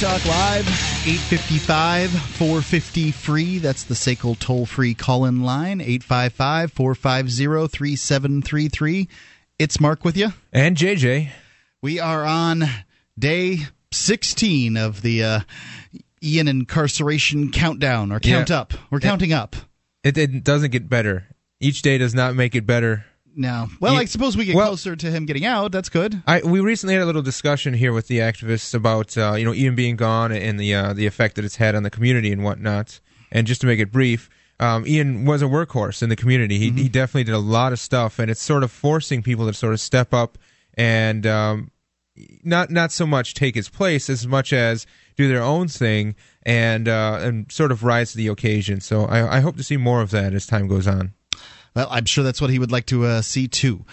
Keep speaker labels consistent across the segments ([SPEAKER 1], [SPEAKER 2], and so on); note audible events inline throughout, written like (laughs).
[SPEAKER 1] Talk Live, 855 450 free. That's the SACL toll free call in line, 855 450 3733. It's Mark with you.
[SPEAKER 2] And JJ.
[SPEAKER 1] We are on day 16 of the uh, Ian incarceration countdown, or count
[SPEAKER 2] Yeah.
[SPEAKER 1] up. We're counting up.
[SPEAKER 2] It, it doesn't get better. Each day does not make it better.
[SPEAKER 1] Now. Well,
[SPEAKER 2] You-
[SPEAKER 1] I suppose we get
[SPEAKER 2] well-
[SPEAKER 1] closer to him getting out. That's good.
[SPEAKER 2] I we recently had a little discussion here with the activists about uh, you know Ian being gone and the uh, the effect that it's had on the community and whatnot. And just to make it brief, um, Ian was a workhorse in the community. He he definitely did a lot of stuff, and it's sort of forcing people to sort of step up and um, not not so much take his place as much as do their own thing and uh, and sort of rise to the occasion. So I, I hope to see more of that as time goes on.
[SPEAKER 1] Well, I'm sure that's what he would like to uh, see too.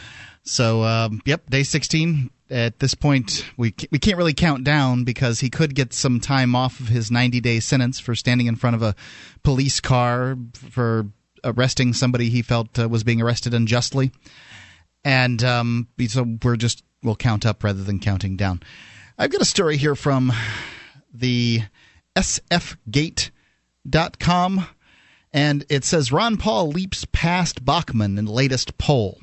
[SPEAKER 1] So, um, yep, day 16. At this point, we we can't really count down because he could get some time off of his 90 day sentence for standing in front of a police car for arresting somebody he felt uh, was being arrested unjustly. And um, so we're just we'll count up rather than counting down. I've got a story here from the sfgate.com and it says Ron Paul leaps past Bachmann in latest poll.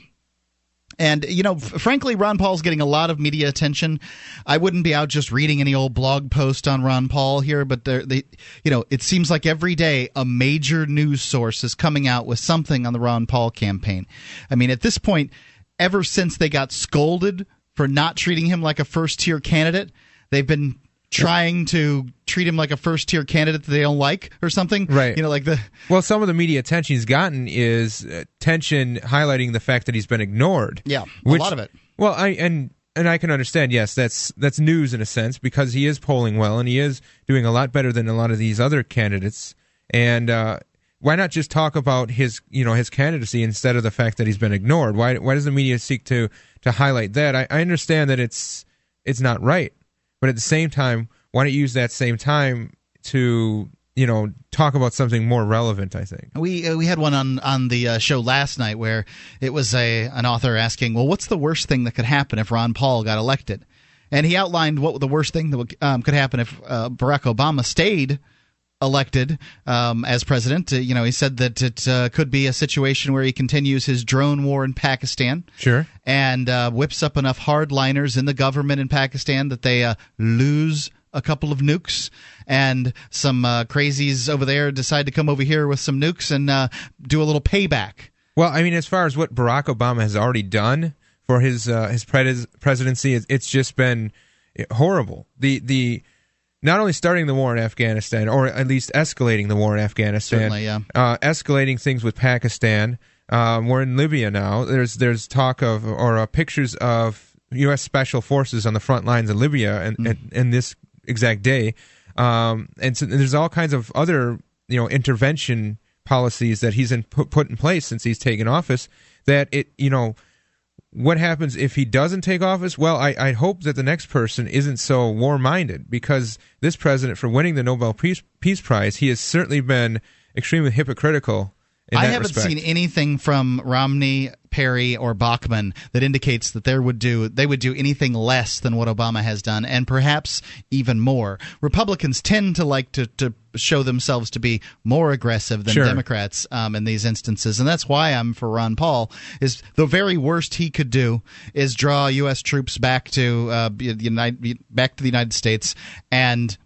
[SPEAKER 1] And you know, frankly, Ron Paul's getting a lot of media attention. I wouldn't be out just reading any old blog post on Ron Paul here, but they, you know, it seems like every day a major news source is coming out with something on the Ron Paul campaign. I mean, at this point, ever since they got scolded for not treating him like a first tier candidate, they've been trying to treat him like a first tier candidate that they don't like or something.
[SPEAKER 2] Right.
[SPEAKER 1] You know, like the
[SPEAKER 2] Well, some of the media attention he's gotten is attention highlighting the fact that he's been ignored.
[SPEAKER 1] Yeah, a lot of it.
[SPEAKER 2] Well, I and and I can understand. Yes, that's that's news in a sense because he is polling well and he is doing a lot better than a lot of these other candidates. And uh, why not just talk about his you know his candidacy instead of the fact that he's been ignored? Why why does the media seek to to highlight that? I, I understand that it's it's not right, but at the same time, why not you use that same time to you know talk about something more relevant? I think.
[SPEAKER 1] We uh, we had one on on the uh, show last night where it was a an author asking, well, what's the worst thing that could happen if Ron Paul got elected? And he outlined what the worst thing that would, um, could happen if uh, Barack Obama stayed elected um, as president. Uh, you know, he said that it uh, could be a situation where he continues his drone war in Pakistan.
[SPEAKER 2] Sure.
[SPEAKER 1] and uh, whips up enough hardliners in the government in Pakistan that they uh, lose a couple of nukes, and some uh, crazies over there decide to come over here with some nukes and uh, do a little payback.
[SPEAKER 2] Well, I mean, as far as what Barack Obama has already done for his uh, his pres- presidency, it's just been horrible. The the not only starting the war in Afghanistan, or at least escalating the war in Afghanistan,
[SPEAKER 1] Certainly, yeah.
[SPEAKER 2] uh, escalating things with Pakistan. Um, we're in Libya now. There's there's talk of or uh, pictures of U.S. special forces on the front lines in Libya, and
[SPEAKER 1] Mm.
[SPEAKER 2] and this exact day. Um, and so there's all kinds of other you know intervention policies that he's in, put, put in place since he's taken office. That it you know what happens if he doesn't take office? Well, I, I hope that the next person isn't so war minded because this president, for winning the Nobel Peace, Peace Prize, he has certainly been extremely hypocritical.
[SPEAKER 1] I haven't
[SPEAKER 2] respect.
[SPEAKER 1] seen anything from Romney, Perry, or Bachmann that indicates that they would do they would do anything less than what Obama has done, and perhaps even more. Republicans tend to like to, to show themselves to be more aggressive than
[SPEAKER 2] Sure.
[SPEAKER 1] Democrats um, in these instances, and that's why I'm for Ron Paul. Is the very worst he could do is draw U.S. troops back to uh, the United back to the United States and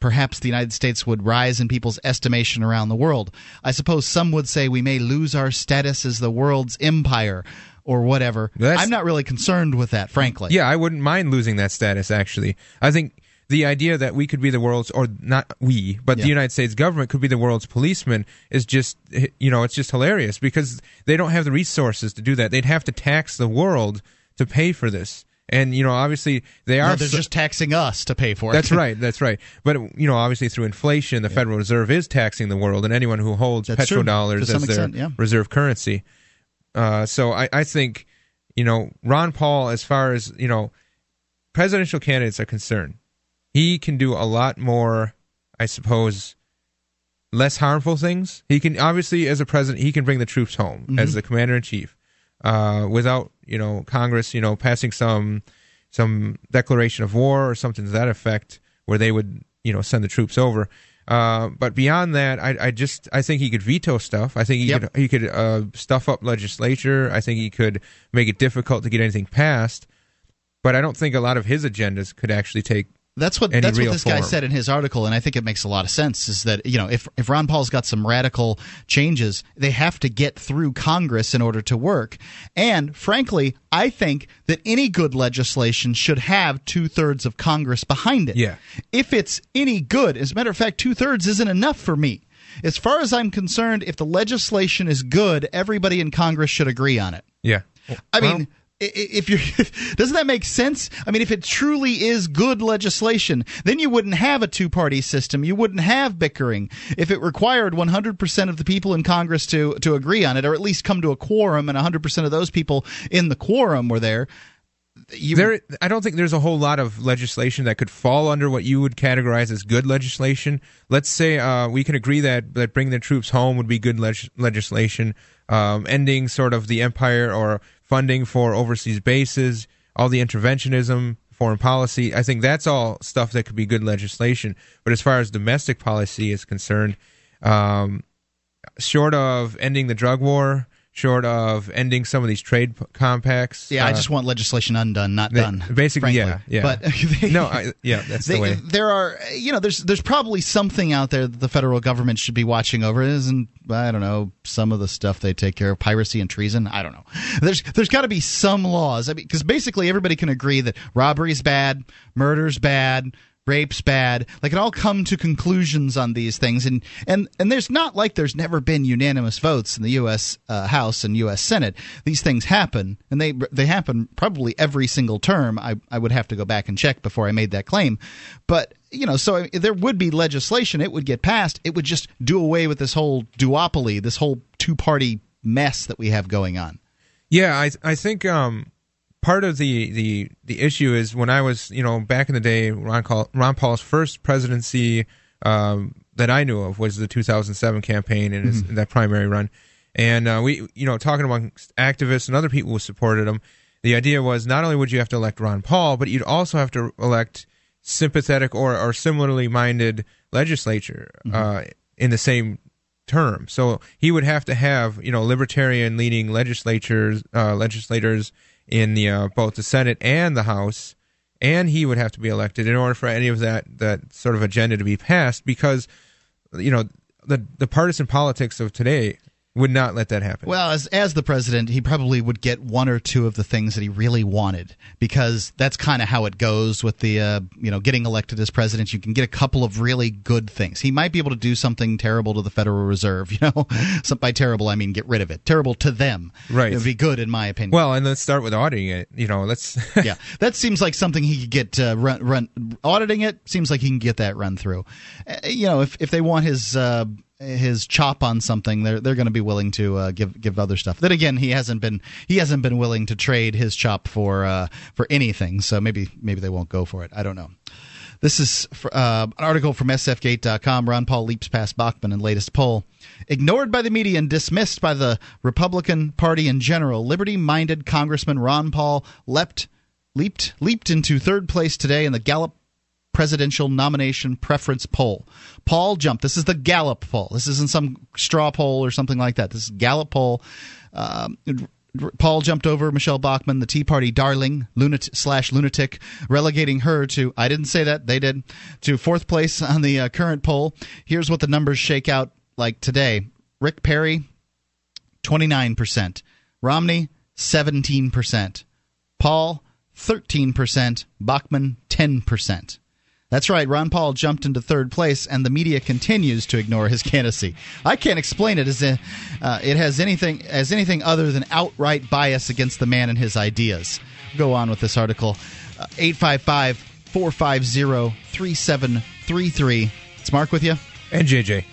[SPEAKER 1] perhaps the United States would rise in people's estimation around the world. I suppose some would say we may lose our status as the world's empire or whatever.
[SPEAKER 2] That's-
[SPEAKER 1] I'm not really concerned with that, frankly.
[SPEAKER 2] Yeah, I wouldn't mind losing that status. Actually, I think the idea that we could be the world's, or not we, but
[SPEAKER 1] Yeah.
[SPEAKER 2] the United States government could be the world's policeman is just, you know, it's just hilarious because they don't have the resources to do that. They'd have to tax the world to pay for this. And you know, obviously, they
[SPEAKER 1] No,
[SPEAKER 2] are.
[SPEAKER 1] they're
[SPEAKER 2] so-
[SPEAKER 1] just taxing us to pay for it.
[SPEAKER 2] That's right. That's right. (laughs) But you know, obviously, through inflation, the Federal Reserve is taxing the world, and anyone who holds
[SPEAKER 1] That's
[SPEAKER 2] petrodollars as their
[SPEAKER 1] extent, yeah.
[SPEAKER 2] reserve currency. Uh, so I, I think, you know, Ron Paul, as far as you know, presidential candidates are concerned, he can do a lot more. I suppose less harmful things. He can obviously, as a president, he can bring the troops home
[SPEAKER 1] Mm-hmm.
[SPEAKER 2] as the commander in chief, uh, without you know Congress, you know, passing some some declaration of war or something to that effect, where they would you know send the troops over. Uh, but beyond that, I, I just I think he could veto stuff. I think he
[SPEAKER 1] Yep.
[SPEAKER 2] could he could uh, stuff up legislature. I think he could make it difficult to get anything passed. But I don't think a lot of his agendas could actually take
[SPEAKER 1] That's what that's what this guy said in his article, and I think it makes a lot of sense. Is that you know if if Ron Paul's got some radical changes, they have to get through Congress in order to work. And frankly, I think that any good legislation should have two thirds of Congress behind it.
[SPEAKER 2] Yeah.
[SPEAKER 1] If it's any good, as a matter of fact, two thirds isn't enough for me. As far as I'm concerned, if the legislation is good, everybody in Congress should agree on it.
[SPEAKER 2] yeah.
[SPEAKER 1] I mean, i- if you're (laughs) doesn't that make sense? I mean, if it truly is good legislation, then you wouldn't have a two-party system. You wouldn't have bickering. If it required 100% of the people in Congress to to agree on it, or at least come to a quorum, and 100% of those people in the quorum were there. You,
[SPEAKER 2] there i don't think there's a whole lot of legislation that could fall under what you would categorize as good legislation let's say uh, we can agree that that bringing the troops home would be good leg- legislation um, ending sort of the empire or funding for overseas bases all the interventionism foreign policy. I think that's all stuff that could be good legislation. But as far as domestic policy is concerned um, short of ending the drug war short of ending some of these trade compacts
[SPEAKER 1] yeah, I
[SPEAKER 2] uh,
[SPEAKER 1] just want legislation undone, not
[SPEAKER 2] they-
[SPEAKER 1] done.
[SPEAKER 2] basically,
[SPEAKER 1] frankly.
[SPEAKER 2] yeah, yeah.
[SPEAKER 1] But (laughs) they-
[SPEAKER 2] no, I, yeah, that's
[SPEAKER 1] They,
[SPEAKER 2] the way.
[SPEAKER 1] there are, you know, there's there's probably something out there that the federal government should be watching over. Isn't I don't know some of the stuff they take care of, piracy and treason. I don't know. There's there's got to be some laws. I mean, because basically everybody can agree that robbery's bad, murder's bad. Rape's bad. Like it all come to conclusions on these things, and and and there's not like there's never been unanimous votes in the U.S. Uh, House and U.S. Senate. These things happen, and they they happen probably every single term. I I would have to go back and check before I made that claim, but you know, so there would be legislation. It would get passed. It would just do away with this whole duopoly, this whole two party mess that we have going on.
[SPEAKER 2] Yeah, I I think um, part of the, the the issue is when I was you know back in the day, Ron, Paul, Ron Paul's first presidency um, that I knew of was the 2007 campaign and his, that primary run, and uh, we you know talking amongst activists and other people who supported him, the idea was not only would you have to elect Ron Paul, but you'd also have to elect sympathetic or or similarly minded legislature uh, in the same term. So he would have to have you know libertarian leaning legislatures uh, legislators in the uh, both the Senate and the House, and he would have to be elected in order for any of that that sort of agenda to be passed because you know the the partisan politics of today would not let that happen.
[SPEAKER 1] Well, as as the president, he probably would get one or two of the things that he really wanted because that's kind of how it goes with the uh, you know getting elected as president. You can get a couple of really good things. He might be able to do something terrible to the Federal Reserve. (laughs) You know, so by terrible I mean get rid of it. Terrible to them.
[SPEAKER 2] Right.
[SPEAKER 1] It would be good in my opinion.
[SPEAKER 2] well, and let's start with auditing it. You know, let's (laughs)
[SPEAKER 1] yeah, that seems like something he could get uh, run, run. Auditing it seems like he can get that run through. Uh, you know, if if they want his uh, his chop on something, they're they're going to be willing to uh, give give other stuff. Then again, he hasn't been he hasn't been willing to trade his chop for uh, for anything. So maybe maybe they won't go for it. I don't know. This is uh, an article from SFGate.com. Ron Paul leaps past Bachmann in latest poll. Ignored by the media and dismissed by the Republican Party in general, liberty-minded Congressman Ron Paul leapt leaped leaped into third place today in the Gallup presidential nomination preference poll. Paul jumped. This is the Gallup poll. This isn't some straw poll or something like that. This is Gallup poll. Um, Paul jumped over Michele Bachmann, the Tea Party darling, lunatic slash lunatic, relegating her to I didn't say that they did to fourth place on the uh, current poll. Here's what the numbers shake out like today: Rick Perry, twenty nine percent, Romney, seventeen percent, Paul, thirteen percent, Bachmann, ten percent. That's right. Ron Paul jumped into third place, and the media continues to ignore his candidacy. I can't explain it as a, uh, it has anything as anything other than outright bias against the man and his ideas. Go on with this article. Uh, 855 450 3733. It's Mark with you.
[SPEAKER 2] and JJ.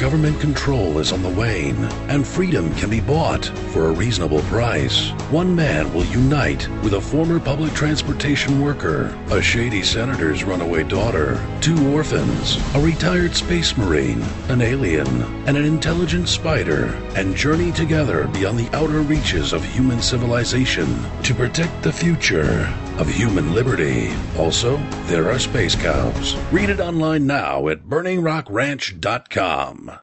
[SPEAKER 3] Government control is on the wane and freedom can be bought for a reasonable price, one man will unite with a former public transportation worker, a shady senator's runaway daughter, two orphans, a retired space marine, an alien, and an intelligent spider, and journey together beyond the outer reaches of human civilization to protect the future of human liberty. Also, there are space cows. Read it online now at burningrockranch.com.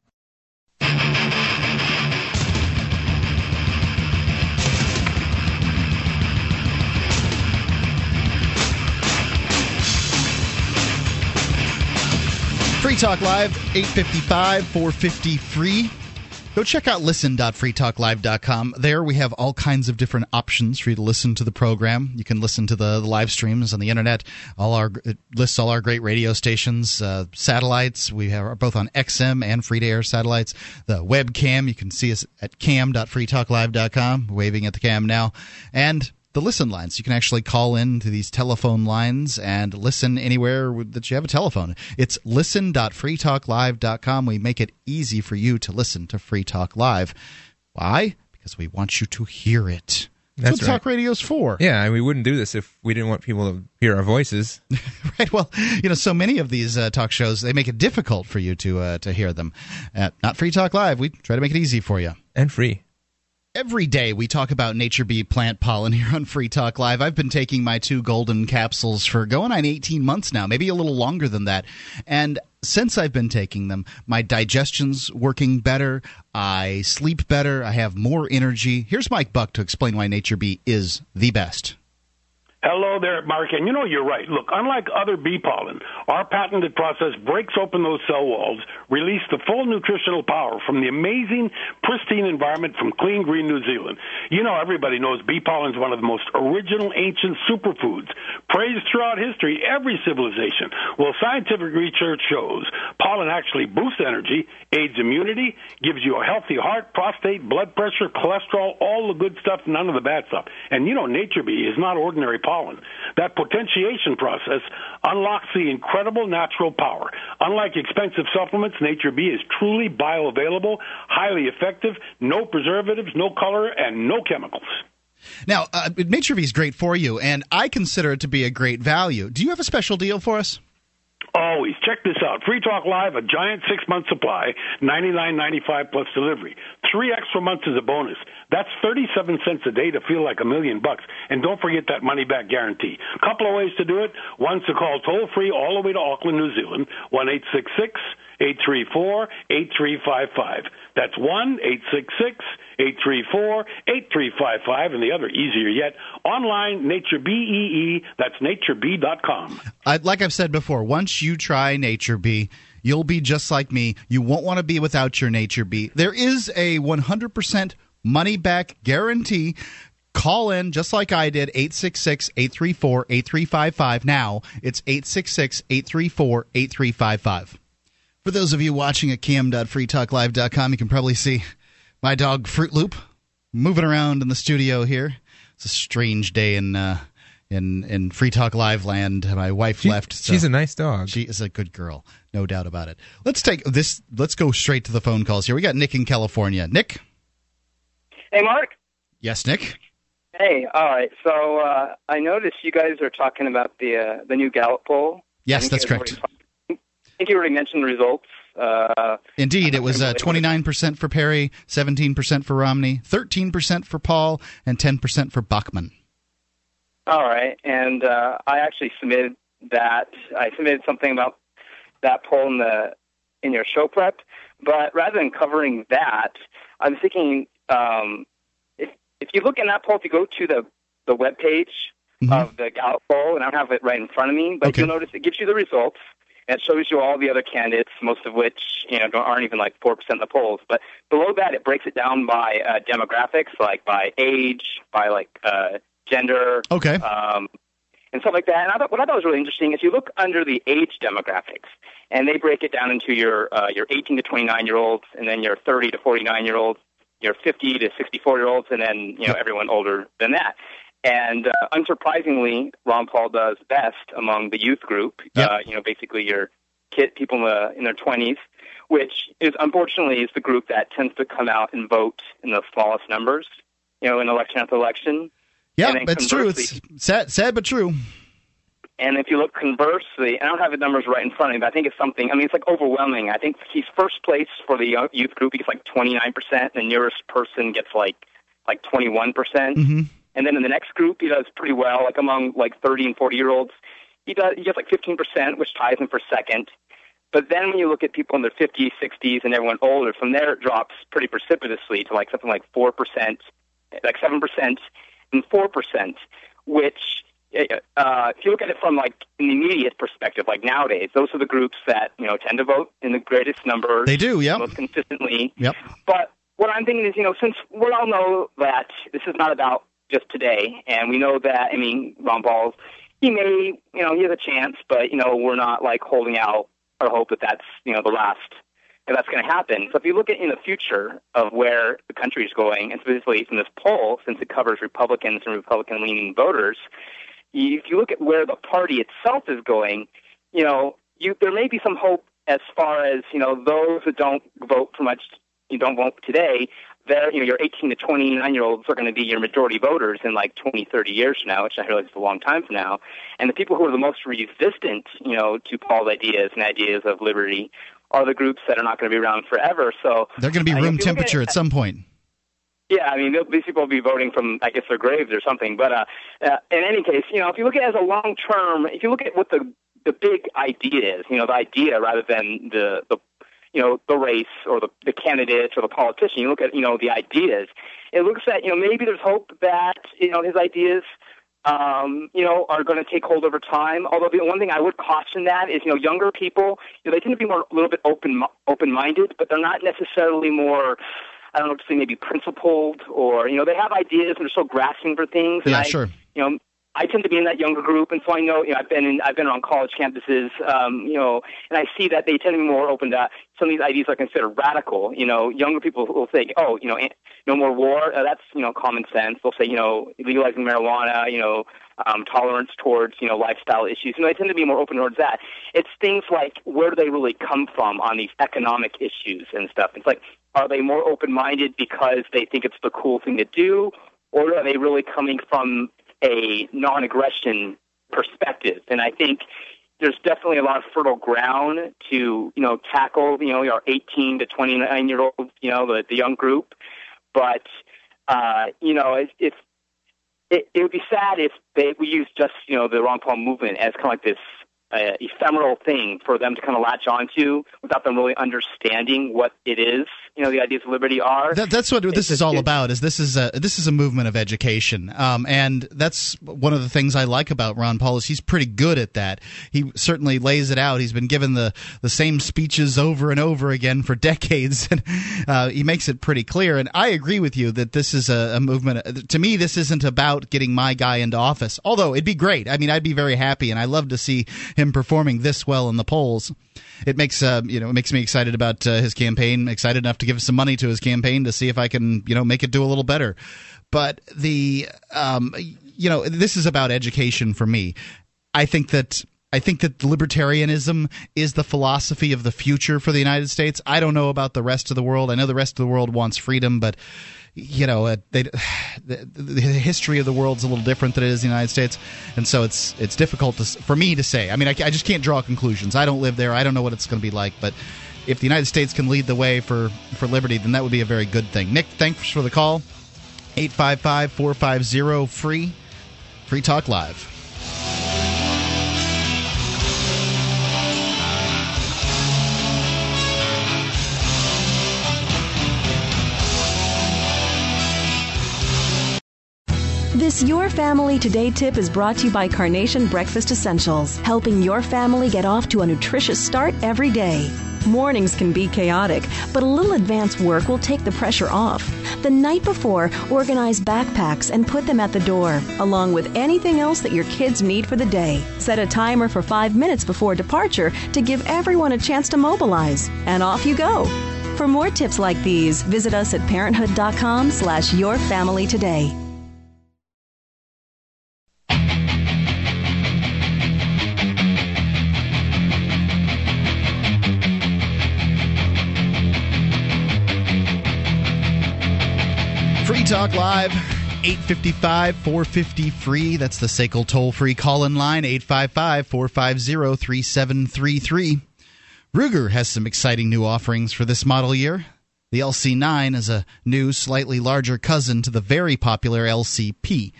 [SPEAKER 1] Free Talk Live, 855 450 free. Go check out listen.freetalklive.com. There we have all kinds of different options for you to listen to the program. You can listen to the, the live streams on the internet. All our it lists all our great radio stations, uh, satellites. We have both on XM and free to air satellites. The webcam, you can see us at cam.freetalklive.com, waving at the cam now. And the listen lines. You can actually call in to these telephone lines and listen anywhere that you have a telephone. It's listen.freetalklive.com. We make it easy for you to listen to Free Talk Live. Why? Because we want you to hear it. That's,
[SPEAKER 2] That's
[SPEAKER 1] what
[SPEAKER 2] right.
[SPEAKER 1] talk radio's for.
[SPEAKER 2] Yeah, and we wouldn't do this if we didn't want people to hear our voices. (laughs)
[SPEAKER 1] right. Well, you know, so many of these uh, talk shows they make it difficult for you to uh, to hear them. Uh, not Free Talk Live. We try to make it easy for you.
[SPEAKER 2] And free.
[SPEAKER 1] Every day we talk about Nature Bee plant pollen here on Free Talk Live. I've been taking my two golden capsules for going on 18 months now, maybe a little longer than that. And since I've been taking them, my digestion's working better. I sleep better. I have more energy. Here's Mike Buck to explain why Nature Bee is the best.
[SPEAKER 4] Hello there, Mark. And you know, you're right. Look, unlike other bee pollen, our patented process breaks open those cell walls, release the full nutritional power from the amazing, pristine environment from clean green New Zealand. You know, everybody knows bee pollen is one of the most original ancient superfoods, praised throughout history, every civilization. Well, scientific research shows pollen actually boosts energy, aids immunity, gives you a healthy heart, prostate, blood pressure, cholesterol, all the good stuff, none of the bad stuff. And you know, Nature Bee is not ordinary pollen. That potentiation process unlocks the incredible natural power. Unlike expensive supplements, Nature Bee is truly bioavailable, highly effective, no preservatives, no color, and no chemicals.
[SPEAKER 1] Now, uh, Nature Bee is great for you, and I consider it to be a great value. Do you have a special deal for us?
[SPEAKER 4] Always check this out. Free Talk Live, a giant six month supply, ninety nine ninety five plus delivery. Three extra months is a bonus. That's thirty seven cents a day to feel like a million bucks. And don't forget that money back guarantee. Couple of ways to do it. One's to call toll free all the way to Auckland, New Zealand, one eight six six eight three four eight three five five. That's one eight six six eight three four eight three five five, and the other easier yet, online Nature B E E. That's naturebee.com.
[SPEAKER 1] I, like I've said before, once you try Nature Bee, you'll be just like me. You won't want to be without your Nature Bee. There is a 100% money back guarantee. Call in just like I did, 866 834 8355. Now it's 866 834 8355. For those of you watching at cam.freetalklive.com, you can probably see my dog Fruit Loop moving around in the studio here. It's a strange day in uh, in in Free Talk Live land. My wife
[SPEAKER 2] She-
[SPEAKER 1] left. so
[SPEAKER 2] she's a nice dog.
[SPEAKER 1] She is a good girl, no doubt about it. Let's take this. Let's go straight to the phone calls here. We got Nick in California. Nick.
[SPEAKER 5] Hey, Mark.
[SPEAKER 1] Yes, Nick.
[SPEAKER 5] Hey, all right. So uh, I noticed you guys are talking about the uh, the new Gallup poll.
[SPEAKER 1] Yes, that's correct.
[SPEAKER 5] already- I think you already mentioned the results. Uh,
[SPEAKER 1] Indeed, it was uh, (laughs) 29% for Perry, 17% for Romney, 13% for Paul, and 10% for Bachmann.
[SPEAKER 5] all right, and uh, I actually submitted that. I submitted something about that poll in the in your show prep, but rather than covering that, I'm thinking um, if if you look in that poll, if you go to the the web page
[SPEAKER 1] Mhm.
[SPEAKER 5] of the Gallup poll, and I don't have it right in front of me, but
[SPEAKER 1] Okay.
[SPEAKER 5] you'll notice it gives you the results. And it shows you all the other candidates, most of which you know aren't even like four percent of the polls. But below that, it breaks it down by uh, demographics, like by age, by like uh, gender,
[SPEAKER 1] Okay.
[SPEAKER 5] um, and stuff like that. And I thought, what I thought was really interesting is you look under the age demographics, and they break it down into your uh, your 18 to 29 year olds, and then your 30 to 49 year olds, your 50 to 64 year olds, and then you know everyone older than that. And uh, unsurprisingly, Ron Paul does best among the youth group.
[SPEAKER 1] Yep.
[SPEAKER 5] Uh, you know, basically your kid people in, the, in their 20s. which is unfortunately is the group that tends to come out and vote in the smallest numbers, you know, in election after election.
[SPEAKER 1] Yeah, that's true. It's sad, sad but true.
[SPEAKER 5] And if you look conversely, I don't have the numbers right in front of me, but I think it's something. I mean, it's like overwhelming. I think he's first place for the youth group. He's like 29 percent. And the nearest person gets like like 21 percent. And then in the next group, he does pretty well. Like among like 30 and 40 year olds, he does he gets like 15 percent, which ties him for second. But then when you look at people in their 50s, 60s, and everyone older, from there it drops pretty precipitously to like something like four percent, like seven percent, and four percent, which uh, if you look at it from like an immediate perspective, like nowadays, those are the groups that you know tend to vote in the greatest numbers.
[SPEAKER 1] They do, yeah,
[SPEAKER 5] most consistently.
[SPEAKER 1] Yep.
[SPEAKER 5] But what I'm thinking is, you know, since we all know that this is not about just today, and we know that, I mean, Ron Paul, he may, you know, he has a chance, but you know, we're not like holding out our hope that that's you know the last that that's going to happen. So if you look at in the future of where the country is going, and specifically from this poll, since it covers Republicans and Republican-leaning voters, if you look at where the party itself is going, you know, you, there may be some hope as far as you know those that don't vote for much, you don't vote today. There, you know, your 18 to 29 year olds are going to be your majority voters in like 20, 30 years from now, which I realize is a long time from now. And the people who are the most resistant, you know, to Paul's ideas and ideas of liberty are the groups that are not going to be around forever. So
[SPEAKER 1] they're going to be room temperature at, at some point.
[SPEAKER 5] Yeah, I mean, these people will be voting from, I guess, their graves or something. But uh, uh, in any case, you know, if you look at it as a long term, if you look at what the the big idea is, you know, the idea rather than the the you know the race or the the candidates or the politician, you look at you know the ideas. It looks at you know maybe there's hope that you know his ideas. Um, you know, are going to take hold over time. Although the one thing I would caution that is, you know, younger people, you know, they tend to be more a little bit open open minded, but they're not necessarily more I don't know, to say maybe principled or, you know, they have ideas and they're still grasping for things. And
[SPEAKER 1] yeah,
[SPEAKER 5] I,
[SPEAKER 1] sure.
[SPEAKER 5] You know, I tend to be in that younger group, and so I know, you know, I've been in, I've been on college campuses, um, you know, and I see that they tend to be more open to some of these ideas are considered radical. You know, younger people will say, oh, you know, no more war. Uh, that's you know common sense. They'll say, you know, legalizing marijuana. You know, um, tolerance towards you know lifestyle issues. You know, they tend to be more open towards that. It's things like where do they really come from on these economic issues and stuff. It's like are they more open minded because they think it's the cool thing to do, or are they really coming from a non aggression perspective? And I think there's definitely a lot of fertile ground to, you know, tackle, you know, our 18 to 29 year olds, you know, the, the young group. But, uh, you know, if, if it, it would be sad if they we use just, you know, the Ron Paul movement as kind of like this uh, ephemeral thing for them to kind of latch onto without them really understanding what it is. You know, the ideas of liberty are.
[SPEAKER 1] That, that's what this is all about. Is this is a this is a movement of education, um, and that's one of the things I like about Ron Paul is he's pretty good at that. He certainly lays it out. He's been given the the same speeches over and over again for (laughs) decades, and uh, he makes it pretty clear. And I agree with you that this is a, a movement. To me, this isn't about getting my guy into office. Although it'd be great. I mean, I'd be very happy, and I love to see him performing this well in the polls. It makes uh, you know it makes me excited about uh, his campaign. Excited enough to give some money to his campaign to see if I can you know make it do a little better. But the um, you know this is about education for me. I think that I think that libertarianism is the philosophy of the future for the United States. I don't know about the rest of the world. I know the rest of the world wants freedom, but you know, uh, they, (sighs) the, the, history of the world's a little different than it is in the United States, and so it's it's difficult to, for me to say. I mean, I, I just can't draw conclusions. I don't live there. I don't know what it's going to be like, but if the United States can lead the way for, for liberty, then that would be a very good thing. Nick, thanks for the call. 855 450 free. Free Talk Live.
[SPEAKER 6] This Your Family Today tip is brought to you by Carnation Breakfast Essentials, helping your family get off to a nutritious start every day. Mornings can be chaotic, but a little advance work will take the pressure off. The night before, organize backpacks and put them at the door, along with anything else that your kids need for the day. Set a timer for five minutes before departure to give everyone a chance to mobilize. And off you go. For more tips like these, visit us at parenthood.com slash your family today.
[SPEAKER 1] Talk Live, 855 450 free. That's the SACL toll free call in line, 855 450 3733. Ruger has some exciting new offerings for this model year. The LC9 is a new, slightly larger cousin to the very popular LCP.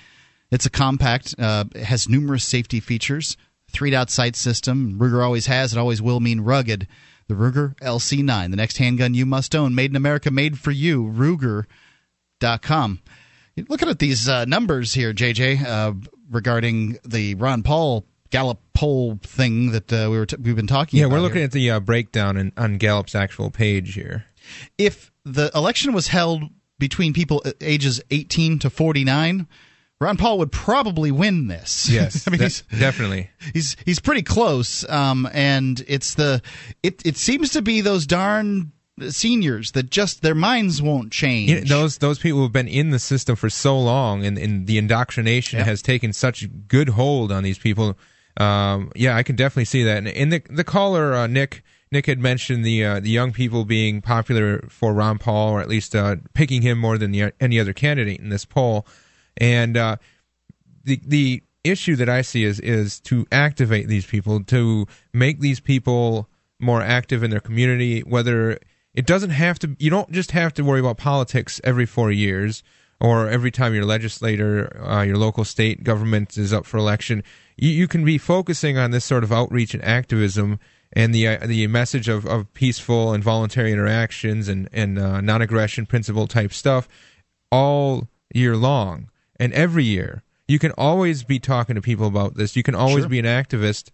[SPEAKER 1] It's a compact, uh, has numerous safety features, three dot sight system. Ruger always has, it always will mean rugged. The Ruger LC9, the next handgun you must own, made in America, made for you. Ruger.com. Looking at these uh, numbers here, JJ, uh, regarding the Ron Paul Gallup poll thing that uh, we were t- we've been talking
[SPEAKER 2] Yeah, we're looking
[SPEAKER 1] here.
[SPEAKER 2] at the uh, breakdown in, on Gallup's actual page here.
[SPEAKER 1] if the election was held between people uh, ages 18 to 49, Ron Paul would probably win this. (laughs)
[SPEAKER 2] Yes,
[SPEAKER 1] I mean
[SPEAKER 2] de-
[SPEAKER 1] he's
[SPEAKER 2] definitely.
[SPEAKER 1] he's he's pretty close. Um, and it's the it it seems to be those darn seniors that just their minds won't change.
[SPEAKER 2] You know, those those people who've been in the system for so long, and, and the indoctrination
[SPEAKER 1] Yep.
[SPEAKER 2] has taken such good hold on these people. Um, yeah, I can definitely see that. And, and the the caller uh, Nick Nick had mentioned the uh, the young people being popular for Ron Paul, or at least uh, picking him more than the, any other candidate in this poll. And uh, the the issue that I see is is to activate these people, to make these people more active in their community. Whether it doesn't have to, you don't just have to worry about politics every four years or every time your legislator, uh, your local state government is up for election. You, you can be focusing on this sort of outreach and activism and the uh, the message of, of peaceful and voluntary interactions and and uh, non aggression principle type stuff all year long and every year. You can always be talking to people about this. You can always
[SPEAKER 1] Sure.
[SPEAKER 2] be an activist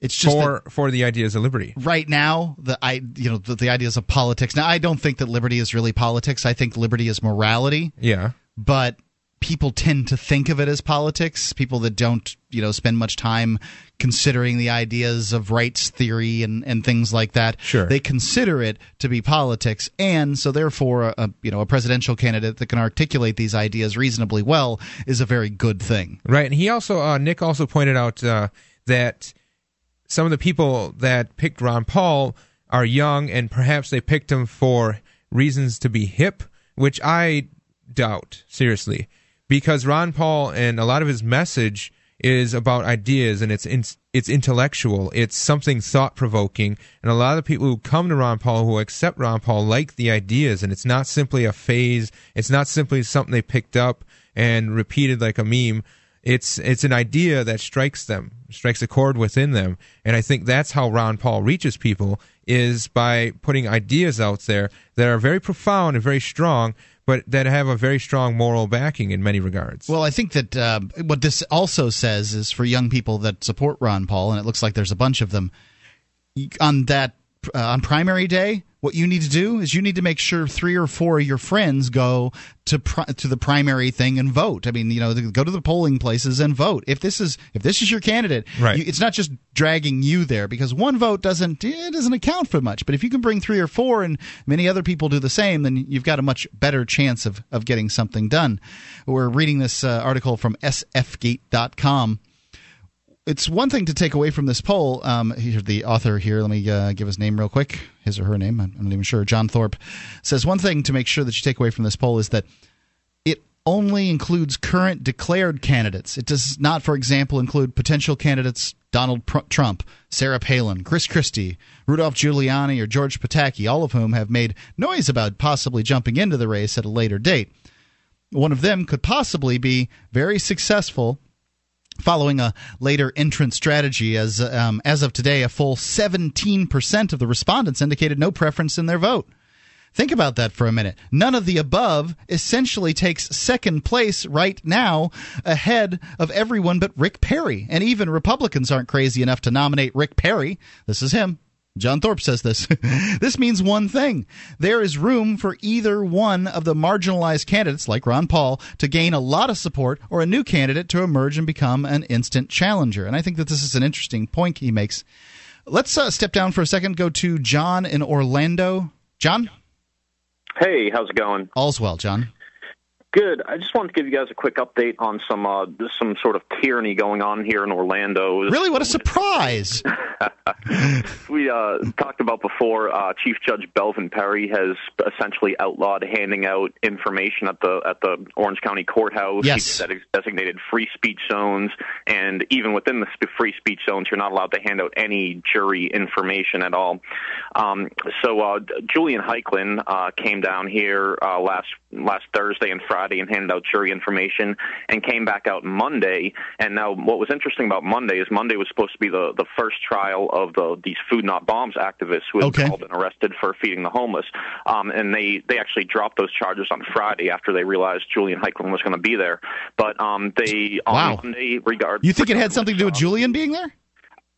[SPEAKER 1] it's just that
[SPEAKER 2] for for the ideas of liberty.
[SPEAKER 1] right now the I you know the, the ideas of politics. Now I don't think that liberty is really politics. I think liberty is morality.
[SPEAKER 2] Yeah.
[SPEAKER 1] but people tend to think of it as politics people that don't you know spend much time considering the ideas of rights theory and, and things like that
[SPEAKER 2] Sure.
[SPEAKER 1] they consider it to be politics and so therefore a, you know a presidential candidate that can articulate these ideas reasonably well is a very good thing
[SPEAKER 2] Right, and he also uh, Nick also pointed out uh, that some of the people that picked Ron Paul are young, and perhaps they picked him for reasons to be hip, which I doubt seriously, because Ron Paul and a lot of his message is about ideas and it's in, it's intellectual. It's something thought provoking, and a lot of people who come to Ron Paul who accept Ron Paul like the ideas, and it's not simply a phase. It's not simply something they picked up and repeated like a meme it's it's an idea that strikes them, strikes a chord within them, and I think that's how Ron Paul reaches people is by putting ideas out there that are very profound and very strong, but that have a very strong moral backing in many regards.
[SPEAKER 1] well i think that uh, what this also says is for young people that support ron paul and it looks like there's a bunch of them on that uh, on primary day what you need to do is you need to make sure three or four of your friends go to pri- to the primary thing and vote. I mean, you know, go to the polling places and vote. If this is if this is your candidate,
[SPEAKER 2] Right.
[SPEAKER 1] you, it's not just dragging you there because one vote doesn't it doesn't account for much. But if you can bring three or four and many other people do the same, then you've got a much better chance of of getting something done. We're reading this uh, article from sfgate.com it's one thing to take away from this poll. Um, the author here. Let me uh, give his name real quick. His or her name. I'm not even sure. John Thorpe says one thing to make sure that you take away from this poll is that it only includes current declared candidates. It does not, for example, include potential candidates Donald Pr- Trump, Sarah Palin, Chris Christie, Rudolph Giuliani, or George Pataki, all of whom have made noise about possibly jumping into the race at a later date. One of them could possibly be very successful following a later entrance strategy. As um, as of today, a full 17% of the respondents indicated no preference in their vote. Think about that for a minute. None of the above essentially takes second place right now ahead of everyone but Rick Perry. And even Republicans aren't crazy enough to nominate Rick Perry. This is him. John Thorpe says this. (laughs) this means one thing. There is room for either one of the marginalized candidates, like Ron Paul, to gain a lot of support or a new candidate to emerge and become an instant challenger. And I think that this is an interesting point he makes. Let's uh, step down for a second, go to John in Orlando. John?
[SPEAKER 7] Hey, how's it going?
[SPEAKER 1] All's well, John.
[SPEAKER 7] Good. I just wanted to give you guys a quick update on some uh, some sort of tyranny going on here in Orlando.
[SPEAKER 1] Really, what a surprise! (laughs)
[SPEAKER 7] we uh, talked about before. Uh, Chief Judge Belvin Perry has essentially outlawed handing out information at the at the Orange County Courthouse.
[SPEAKER 1] Yes,
[SPEAKER 7] He's designated free speech zones, and even within the free speech zones, you're not allowed to hand out any jury information at all. Um, so uh, Julian Heicklen uh, came down here uh, last last Thursday and Friday and handed out jury information and came back out Monday. And now what was interesting about Monday is Monday was supposed to be the, the first trial of the these Food Not Bombs activists who had
[SPEAKER 1] okay.
[SPEAKER 7] all been arrested for feeding the homeless. Um, and they, they actually dropped those charges on Friday after they realized Julian Heicklen was going to be there. But um, they on
[SPEAKER 1] wow.
[SPEAKER 7] Monday regard
[SPEAKER 1] You think it had something to do with Julian being there?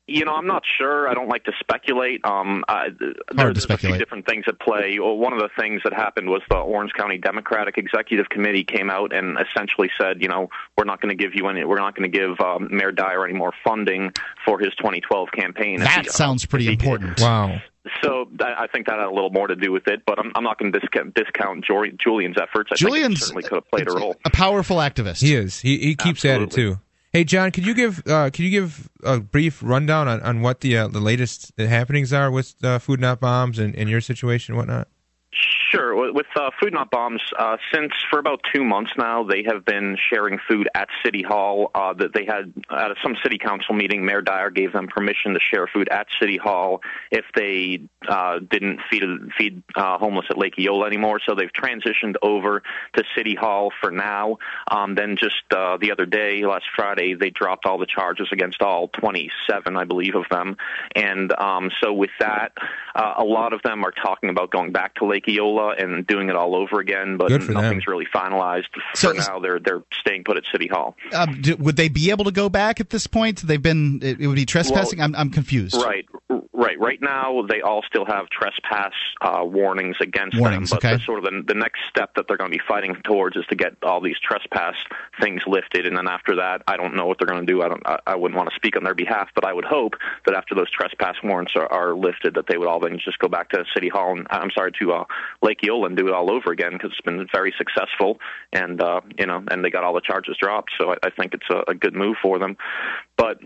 [SPEAKER 7] You know, I'm not sure. I don't like to speculate. Um, uh, there,
[SPEAKER 1] Hard to
[SPEAKER 7] there's
[SPEAKER 1] speculate.
[SPEAKER 7] a few different things at play. Well, one of the things that happened was the Orange County Democratic Executive Committee came out and essentially said, you know, we're not going to give you any, we're not going to give um, Mayor Dyer any more funding for his 2012 campaign.
[SPEAKER 1] That he, sounds pretty important.
[SPEAKER 2] Wow.
[SPEAKER 7] So I think that had a little more to do with it, but I'm, I'm not going to discount, discount Julian's efforts. I
[SPEAKER 1] Julian's
[SPEAKER 7] certainly could have played a role.
[SPEAKER 1] A powerful activist.
[SPEAKER 2] He is. He he keeps
[SPEAKER 7] Absolutely.
[SPEAKER 2] at it too. Hey John, could you give uh, could you give a brief rundown on, on what the uh, the latest happenings are with uh, Food Not Bombs and, and your situation and whatnot?
[SPEAKER 7] Sure. With uh, Food Not Bombs, uh, since for about two months now, they have been sharing food at City Hall. Uh, that they had at some City Council meeting, Mayor Dyer gave them permission to share food at City Hall if they uh, didn't feed feed uh, homeless at Lake Eola anymore. So they've transitioned over to City Hall for now. Um, then just uh, the other day, last Friday, they dropped all the charges against all 27, I believe, of them. And um, so with that, a lot of them are talking about going back to Lake Eola and doing it all over again, but nothing's
[SPEAKER 2] them.
[SPEAKER 7] really finalized.
[SPEAKER 1] So-
[SPEAKER 7] for now, they're they're staying put at City Hall.
[SPEAKER 1] Uh, do, would they be able to go back at this point? They've been. It, it would be trespassing. I'm, I'm confused.
[SPEAKER 7] Right, right. Right now, they all still have trespass uh, warnings against
[SPEAKER 1] Warnings,
[SPEAKER 7] them. But
[SPEAKER 1] okay.
[SPEAKER 7] the, sort of the, the next step that they're going to be fighting towards is to get all these trespass things lifted, and then after that, I don't know what they're going to do. I don't. I, I wouldn't want to speak on their behalf, but I would hope that after those trespass warrants are, are lifted, that they would all then just go back to City Hall and I'm sorry to uh, Lake do it all over again because it's been very successful, and uh, you know, and they got all the charges dropped. So I, I think it's a, a good move for them, but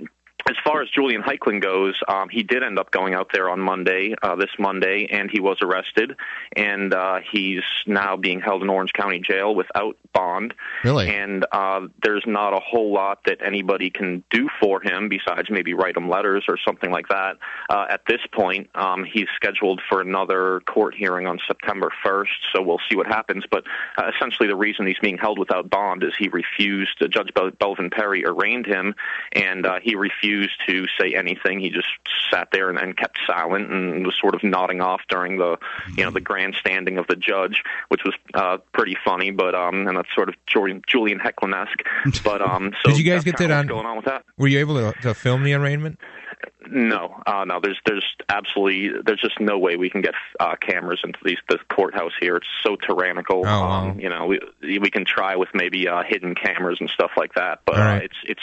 [SPEAKER 7] as far as Julian Heicklen goes, um, he did end up going out there on Monday, uh, this Monday, and he was arrested, and uh, he's now being held in Orange County Jail without bond.
[SPEAKER 1] Really?
[SPEAKER 7] And uh, there's not a whole lot that anybody can do for him besides maybe write him letters or something like that. Uh, at this point, um, he's scheduled for another court hearing on September 1st, so we'll see what happens. But uh, essentially, the reason he's being held without bond is he refused. Uh, Judge Bel- Belvin Perry arraigned him, and uh, he refused to say anything. He just sat there and, and kept silent and was sort of nodding off during the, you know, the grandstanding of the judge, which was uh, pretty funny. But um, and that's sort of Julian, Julian Heicklen-esque. (laughs) But um, so
[SPEAKER 2] Did you guys get that on-
[SPEAKER 7] going on with that?
[SPEAKER 2] Were you able to, to film the arraignment?
[SPEAKER 7] No, uh, no. There's there's absolutely there's just no way we can get uh, cameras into these the courthouse here. It's so tyrannical.
[SPEAKER 2] Oh, wow.
[SPEAKER 7] um, you know, we we can try with maybe uh, hidden cameras and stuff like that, but
[SPEAKER 2] right.
[SPEAKER 7] uh, it's it's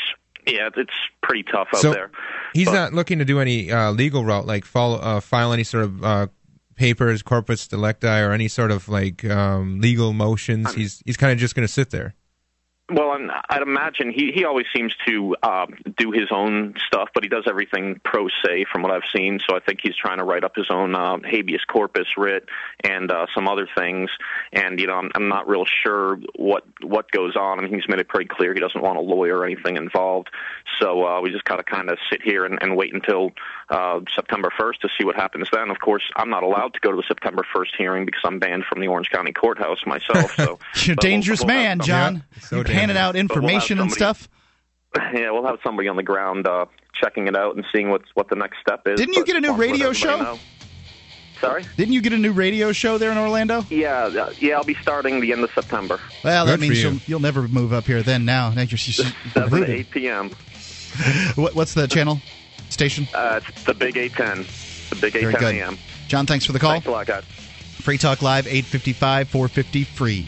[SPEAKER 7] yeah, it's pretty tough out
[SPEAKER 2] so
[SPEAKER 7] there.
[SPEAKER 2] he's
[SPEAKER 7] But-
[SPEAKER 2] not looking to do any uh, legal route, like follow, uh, file any sort of uh, papers, corpus delicti, or any sort of like um, legal motions. He's he's kind of just going to sit there.
[SPEAKER 7] Well, I'm, I'd imagine he he always seems to um, do his own stuff, but he does everything pro se from what I've seen. So I think he's trying to write up his own uh, habeas corpus writ and uh, some other things. And you know, I'm, I'm not real sure what what goes on. I mean, he's made it pretty clear he doesn't want a lawyer or anything involved. So uh, we just gotta kind of sit here and, and wait until uh, September 1st to see what happens then. Of course, I'm not allowed to go to the September 1st hearing because I'm banned from the Orange County courthouse myself. So (laughs)
[SPEAKER 1] You're a
[SPEAKER 7] but we'll-
[SPEAKER 1] dangerous
[SPEAKER 7] we'll
[SPEAKER 1] man, John.
[SPEAKER 2] Yeah, so
[SPEAKER 1] You're handing
[SPEAKER 2] dangerous.
[SPEAKER 1] out information and
[SPEAKER 7] somebody-
[SPEAKER 1] stuff. (laughs)
[SPEAKER 7] Yeah, we'll have somebody on the ground uh, checking it out and seeing what's what the next step is.
[SPEAKER 1] Didn't you get a new radio show?
[SPEAKER 7] know. Sorry.
[SPEAKER 1] Didn't you get a new radio show there in Orlando?
[SPEAKER 7] Yeah, uh, yeah. I'll be starting the end of September,
[SPEAKER 1] Well, that
[SPEAKER 2] Good for
[SPEAKER 1] means
[SPEAKER 2] you.
[SPEAKER 1] you'll, you'll never move up here then. Now, now you're, (laughs) you're
[SPEAKER 7] seven to eight p.m. (laughs)
[SPEAKER 1] What, what's the channel station?
[SPEAKER 7] Uh, it's the Big Eight Ten, the Big Eight
[SPEAKER 1] Very
[SPEAKER 7] Ten
[SPEAKER 1] good.
[SPEAKER 7] a.m.
[SPEAKER 1] John, thanks for the call.
[SPEAKER 7] Thanks a lot, guys.
[SPEAKER 1] Free Talk Live, 855 450 free.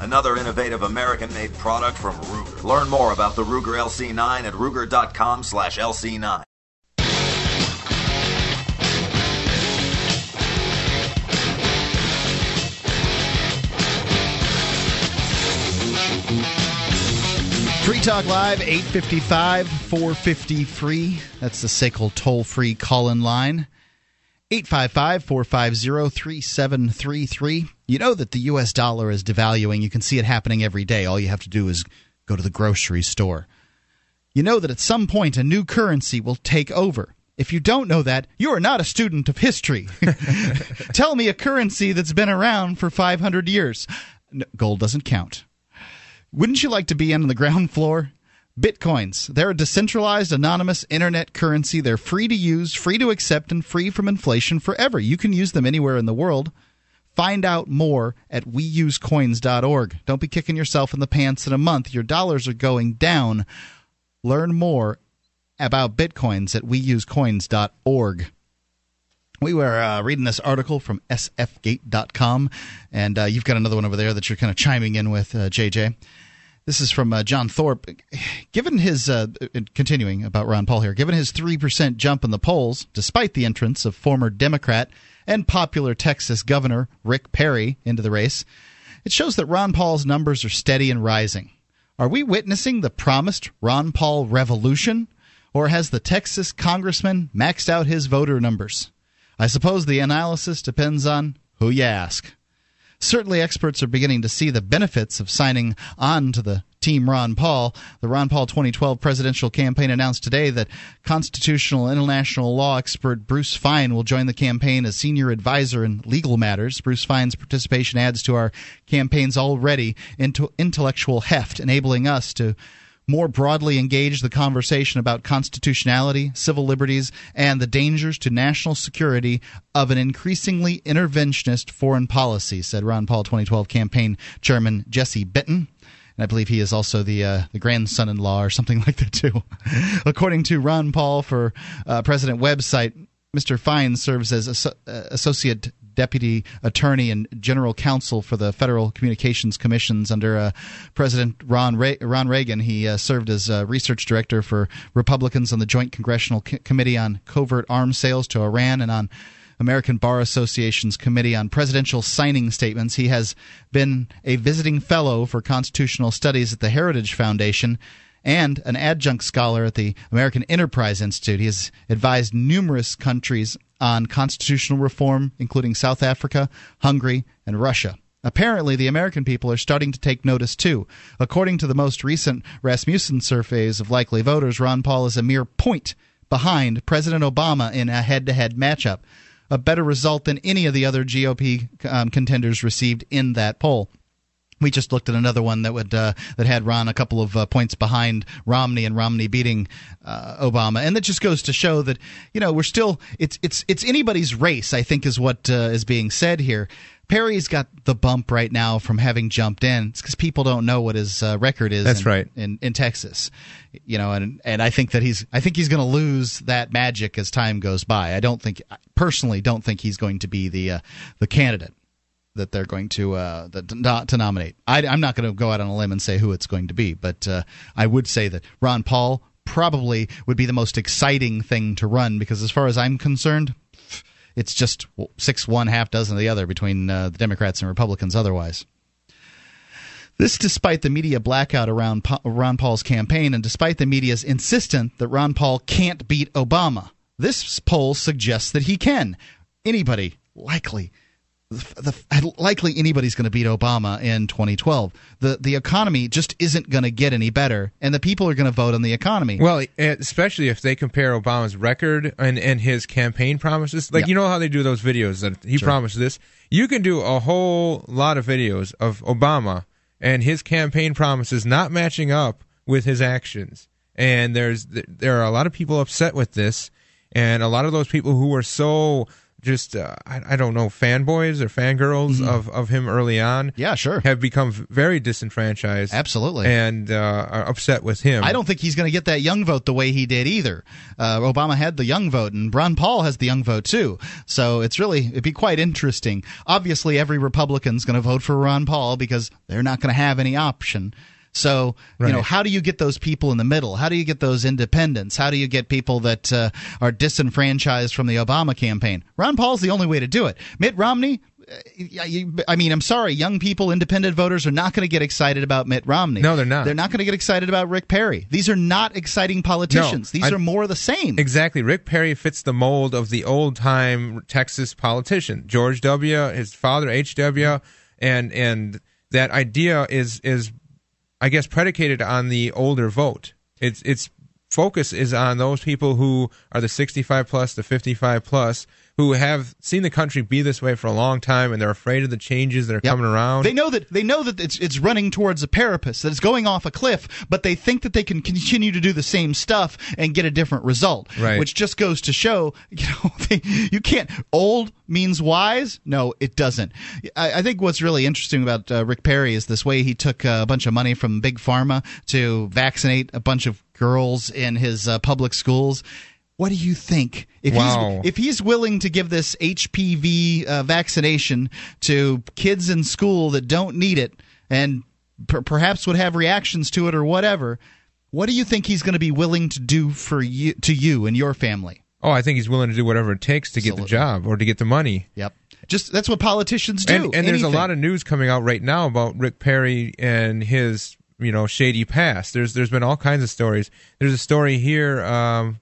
[SPEAKER 8] another innovative American-made product from Ruger. Learn more about the Ruger LC9 at ruger.com/lc9.
[SPEAKER 1] Free Talk Live, 855 450 free. That's the SACL toll free call in line. 855 450 3733. You know that the U.S. dollar is devaluing. You can see it happening every day. All you have to do is go to the grocery store. You know that at some point a new currency will take over. If you don't know that, you are not a student of history. (laughs) Tell me a currency that's been around for 500 years. No, gold doesn't count. Wouldn't you like to be in on the ground floor? Bitcoins. They're a decentralized, anonymous internet currency. They're free to use, free to accept, and free from inflation forever. You can use them anywhere in the world. Find out more at weusecoins.org. Don't be kicking yourself in the pants in a month. Your dollars are going down. Learn more about Bitcoins at weusecoins.org. We were uh, reading this article from sfgate.com, and uh, you've got another one over there that you're kind of chiming in with, uh, JJ. This is from uh, John Thorpe. Given his, uh, continuing about Ron Paul here, given his 3% jump in the polls, despite the entrance of former Democrat and popular Texas Governor Rick Perry into the race, it shows that Ron Paul's numbers are steady and rising. Are we witnessing the promised Ron Paul revolution, or has the Texas congressman maxed out his voter numbers? I suppose the analysis depends on who you ask. Certainly, experts are beginning to see the benefits of signing on to the Team Ron Paul. The Ron Paul 2012 presidential campaign announced today that constitutional international law expert Bruce Fein will join the campaign as senior advisor in legal matters. Bruce Fein's participation adds to our campaign's already intellectual heft, enabling us to more broadly engage the conversation about constitutionality, civil liberties, and the dangers to national security of an increasingly interventionist foreign policy, said Ron Paul 2012 campaign chairman Jesse Benton. And I believe he is also the uh, the grandson-in-law or something (laughs) like that too. According to Ron Paul for uh, President website, Mr. Fein serves as uh, associate deputy attorney and general counsel for the Federal Communications Commissions under uh, President Ron, Re- Ron Reagan. He uh, served as uh, research director for Republicans on the Joint Congressional C- Committee on Covert Arms Sales to Iran and on American Bar Association's Committee on Presidential Signing Statements. He has been a visiting fellow for constitutional studies at the Heritage Foundation and an adjunct scholar at the American Enterprise Institute. He has advised numerous countries on constitutional reform, including South Africa, Hungary, and Russia. Apparently, the American people are starting to take notice too. According to the most recent Rasmussen surveys of likely voters, Ron Paul is a mere point behind President Obama in a head to head matchup, a better result than any of the other GOP um, contenders received in that poll. We just looked at another one that would uh, that had Ron a couple of uh, points behind Romney and Romney beating uh, Obama, and that just goes to show that you know we're still it's it's it's anybody's race. I think is what uh, is being said here. Perry's got the bump right now from having jumped in. It's because people don't know what his uh, record is.
[SPEAKER 2] That's
[SPEAKER 1] in,
[SPEAKER 2] right
[SPEAKER 1] in, in Texas, you know, and and I think that he's I think he's going to lose that magic as time goes by. I don't think personally don't think he's going to be the uh, the candidate that they're going to uh, that, to nominate. I, am not going to go out on a limb and say who it's going to be, but uh, I would say that Ron Paul probably would be the most exciting thing to run because, as far as I'm concerned, it's just six one half dozen of the other between uh, the Democrats and Republicans. Otherwise. This, despite the media blackout around Ron Paul's campaign, and despite the media's insistence that Ron Paul can't beat Obama. This poll suggests that he can. Anybody likely the, the, likely anybody's going to beat Obama in 2012. The the economy just isn't going to get any better, and the people are going to vote on the economy.
[SPEAKER 2] Well, especially if they compare Obama's record and, and his campaign promises. Like, you know how they do those videos that he sure. promised this? You can do a whole lot of videos of Obama and his campaign promises not matching up with his actions. And there's there are a lot of people upset with this and a lot of those people who were so just uh, I, I don't know fanboys or fangirls
[SPEAKER 1] Mm-hmm.
[SPEAKER 2] of of him early on
[SPEAKER 1] Yeah, sure.
[SPEAKER 2] have become very disenfranchised
[SPEAKER 1] Absolutely.
[SPEAKER 2] and uh, are upset with him
[SPEAKER 1] I don't think he's going to get that young vote the way he did either. Uh, Obama had the young vote, and Ron Paul has the young vote too. So it's really it'd be quite interesting. Obviously, every Republican's going to vote for Ron Paul because they're not going to have any option. So you know, how do you get those people in the middle? How do you get those independents? How do you get people that uh, are disenfranchised from the Obama campaign? Ron Paul's the only way to do it. Mitt Romney. uh, I mean, I'm sorry, young people, independent voters are not going to get excited about Mitt Romney.
[SPEAKER 2] No, they're not.
[SPEAKER 1] They're not going to get excited about Rick Perry. These are not exciting politicians. These
[SPEAKER 2] I-
[SPEAKER 1] are more the same.
[SPEAKER 2] Exactly. Rick Perry fits the mold of the old time Texas politician. George W., his father H.W., and and that idea is is I guess predicated on the older vote. It's its focus is on those people who are the 65 plus, the 55 plus, who have seen the country be this way for a long time, and they're afraid of the changes that are
[SPEAKER 1] Yep.
[SPEAKER 2] coming around.
[SPEAKER 1] They know that they know that it's it's running towards a precipice, that it's going off a cliff, but they think that they can continue to do the same stuff and get a different result.
[SPEAKER 2] Right.
[SPEAKER 1] Which just goes to show, (laughs) you know, they, you can't. Old means wise. No, it doesn't. I, I think what's really interesting about uh, Rick Perry is this way he took uh, a bunch of money from big pharma to vaccinate a bunch of girls in his uh, public schools. What do you think? If
[SPEAKER 2] Wow.
[SPEAKER 1] he's if he's willing to give this HPV uh, vaccination to kids in school that don't need it and per- perhaps would have reactions to it or whatever, what do you think he's going to be willing to do for you to you and your family?
[SPEAKER 2] oh, I think he's willing to do whatever it takes to get the job or to get the money.
[SPEAKER 1] Yep. Just that's what politicians do.
[SPEAKER 2] and, and there's a lot of news coming out right now about Rick Perry and his you know shady past. There's there's been all kinds of stories. There's a story here um,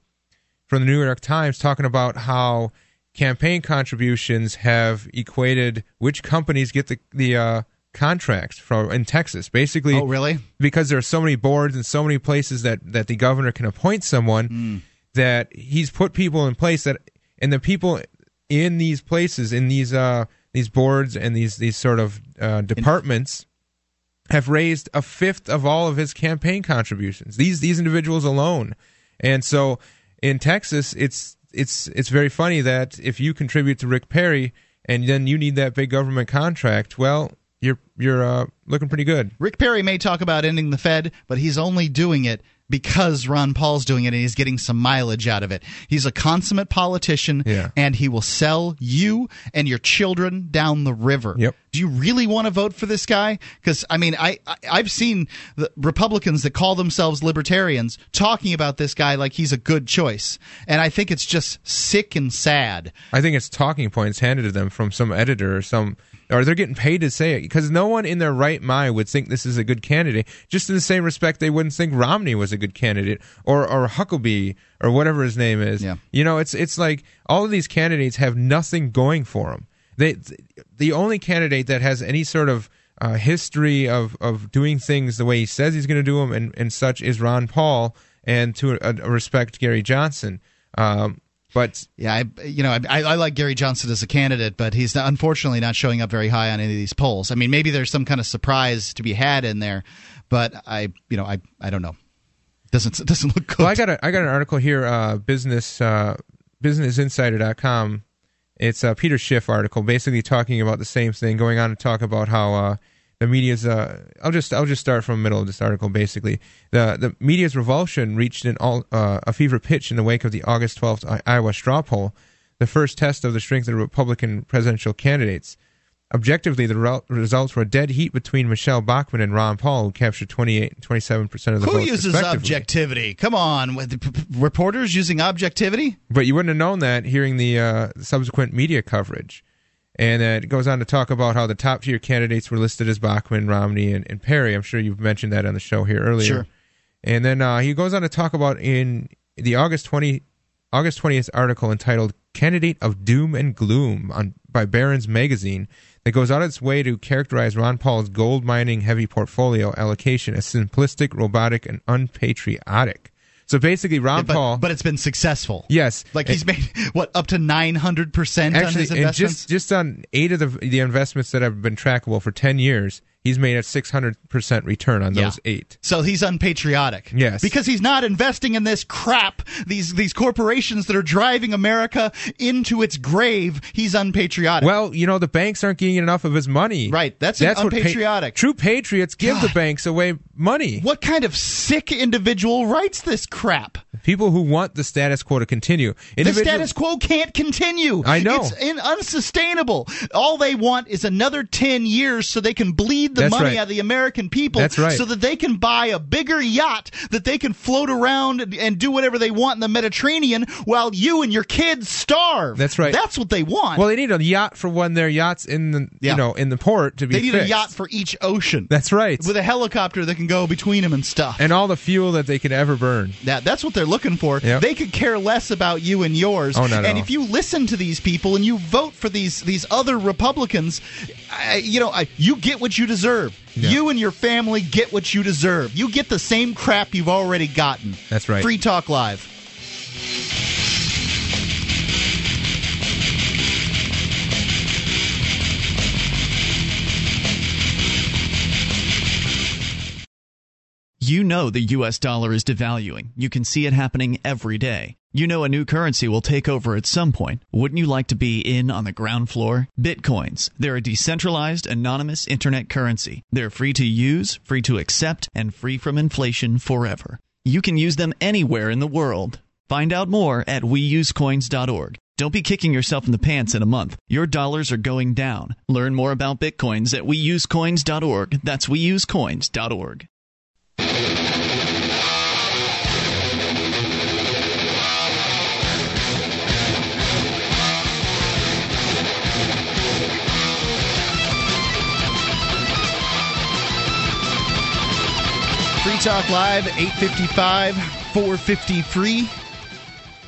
[SPEAKER 2] from the New York Times talking about how campaign contributions have equated which companies get the the uh, contracts from in Texas. Basically,
[SPEAKER 1] Oh, really?
[SPEAKER 2] because there are so many boards and so many places that that the governor can appoint someone
[SPEAKER 1] Hmm.
[SPEAKER 2] that he's put people in place that and the people in these places in these uh these boards and these these sort of uh, departments have raised a fifth of all of his campaign contributions these these individuals alone and so in Texas it's it's it's very funny that if you contribute to Rick Perry and then you need that big government contract well you're you're uh, looking pretty good.
[SPEAKER 1] Rick Perry may talk about ending the Fed, but he's only doing it because Ron Paul's doing it and he's getting some mileage out of it. He's a consummate politician
[SPEAKER 2] Yeah.
[SPEAKER 1] and he will sell you and your children down the river.
[SPEAKER 2] Yep.
[SPEAKER 1] Do you really want to vote for this guy? Because I mean, I, I I've seen the Republicans that call themselves libertarians talking about this guy like he's a good choice, and I think it's just sick and sad.
[SPEAKER 2] I think it's talking points handed to them from some editor or some, or they're getting paid to say it because no one in their right mind would think this is a good candidate. Just in the same respect, they wouldn't think Romney was a good candidate or or Huckabee or whatever his name is.
[SPEAKER 1] Yeah.
[SPEAKER 2] You know, it's it's like all of these candidates have nothing going for them. They the only candidate that has any sort of uh, history of of doing things the way he says he's going to do them and and such is Ron Paul and to a, a respect Gary Johnson. Um, but
[SPEAKER 1] Yeah, I, you know, I, I like Gary Johnson as a candidate, but he's not, unfortunately not showing up very high on any of these polls. I mean, maybe there's some kind of surprise to be had in there, but I, you know, I, I don't know. Doesn't (laughs) doesn't look good.
[SPEAKER 2] Well, I got a I got an article here, uh, business uh, businessinsider.com. It's a Peter Schiff article, basically talking about the same thing, going on to talk about how uh, the media's. Uh, I'll just I'll just start from the middle of this article. Basically, the the media's revulsion reached an all, uh, a fever pitch in the wake of the August twelfth Iowa straw poll, the first test of the strength of the Republican presidential candidates. Objectively, the re- results were a dead heat between Michele Bachmann and Ron Paul, who captured 28 and 27 percent of the
[SPEAKER 1] Who
[SPEAKER 2] votes.
[SPEAKER 1] uses objectivity? Come on, with the p- reporters using objectivity?
[SPEAKER 2] But you wouldn't have known that hearing the uh, subsequent media coverage. And uh, it goes on to talk about how the top tier candidates were listed as Bachmann, Romney, and, and Perry. I'm sure you've mentioned that on the show here earlier.
[SPEAKER 1] Sure.
[SPEAKER 2] And then uh, he goes on to talk about in the August 20 August 20th article entitled "Candidate of Doom and Gloom" on by Barron's Magazine that goes out its way to characterize Ron Paul's gold mining heavy portfolio allocation as simplistic, robotic, and unpatriotic. So basically, Ron
[SPEAKER 1] but,
[SPEAKER 2] Paul.
[SPEAKER 1] but it's been successful.
[SPEAKER 2] Yes,
[SPEAKER 1] Like he's made what up to nine hundred percent on his
[SPEAKER 2] and
[SPEAKER 1] investments.
[SPEAKER 2] just just on eight of the the investments that have been trackable for ten years, he's made a 600% return on
[SPEAKER 1] Yeah.
[SPEAKER 2] those eight.
[SPEAKER 1] So he's unpatriotic.
[SPEAKER 2] Yes.
[SPEAKER 1] Because he's not investing in this crap, these these corporations that are driving America into its grave. He's unpatriotic.
[SPEAKER 2] Well, you know, the banks aren't getting enough of his money.
[SPEAKER 1] Right, that's
[SPEAKER 2] what pa-
[SPEAKER 1] unpatriotic.
[SPEAKER 2] true patriots give the banks away money.
[SPEAKER 1] what kind of sick individual writes this crap?
[SPEAKER 2] People who want the status quo to continue.
[SPEAKER 1] The status quo can't continue.
[SPEAKER 2] I know.
[SPEAKER 1] It's in, unsustainable. All they want is another 10 years so they can bleed the
[SPEAKER 2] That's
[SPEAKER 1] money
[SPEAKER 2] right.
[SPEAKER 1] out of the American people
[SPEAKER 2] That's right.
[SPEAKER 1] so that they can buy a bigger yacht that they can float around and, do whatever they want in the Mediterranean while you and your kids starve.
[SPEAKER 2] That's right.
[SPEAKER 1] That's what they want.
[SPEAKER 2] Well, they need a yacht for when their yachts in the
[SPEAKER 1] Yeah.
[SPEAKER 2] you know in the port to be.
[SPEAKER 1] they need a yacht for each ocean
[SPEAKER 2] That's right.
[SPEAKER 1] with a helicopter that can go between them and stuff.
[SPEAKER 2] and all the fuel that they can ever burn.
[SPEAKER 1] That that's what they're looking for.
[SPEAKER 2] Yep.
[SPEAKER 1] They could care less about you and yours.
[SPEAKER 2] Oh, not
[SPEAKER 1] and
[SPEAKER 2] all.
[SPEAKER 1] if you listen to these people and you vote for these these other Republicans, I, you know, I, you get what you deserve.
[SPEAKER 2] Yeah.
[SPEAKER 1] You and your family get what you deserve. You get the same crap you've already gotten.
[SPEAKER 2] That's right.
[SPEAKER 1] Free Talk Live.
[SPEAKER 9] You know the US dollar is devaluing. You can see it happening every day. You know a new currency will take over at some point. Wouldn't you like to be in on the ground floor? Bitcoins. They're a decentralized, anonymous internet currency. They're free to use, free to accept, and free from inflation forever. You can use them anywhere in the world. Find out more at weusecoins.org. Don't be kicking yourself in the pants in a month. Your dollars are going down. Learn more about Bitcoins at weusecoins.org. That's weusecoins.org.
[SPEAKER 1] Talk Live, 855 453.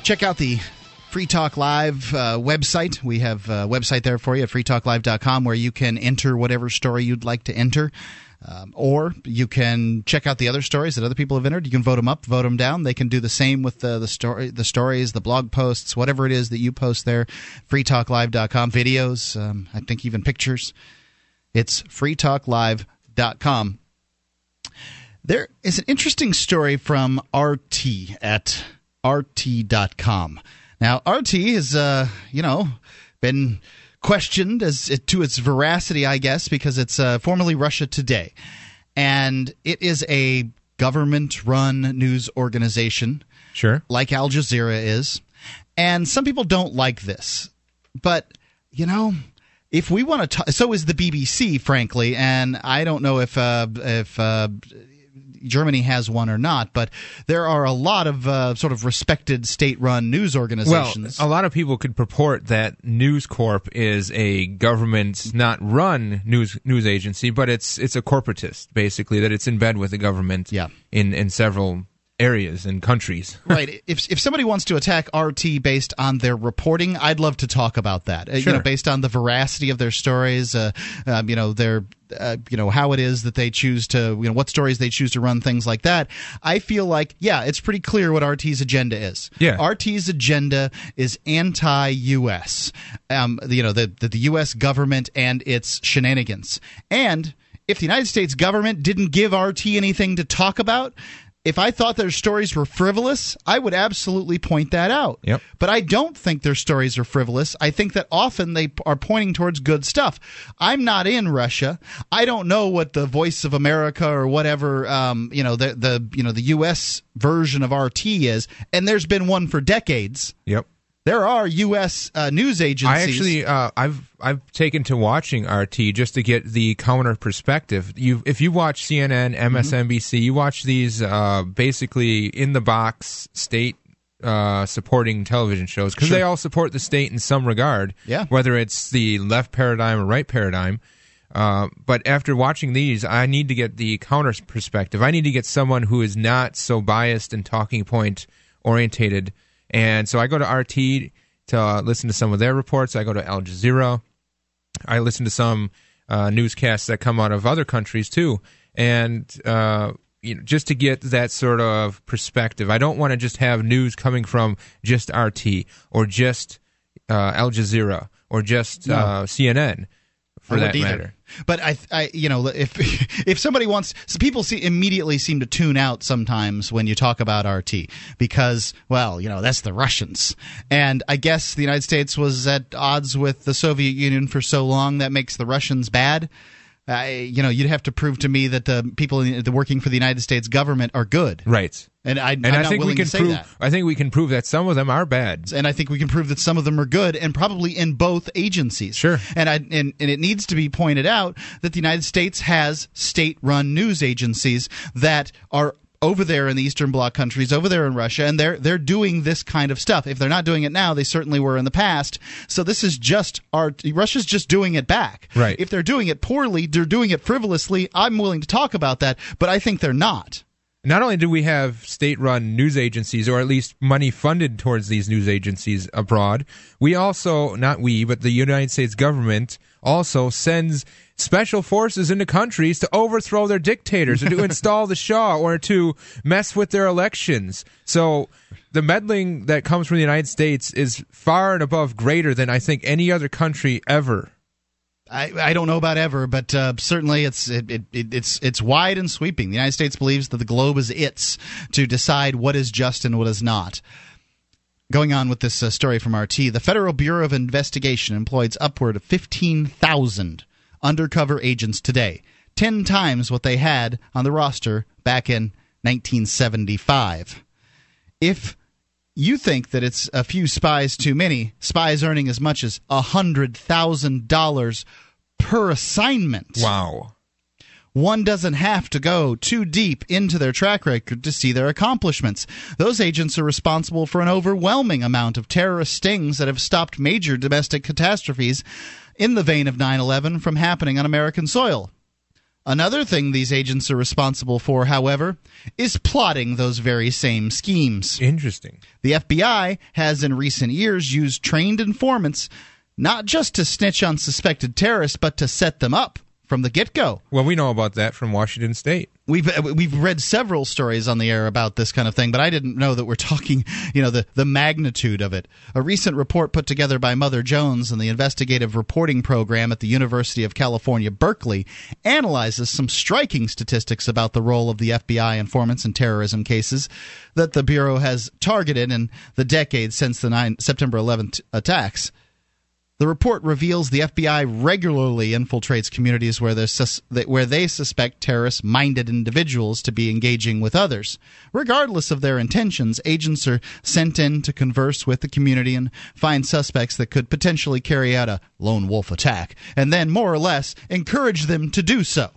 [SPEAKER 1] Check out the Free Talk Live uh, website. We have a website there for you at freetalklive.com where you can enter whatever story you'd like to enter. Um, or you can check out the other stories that other people have entered. You can vote them up, vote them down. They can do the same with the the story, the stories, the blog posts, whatever it is that you post there. Freetalklive.com videos. Um, I think even pictures. It's freetalklive.com. There is an interesting story from RT at RT.com. Now, RT has, uh, you know, been questioned as to its veracity, I guess, because it's uh, formerly Russia Today, and it is a government-run news organization,
[SPEAKER 2] Sure.
[SPEAKER 1] like Al Jazeera is, and some people don't like this, but you know. If we want to, talk, so is the BBC, frankly, and I don't know if uh, if uh, Germany has one or not, but there are a lot of uh, sort of respected state-run news organizations.
[SPEAKER 2] Well, a lot of people could purport that News Corp is a government not run news news agency, but it's it's a corporatist basically that it's in bed with the government
[SPEAKER 1] Yeah.
[SPEAKER 2] in in several areas and countries. (laughs)
[SPEAKER 1] right. If if somebody wants to attack RT based on their reporting, I'd love to talk about that. Uh, You know, based on the veracity of their stories, uh, um, you know, their uh, you know how it is that they choose to, you know, what stories they choose to run, things like that. I feel like, yeah, it's pretty clear what RT's agenda is.
[SPEAKER 2] Yeah.
[SPEAKER 1] RT's agenda is anti-U.S. Um, you know, the, the the U.S. government and its shenanigans. And if the United States government didn't give RT anything to talk about, if I thought their stories were frivolous, I would absolutely point that out.
[SPEAKER 2] Yep.
[SPEAKER 1] But I don't think their stories are frivolous. I think that often they are pointing towards good stuff. I'm not in Russia. I don't know what the Voice of America or whatever, um, you know, the the you know the U.S. version of RT is, and there's been one for decades.
[SPEAKER 2] Yep.
[SPEAKER 1] There are U.S. Uh, news agencies.
[SPEAKER 2] I actually, uh, I've I've taken to watching RT just to get the counter perspective. You, if you watch CNN, MSNBC, you watch these uh, basically in the box state uh, supporting television shows because they all support the state in some regard.
[SPEAKER 1] Yeah.
[SPEAKER 2] whether it's the left paradigm or right paradigm. Uh, but after watching these, I need to get the counter perspective. I need to get someone who is not so biased and talking point orientated. And so I go to RT to uh, listen to some of their reports. I go to Al Jazeera. I listen to some uh, newscasts that come out of other countries too, and uh, you know, just to get that sort of perspective. I don't want to just have news coming from just RT or just uh, Al Jazeera or just uh, CNN. For
[SPEAKER 1] I
[SPEAKER 2] that matter.
[SPEAKER 1] But I, I, you know, if (laughs) if somebody wants, so people see immediately seem to tune out sometimes when you talk about RT because, well, you know, that's the Russians, and I guess the United States was at odds with the Soviet Union for so long that makes the Russians bad. I, you know, you'd have to prove to me that the people in, the working for the United States government are good,
[SPEAKER 2] Right.
[SPEAKER 1] and I,
[SPEAKER 2] And
[SPEAKER 1] I'm
[SPEAKER 2] I
[SPEAKER 1] not
[SPEAKER 2] think we can
[SPEAKER 1] say
[SPEAKER 2] prove.
[SPEAKER 1] that.
[SPEAKER 2] I think we can prove that some of them are bad.
[SPEAKER 1] and I think we can prove that some of them are good, and probably in both agencies.
[SPEAKER 2] Sure.
[SPEAKER 1] And I and, and it needs to be pointed out that the United States has state-run news agencies that are over there in the Eastern Bloc countries, over there in Russia, and they're they're doing this kind of stuff. If they're not doing it now, they certainly were in the past. So this is just our Russia's just doing it back.
[SPEAKER 2] Right.
[SPEAKER 1] If they're doing it poorly, they're doing it frivolously. I'm willing to talk about that, but I think they're not.
[SPEAKER 2] Not only do we have state-run news agencies, or at least money funded towards these news agencies abroad, we also, not we, but the United States government also sends special forces into countries to overthrow their dictators, or to (laughs) install the Shah, or to mess with their elections. So the meddling that comes from the United States is far and above greater than I think any other country ever.
[SPEAKER 1] I, I don't know about ever, but uh, certainly it's it, it, it, it's it's wide and sweeping. The United States believes that the globe is its to decide what is just and what is not. Going on with this uh, story from RT, the Federal Bureau of Investigation employs upward of 15,000 undercover agents today, 10 times what they had on the roster back in 1975. If you think that it's a few spies too many, spies earning as much as $100,000 per assignment.
[SPEAKER 2] Wow.
[SPEAKER 1] One doesn't have to go too deep into their track record to see their accomplishments. Those agents are responsible for an overwhelming amount of terrorist stings that have stopped major domestic catastrophes in the vein of 9 11 from happening on American soil. Another thing these agents are responsible for, however, is plotting those very same schemes.
[SPEAKER 2] Interesting.
[SPEAKER 1] The FBI has in recent years used trained informants not just to snitch on suspected terrorists, but to set them up from the get go.
[SPEAKER 2] Well, we know about that from Washington State.
[SPEAKER 1] We've uh, we've read several stories on the air about this kind of thing, but I didn't know that we're talking, (laughs) you know, the the magnitude of it. A recent report put together by Mother Jones and the investigative reporting program at the University of California, Berkeley, analyzes some striking statistics about the role of the FBI informants in terrorism cases that the bureau has targeted in the decades since the 9, September 11th attacks. The report reveals the FBI regularly infiltrates communities where, sus- where they suspect terrorist minded individuals to be engaging with others. Regardless of their intentions, agents are sent in to converse with the community and find suspects that could potentially carry out a lone wolf attack, and then, more or less, encourage them to do so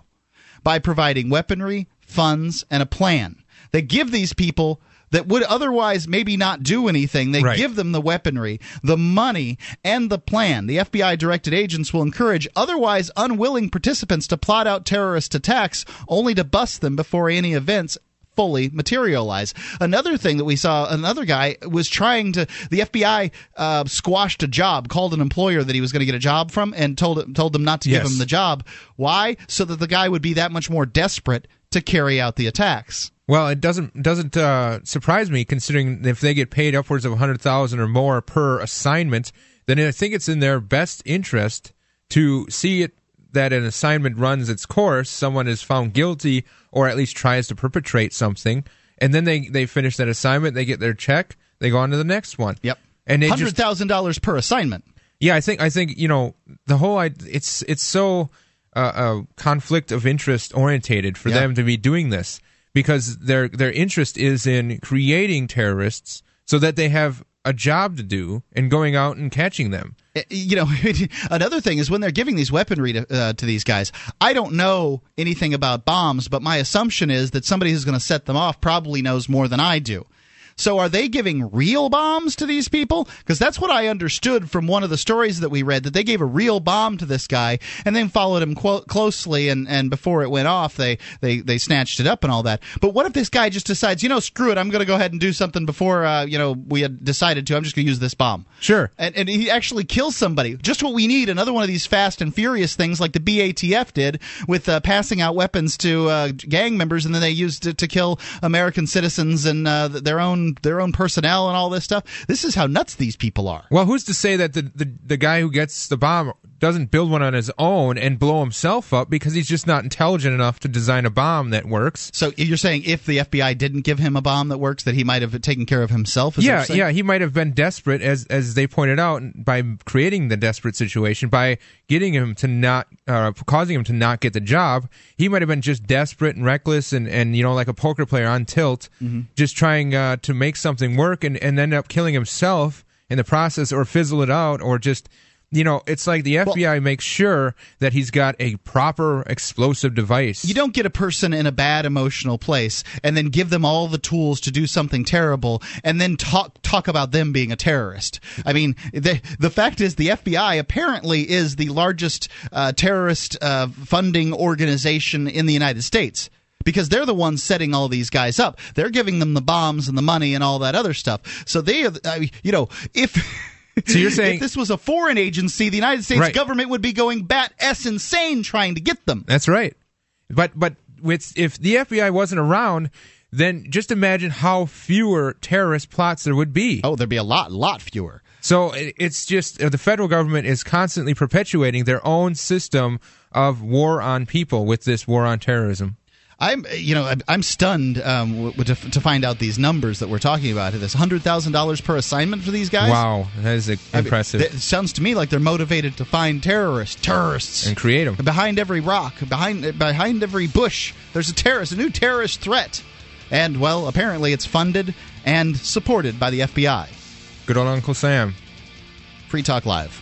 [SPEAKER 1] by providing weaponry, funds, and a plan. They give these people that would otherwise maybe not do anything. They
[SPEAKER 2] Right.
[SPEAKER 1] give them the weaponry, the money, and the plan. The FBI directed agents will encourage otherwise unwilling participants to plot out terrorist attacks only to bust them before any events fully materialize. Another thing that we saw, another guy was trying to. The FBI uh, squashed a job, called an employer that he was going to get a job from, and told told them not to give him the job. Why? So that the guy would be that much more desperate to carry out the attacks.
[SPEAKER 2] Well, it doesn't doesn't uh, surprise me considering if they get paid upwards of a hundred thousand or more per assignment, then I think it's in their best interest to see it that an assignment runs its course, someone is found guilty or at least tries to perpetrate something, and then they they finish that assignment, they get their check, they go on to the next one.
[SPEAKER 1] Yep.
[SPEAKER 2] And
[SPEAKER 1] Hundred thousand dollars per assignment.
[SPEAKER 2] yeah, I think I think you know the whole it's it's so uh, uh, conflict of interest orientated for
[SPEAKER 1] Yeah.
[SPEAKER 2] them to be doing this because their their interest is in creating terrorists so that they have a job to do and going out and catching them.
[SPEAKER 1] Uh, you know (laughs) another thing is when they're giving these weaponry to, uh, to these guys i don't know anything about bombs but my assumption is that somebody who's going to set them off probably knows more than i do so are they giving real bombs to these people because that's what i understood from one of the stories that we read that they gave a real bomb to this guy and then followed him qu- closely and, and before it went off they, they, they snatched it up and all that but what if this guy just decides you know screw it i'm going to go ahead and do something before uh, you know we had decided to i'm just going to use this bomb
[SPEAKER 2] Sure.
[SPEAKER 1] and, and he actually kills somebody. Just what we need. Another one of these fast and furious things, like the BATF did with uh, passing out weapons to uh, gang members, and then they used it to kill American citizens and uh, their own their own personnel and all this stuff. This is how nuts these people are.
[SPEAKER 2] Well, who's to say that the, the, the guy who gets the bomb doesn't build one on his own and blow himself up because he's just not intelligent enough to design a bomb that works.
[SPEAKER 1] So you're saying if the FBI didn't give him a bomb that works, that he might have taken care of himself?
[SPEAKER 2] Yeah, yeah, he might have been desperate, as as they pointed out, by creating the desperate situation by getting him to not, uh, causing him to not get the job. He might have been just desperate and reckless, and and you know like a poker player on tilt,
[SPEAKER 1] Mm-hmm.
[SPEAKER 2] just trying uh, to make something work, and and end up killing himself in the process, or fizzle it out, or just. You know, it's like the FBI makes sure that he's got a proper explosive device.
[SPEAKER 1] You don't get a person in a bad emotional place and then give them all the tools to do something terrible and then talk talk about them being a terrorist. I mean, the the fact is the FBI apparently is the largest uh, terrorist uh, funding organization in the United States. Because they're the ones setting all these guys up. They're giving them the bombs and the money and all that other stuff. So they, are, uh, you know, if (laughs)
[SPEAKER 2] So you're saying
[SPEAKER 1] if this was a foreign agency, the United States
[SPEAKER 2] Right.
[SPEAKER 1] government would be going bat s insane trying to get them.
[SPEAKER 2] That's right. But but with if the FBI wasn't around, then just imagine how fewer terrorist plots there would be.
[SPEAKER 1] Oh, there'd be a lot, a lot fewer.
[SPEAKER 2] So it- it's just uh, the federal government is constantly perpetuating their own system of war on people with this war on terrorism.
[SPEAKER 1] I'm, you know, I'm- stunned um, w- to, to find out these numbers that we're talking about. This hundred thousand dollars per assignment for these guys.
[SPEAKER 2] Wow, that is uh,
[SPEAKER 1] I mean,
[SPEAKER 2] impressive.
[SPEAKER 1] It sounds to me like they're motivated to find terrorists, terrorists,
[SPEAKER 2] and create them.
[SPEAKER 1] behind every rock, behind behind every bush. There's a terrorist, a new terrorist threat, and well, apparently it's funded and supported by the FBI.
[SPEAKER 2] Good old Uncle Sam.
[SPEAKER 1] Free Talk Live.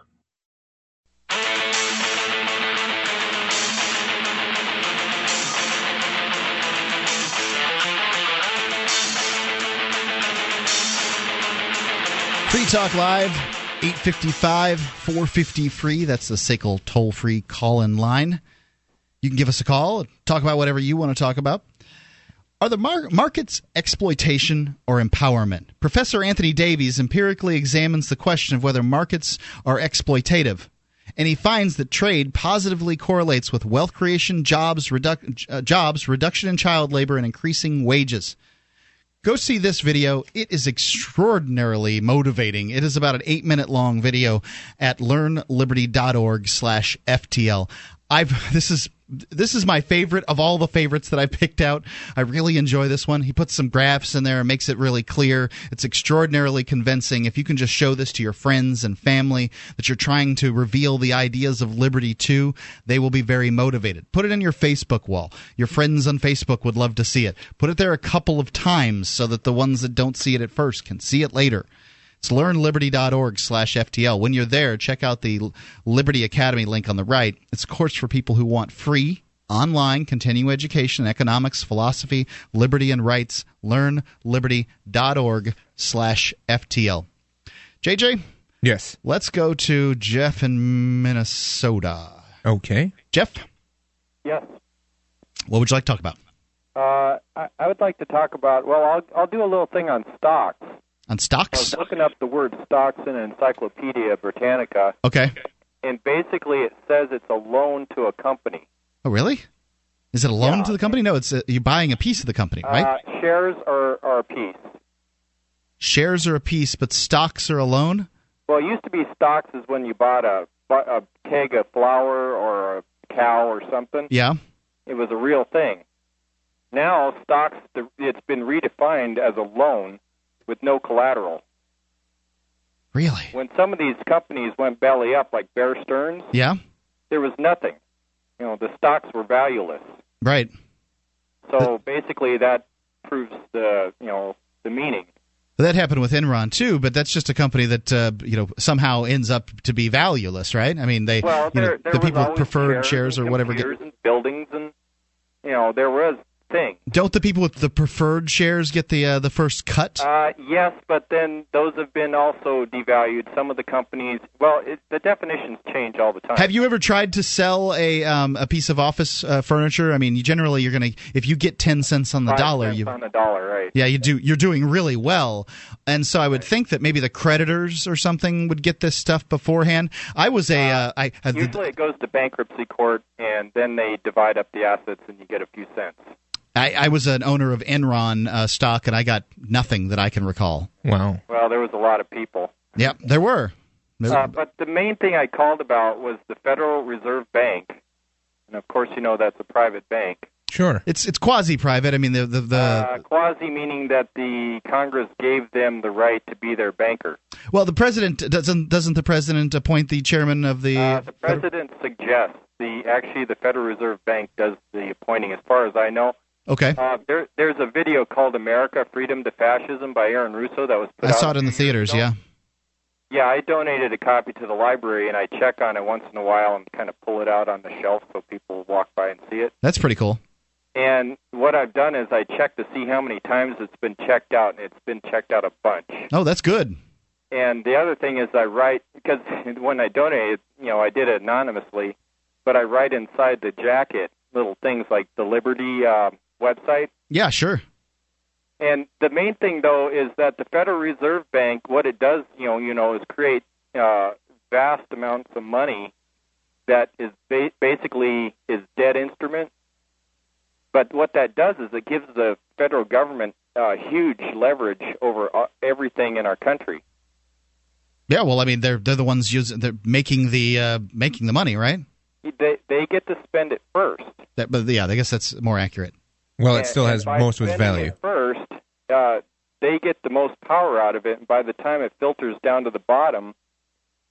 [SPEAKER 1] Free Talk Live, 855 450 free. That's the SACL toll free call in line. You can give us a call, talk about whatever you want to talk about. Are the mar- markets exploitation or empowerment? Professor Anthony Davies empirically examines the question of whether markets are exploitative. And he finds that trade positively correlates with wealth creation, jobs, reduc- uh, jobs, reduction in child labor, and increasing wages. Go see this video. It is extraordinarily motivating. It is about an eight minute long video at learnliberty.org slash FTL. I've, this is, this is my favorite of all the favorites that I picked out. I really enjoy this one. He puts some graphs in there and makes it really clear. It's extraordinarily convincing. If you can just show this to your friends and family that you're trying to reveal the ideas of liberty to, they will be very motivated. Put it in your Facebook wall. Your friends on Facebook would love to see it. Put it there a couple of times so that the ones that don't see it at first can see it later. It's learnliberty.org slash FTL. When you're there, check out the Liberty Academy link on the right. It's a course for people who want free, online continuing education in economics, philosophy, liberty, and rights. Learnliberty.org slash FTL. JJ?
[SPEAKER 2] Yes.
[SPEAKER 1] Let's go to Jeff in Minnesota.
[SPEAKER 2] Okay.
[SPEAKER 1] Jeff,
[SPEAKER 10] Yes.
[SPEAKER 1] what would you like to talk about?
[SPEAKER 10] Uh, I, I would like to talk about. Well, I'll I'll do a little thing on stocks.
[SPEAKER 1] On stocks?
[SPEAKER 10] I was looking up the word stocks in Encyclopedia Britannica,
[SPEAKER 1] Okay.
[SPEAKER 10] and basically it says it's a loan to a company.
[SPEAKER 1] Oh, really? Is it a loan
[SPEAKER 10] Yeah.
[SPEAKER 1] to the company? No, it's a, you're buying a piece of the company, right?
[SPEAKER 10] Uh, shares are, are a piece.
[SPEAKER 1] Shares are a piece, but stocks are a loan?
[SPEAKER 10] Well, it used to be stocks is when you bought a a keg of flour or a cow or something.
[SPEAKER 1] Yeah.
[SPEAKER 10] It was a real thing. Now stocks the- it's been redefined as a loan with no collateral.
[SPEAKER 1] Really?
[SPEAKER 10] When some of these companies went belly up, like Bear Stearns,
[SPEAKER 1] Yeah.
[SPEAKER 10] there was nothing. You know, the stocks were valueless.
[SPEAKER 1] Right.
[SPEAKER 10] So basically, that proves the you know the meaning.
[SPEAKER 1] That happened with Enron too, but that's just a company that uh, you know somehow ends up to be valueless, right? I mean, they
[SPEAKER 10] Well,
[SPEAKER 1] you know,
[SPEAKER 10] there, there
[SPEAKER 1] the people preferred
[SPEAKER 10] shares
[SPEAKER 1] shares or whatever get
[SPEAKER 10] and buildings, and you know there was thing.
[SPEAKER 1] Don't the people with the preferred shares get the uh, the first cut?
[SPEAKER 10] Uh, yes, but then those have been also devalued. Some of the companies, well, it, the definitions change all the time.
[SPEAKER 1] Have you ever tried to sell a um, a piece of office uh, furniture? I mean, you, generally you're gonna if you get ten cents on the
[SPEAKER 10] Five
[SPEAKER 1] dollar, you
[SPEAKER 10] on the dollar, right?
[SPEAKER 1] yeah you do you're doing really well, and so I would think that maybe the creditors or something would get this stuff beforehand. I was a uh, I uh, the-
[SPEAKER 10] Usually it goes to bankruptcy court, and then they divide up the assets, and you get a few cents.
[SPEAKER 1] I, I was an owner of Enron uh, stock, and I got nothing that I can recall.
[SPEAKER 2] Wow.
[SPEAKER 10] Well, there was a lot of people.
[SPEAKER 1] Yep, there were. There-
[SPEAKER 10] Uh, but the main thing I called about was the Federal Reserve Bank, and of course, you know that's a private bank.
[SPEAKER 2] Sure.
[SPEAKER 1] It's it's quasi private. I mean the the, the
[SPEAKER 10] uh, quasi meaning that the Congress gave them the right to be their banker.
[SPEAKER 1] well the president doesn't doesn't the president appoint the chairman of the
[SPEAKER 10] Uh, the president suggests the actually the Federal Reserve Bank does the appointing. As far as I know,
[SPEAKER 1] okay
[SPEAKER 10] uh, there there's a video called "America: Freedom to Fascism" by Aaron Russo that was. Put
[SPEAKER 1] I saw it in the theaters. Yeah.
[SPEAKER 10] Yeah, I donated a copy to the library, and I check on it once in a while and kind of pull it out on the shelf so people walk by and see it.
[SPEAKER 1] That's pretty cool.
[SPEAKER 10] And what I've done is I check to see how many times it's been checked out, and it's been checked out a bunch.
[SPEAKER 1] Oh, that's good.
[SPEAKER 10] And the other thing is I write because (laughs) when I donated, you know, I did it anonymously, but I write inside the jacket little things like the Liberty uh, website.
[SPEAKER 1] Yeah, sure.
[SPEAKER 10] And the main thing, though, is that the Federal Reserve Bank, what it does, you know, you know, is create uh, vast amounts of money that is ba- basically is dead instrument. But what that does is it gives the federal government uh, huge leverage over uh, everything in our country.
[SPEAKER 1] Yeah, well, I mean, they're they're the ones using they're making the uh, making the money, right?
[SPEAKER 10] They they get to spend it first.
[SPEAKER 1] That, but yeah, I guess that's more accurate.
[SPEAKER 2] Well, it
[SPEAKER 10] And-
[SPEAKER 2] still has most of its value.
[SPEAKER 10] it First, uh, they get the most power out of it, and by the time it filters down to the bottom,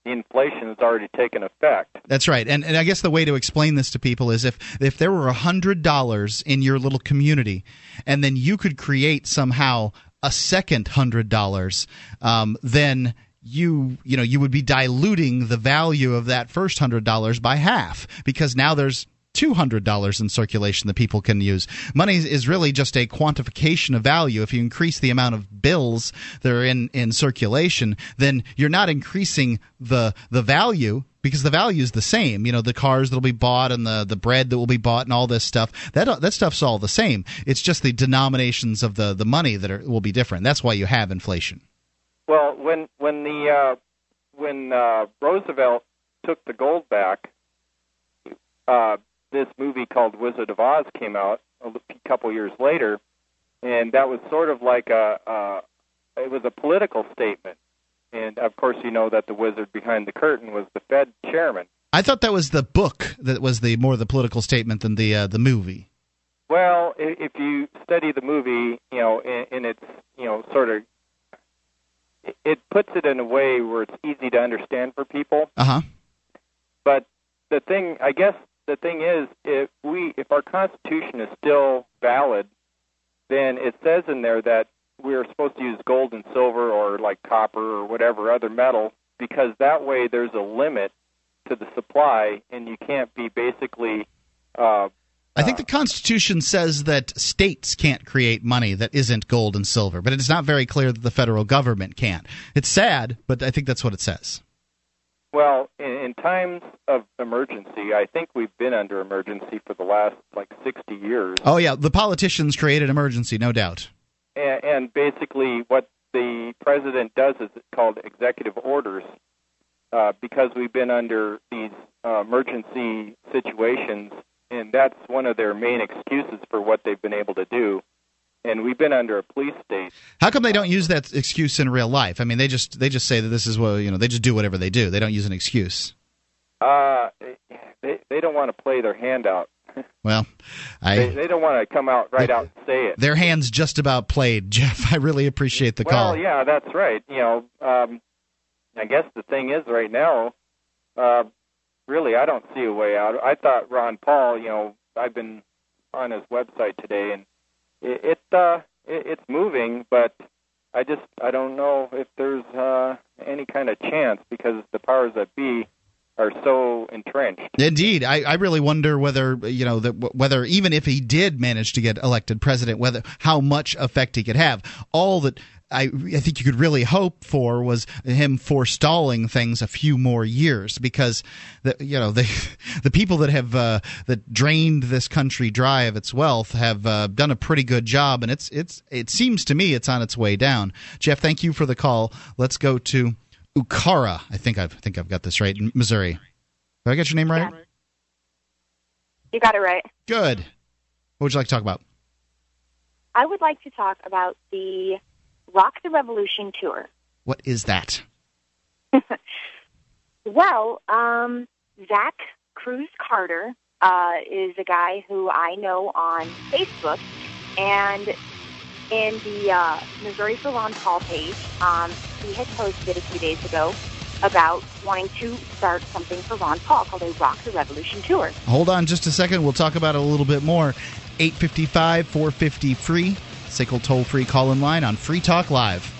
[SPEAKER 10] the inflation has already taken effect.
[SPEAKER 1] That's right. And and I guess the way to explain this to people is if if there were a hundred dollars in your little community, and then you could create somehow a second hundred dollars, um, then you you know you would be diluting the value of that first hundred dollars by half because now there's two hundred dollars in circulation that people can use. Money is really just a quantification of value. If you increase the amount of bills that are in in circulation, then you're not increasing the the value because the value is the same. You know, the cars that'll be bought and the the bread that will be bought and all this stuff. That that stuff's all the same. It's just the denominations of the the money that are, will be different. That's why you have inflation.
[SPEAKER 10] Well, when when the uh, when uh, Roosevelt took the gold back, uh, this movie called Wizard of Oz came out a couple years later, and that was sort of like a, a it was a political statement. And of course, you know that the wizard behind the curtain was the Fed chairman.
[SPEAKER 1] I thought that was the book that was the more the political statement than the uh, the movie.
[SPEAKER 10] Well, if you study the movie, you know, in, in its, you know, sort of, it- it puts it in a way where it's easy to understand for people.
[SPEAKER 1] Uh huh.
[SPEAKER 10] But the thing, I guess, the thing is, if we, if our Constitution is still valid, then it says in there that we are supposed to use gold and silver or like copper or whatever other metal because that way there's a limit to the supply and you can't be basically uh,
[SPEAKER 1] I think the Constitution says that states can't create money that isn't gold and silver, but it's not very clear that the federal government can. It's sad, but I think that's what it says.
[SPEAKER 10] Well, in, in times of emergency, I think we've been under emergency for the last like 60 years.
[SPEAKER 1] Oh yeah, the politicians created emergency, no doubt.
[SPEAKER 10] And, and basically, what the president does is called executive orders uh, because we've been under these uh, emergency situations, and that's one of their main excuses for what they've been able to do. And we've been under a police state.
[SPEAKER 1] How come they don't use that excuse in real life? I mean, they just they just say that this is what you know. They just do whatever they do. They don't use an excuse.
[SPEAKER 10] Uh, they they don't want to play their hand out. (laughs)
[SPEAKER 1] Well,
[SPEAKER 10] They,
[SPEAKER 1] I
[SPEAKER 10] they don't want to come out right out and say it.
[SPEAKER 1] their hands just about played. (laughs) Jeff, I really appreciate the
[SPEAKER 10] well,
[SPEAKER 1] call.
[SPEAKER 10] Well, yeah, that's right. You know, um, I guess the thing is right now, uh, really, I don't see a way out. I thought Ron Paul. You know, I've been on his website today, and it, it uh, it, it's moving, but I just I don't know if there's uh, any kind of chance because the powers that be are so entrenched.
[SPEAKER 1] Indeed, I, I really wonder whether you know that whether even if he did manage to get elected president, whether how much effect he could have. All that I, I think you could really hope for was him forestalling things a few more years because the you know the (laughs) the people that have uh, that drained this country dry of its wealth have uh, done a pretty good job and it's it's it seems to me it's on its way down. Jeff, thank you for the call. Let's go to Ukara. I think I've I think I've got this right in Missouri. Did I get your name right?
[SPEAKER 11] You got it right.
[SPEAKER 1] Good. What would you like to talk about?
[SPEAKER 11] I would like to talk about the Rock the Revolution tour.
[SPEAKER 1] What is that? (laughs)
[SPEAKER 11] well, um, Zach Cruz Carter uh, is a guy who I know on Facebook, and in the uh, Missouri Ron Paul page, um, he had posted a few days ago about wanting to start something for Ron Paul called a Rock the Revolution tour.
[SPEAKER 1] Hold on just a second. We'll talk about it a little bit more. 855 450 free. SACL toll free call in line on Free Talk Live.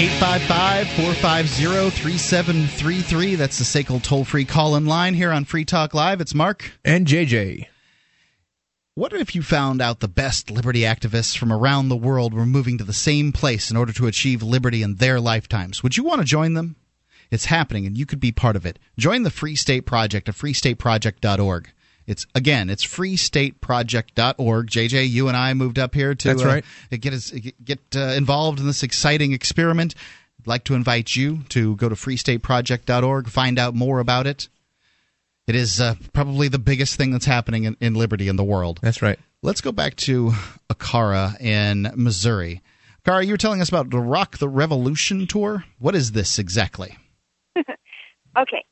[SPEAKER 1] Eight five five four five zero three seven three three. That's the SACL toll free call in line here on Free Talk Live. It's Mark.
[SPEAKER 2] And JJ.
[SPEAKER 1] What if you found out the best liberty activists from around the world were moving to the same place in order to achieve liberty in their lifetimes? Would you want to join them? It's happening, and you could be part of it. Join the Free State Project at freestateproject.org. It's again, it's freestateproject.org. JJ, you and I moved up here to
[SPEAKER 2] That's right.
[SPEAKER 1] uh, get us, get uh, involved in this exciting experiment. I'd like to invite you to go to freestateproject.org, find out more about it. It is uh, probably the biggest thing that's happening in, in liberty in the world.
[SPEAKER 2] That's right.
[SPEAKER 1] Let's go back to Akara in Missouri. Akara, you were telling us about the Rock the Revolution tour. What is this exactly? (laughs)
[SPEAKER 11] Okay.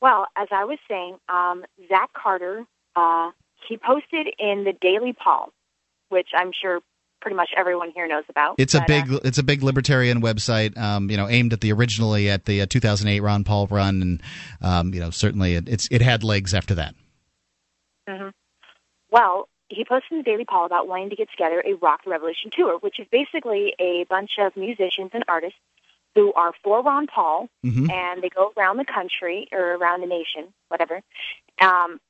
[SPEAKER 11] Well, as I was saying, um, Zach Carter, uh, he posted in the Daily Paul, which I'm sure pretty much everyone here knows about.
[SPEAKER 1] It's a big,
[SPEAKER 11] uh,
[SPEAKER 1] it's a big libertarian website. Um, you know, aimed at the originally at the uh, 2008 Ron Paul run, and um, you know, certainly it, it's it had legs after that.
[SPEAKER 11] mhm. Well, he posted in the Daily Paul about wanting to get together a Rock the Revolution tour, which is basically a bunch of musicians and artists who are for Ron Paul,
[SPEAKER 12] Mhm.
[SPEAKER 11] and they go around the country or around the nation, whatever, um,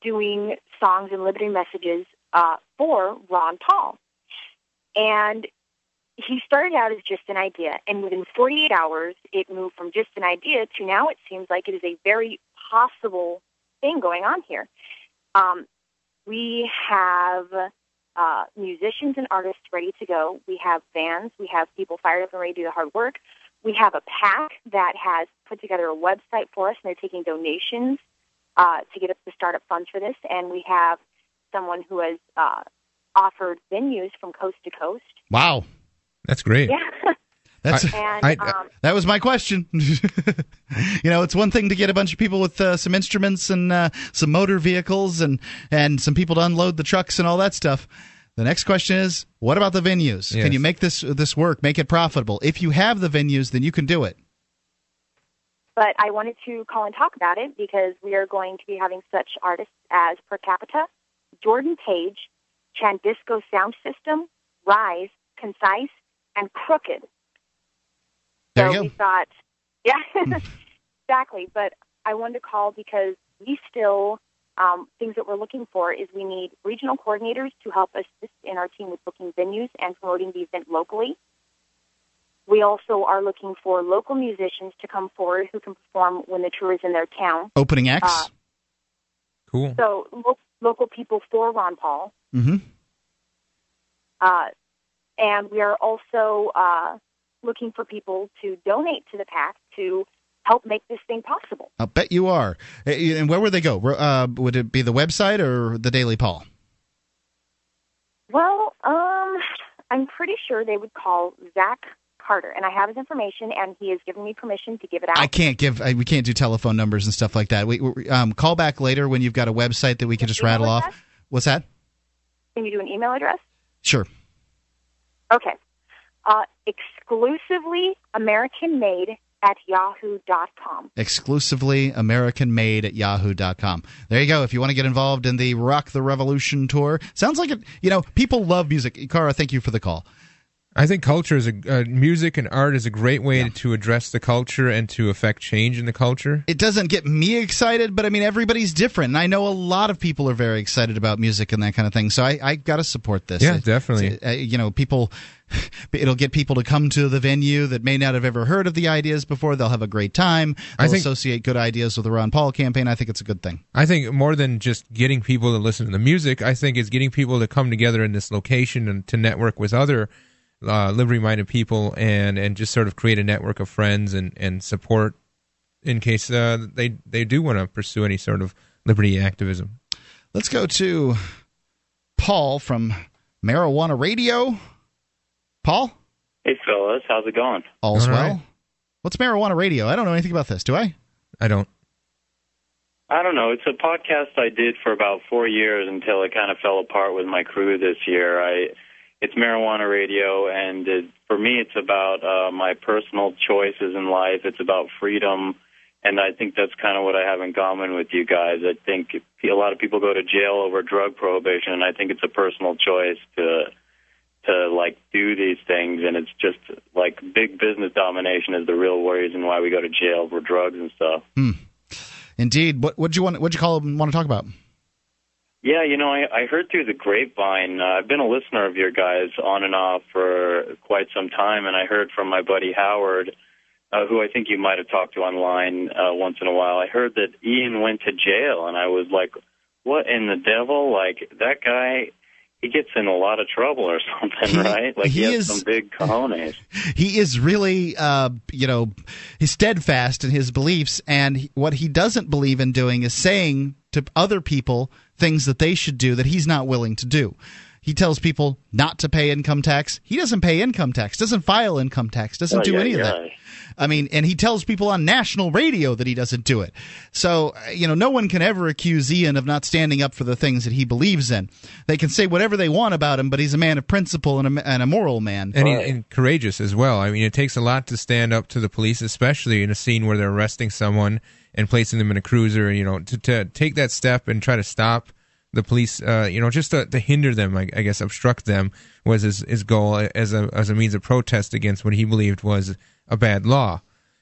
[SPEAKER 11] doing songs and liberating messages uh, for Ron Paul. And he started out as just an idea, and within 48 hours, it moved from just an idea to now it seems like it is a very possible thing going on here. Um, we have uh, musicians and artists ready to go. We have bands. We have people fired up and ready to do the hard work. We have a PAC that has put together a website for us, and they're taking donations uh, to get us the startup funds for this. And we have someone who has uh, offered venues from coast to coast.
[SPEAKER 1] Wow,
[SPEAKER 2] that's great.
[SPEAKER 11] Yeah. (laughs)
[SPEAKER 1] That's
[SPEAKER 11] and um,
[SPEAKER 1] that was my question. (laughs) you know, it's one thing to get a bunch of people with uh, some instruments and uh, some motor vehicles and and some people to unload the trucks and all that stuff. The next question is, what about the venues?
[SPEAKER 2] Yes.
[SPEAKER 1] Can you make this this work? Make it profitable? If you have the venues, then you can do it.
[SPEAKER 11] but I wanted to call and talk about it because we are going to be having such artists as Per Capita, Jordan Page, Chandisco Sound System, Rise, Concise, and Crooked.
[SPEAKER 1] There
[SPEAKER 11] so
[SPEAKER 1] you
[SPEAKER 11] we thought, (laughs) yeah, exactly. But I wanted to call because we still um, things that we're looking for is we need regional coordinators to help assist in our team with booking venues and promoting the event locally. We also are looking for local musicians to come forward who can perform when the tour is in their town.
[SPEAKER 1] Opening acts.
[SPEAKER 11] Uh,
[SPEAKER 2] cool.
[SPEAKER 11] So lo- local people for Ron Paul.
[SPEAKER 1] Mm-hmm.
[SPEAKER 11] Uh, and we are also uh, looking for people to donate to the PAC to help make this thing possible.
[SPEAKER 1] I'll bet you are. Eh, And where would they go? Uh, would it be the website or the Daily Paul?
[SPEAKER 11] Well, um, I'm pretty sure they would call Zach Carter, and I have his information, and he has given me permission to give it out.
[SPEAKER 1] I can't give. I, we can't do telephone numbers and stuff like that. We, we um, call back later when you've got a website that we can just
[SPEAKER 11] Email
[SPEAKER 1] rattle
[SPEAKER 11] address?
[SPEAKER 1] off. What's that?
[SPEAKER 11] Can you do an email address?
[SPEAKER 1] Sure.
[SPEAKER 11] Okay. Uh, exclusively American made at yahoo.com.
[SPEAKER 1] Exclusively American made at yahoo.com. There you go. If you want to get involved in the Rock the Revolution tour, sounds like it. You know, people love music. Cara, thank you for the call.
[SPEAKER 2] I think culture is a uh, music and art is a great way to address the culture and to affect change in the culture.
[SPEAKER 1] It doesn't get me excited, but I mean, everybody's different. And I know a lot of people are very excited about music and that kind of thing. So I, I got to support this.
[SPEAKER 2] Yeah,
[SPEAKER 1] It-
[SPEAKER 2] definitely.
[SPEAKER 1] uh, you know, people, (laughs) it'll get people to come to the venue that may not have ever heard of the ideas before. They'll have a great time.
[SPEAKER 2] I
[SPEAKER 1] They'll
[SPEAKER 2] think-
[SPEAKER 1] associate good ideas with the Ron Paul campaign. I think it's a good thing.
[SPEAKER 2] I think more than just getting people to listen to the music, I think it's getting people to come together in this location and to network with other uh, liberty-minded people and and just sort of create a network of friends and and support in case uh, they they do want to pursue any sort of liberty activism.
[SPEAKER 1] Let's go to Paul from Marijuana Radio. Paul,
[SPEAKER 12] Hey, fellas, how's it going?
[SPEAKER 1] all's
[SPEAKER 2] All
[SPEAKER 1] well. What's Marijuana Radio? I don't know anything about this. Do I?
[SPEAKER 2] I don't.
[SPEAKER 12] I don't know. It's a podcast I did for about four years until it kind of fell apart with my crew this year. I, it's marijuana radio, and it, for me, it's about uh, my personal choices in life. It's about freedom, and I think that's kind of what I have in common with you guys. I think a lot of people go to jail over drug prohibition, and I think it's a personal choice to to like do these things and it's just like big business domination is the real reason why we go to jail for drugs and stuff.
[SPEAKER 1] Hmm. Indeed. What would you want? What'd you call want to talk about?
[SPEAKER 12] Yeah, you know, I, I heard through the grapevine. Uh, I've been a listener of your guys on and off for quite some time, and I heard from my buddy Howard, uh, who I think you might have talked to online uh, once in a while. I heard that Ian went to jail, and I was like, "What in the devil? Like that guy." He gets in a lot of trouble or (laughs) something, right? Like he,
[SPEAKER 1] he
[SPEAKER 12] has
[SPEAKER 1] is-
[SPEAKER 12] some big cojones. (laughs)
[SPEAKER 1] he is really, uh, you know, he's steadfast in his beliefs, and he- what he doesn't believe in doing is saying to other people things that they should do that he's not willing to do. He tells people not to pay income tax. He doesn't pay income tax, doesn't file income tax, doesn't
[SPEAKER 12] Oh,
[SPEAKER 1] do
[SPEAKER 12] yeah,
[SPEAKER 1] any of that. I mean, and he tells people on national radio that he doesn't do it. So, uh, you know, no one can ever accuse Ian of not standing up for the things that he believes in. They can say whatever they want about him, but he's a man of principle and a, and a moral man.
[SPEAKER 2] and, he, and courageous as well. I mean, it takes a lot to stand up to the police, especially in a scene where they're arresting someone and placing them in a cruiser. You know, to, to take that step and try to stop the police. Uh, you know, just to, to hinder them, I, I guess, obstruct them was his, his goal as a as a means of protest against what he believed was a bad law.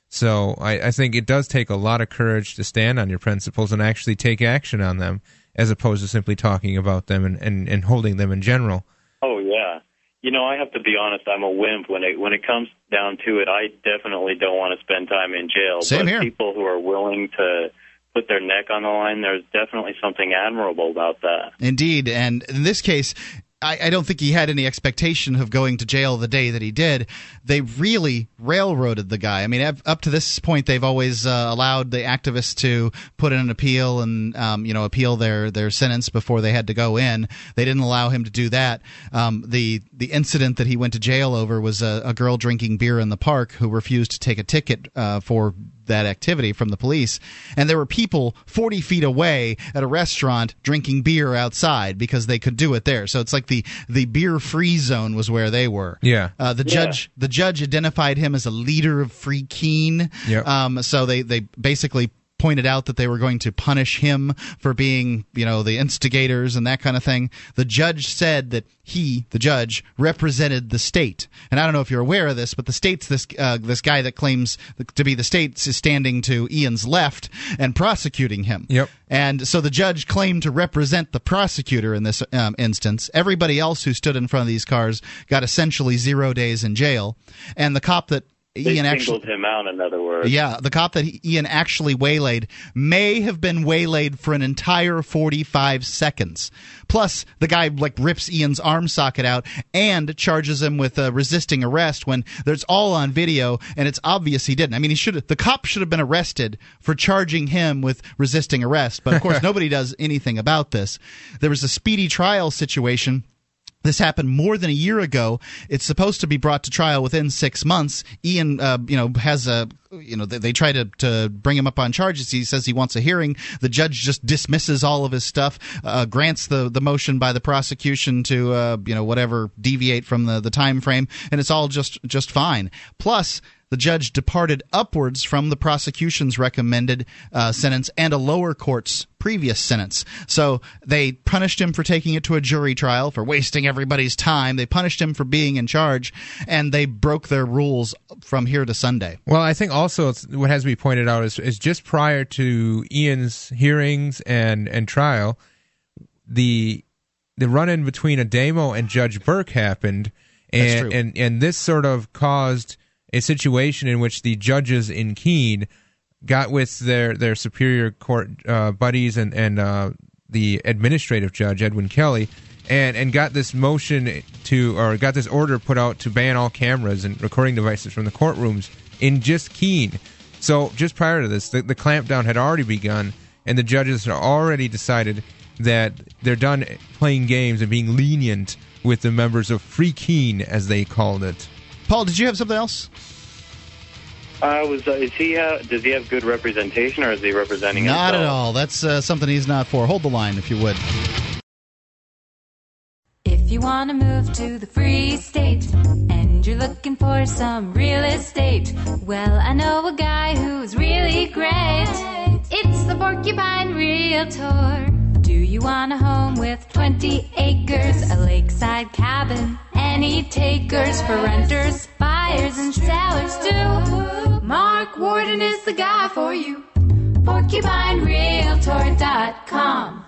[SPEAKER 2] So I, I think it does take a lot of courage to stand on your principles and actually take action on them, as opposed to simply talking about them and, and, and holding them in general.
[SPEAKER 12] Oh yeah. You know, I have to be honest. I'm a wimp when it when it comes down to it. I definitely don't want to spend time in jail.
[SPEAKER 1] Same
[SPEAKER 12] but
[SPEAKER 1] here.
[SPEAKER 12] people who are willing to put their neck on the line, there's definitely something admirable about that.
[SPEAKER 1] Indeed, and in this case, I, I don't think he had any expectation of going to jail the day that he did. They really railroaded the guy. I mean, up- to this point, they've always uh, allowed the activists to put in an appeal and um, you know appeal their their sentence before they had to go in. They didn't allow him to do that. Um, the the incident that he went to jail over was a, a girl drinking beer in the park who refused to take a ticket uh, for that activity from the police. And there were people 40 feet away at a restaurant drinking beer outside because they could do it there. So it's like the, the beer free zone was where they were.
[SPEAKER 2] Yeah.
[SPEAKER 1] Uh, the
[SPEAKER 2] Yeah.
[SPEAKER 1] judge the judge identified him as a leader of Free Keene.
[SPEAKER 2] Yep.
[SPEAKER 1] Um, so they, they basically pointed out that they were going to punish him for being, you know, the instigators and that kind of thing. The judge said that he, the judge, represented the state. And I don't know if you're aware of this, but the state's this uh, this guy that claims to be the state is standing to Ian's left and prosecuting him.
[SPEAKER 2] Yep.
[SPEAKER 1] And so the judge claimed to represent the prosecutor in this um, instance. Everybody else who stood in front of these cars got essentially zero days in jail. And the cop that
[SPEAKER 12] They
[SPEAKER 1] Ian
[SPEAKER 12] singled
[SPEAKER 1] actually.
[SPEAKER 12] him out, in other words.
[SPEAKER 1] Yeah, the cop that he- Ian actually waylaid may have been waylaid for an entire 45 seconds. Plus, the guy like rips Ian's arm socket out and charges him with uh, resisting arrest when there's all on video and it's obvious he didn't. I mean, he should the cop should have been arrested for charging him with resisting arrest, but of course (laughs) nobody does anything about this. There was a speedy trial situation this happened more than a year ago. It's supposed to be brought to trial within six months. Ian, uh, you know, has a, you know, they, they try to, to bring him up on charges. He says he wants a hearing. The judge just dismisses all of his stuff, uh, grants the, the motion by the prosecution to, uh, you know, whatever, deviate from the, the time frame, and it's all just, just fine. Plus, the judge departed upwards from the prosecution's recommended uh, sentence and a lower court's previous sentence. So they punished him for taking it to a jury trial, for wasting everybody's time. They punished him for being in charge, and they broke their rules from here to Sunday.
[SPEAKER 2] Well, I think also it's, what has to be pointed out is, is just prior to Ian's hearings and, and trial, the the run in between Adamo and Judge Burke happened, and and and this sort of caused a situation in which the judges in Keene got with their their superior court uh, buddies and and uh, the administrative judge Edwin Kelly. And, and got this motion to, or got this order put out to ban all cameras and recording devices from the courtrooms in just Keene. So just prior to this, the, the clampdown had already begun, and the judges had already decided that they're done playing games and being lenient with the members of Free Keene, as they called it.
[SPEAKER 1] Paul, did you have something else?
[SPEAKER 12] I was. Uh, is he? Uh, does he have good representation, or is he representing?
[SPEAKER 1] Not at all. That's uh, something he's not for. Hold the line, if you would.
[SPEAKER 13] If you want to move to the free state and you're looking for some real estate, well, I know a guy who's really great. It's the Porcupine Realtor. Do you want a home with 20 acres, a lakeside cabin? Any takers for renters, buyers, and sellers too? Mark Warden is the guy for you. PorcupineRealtor.com.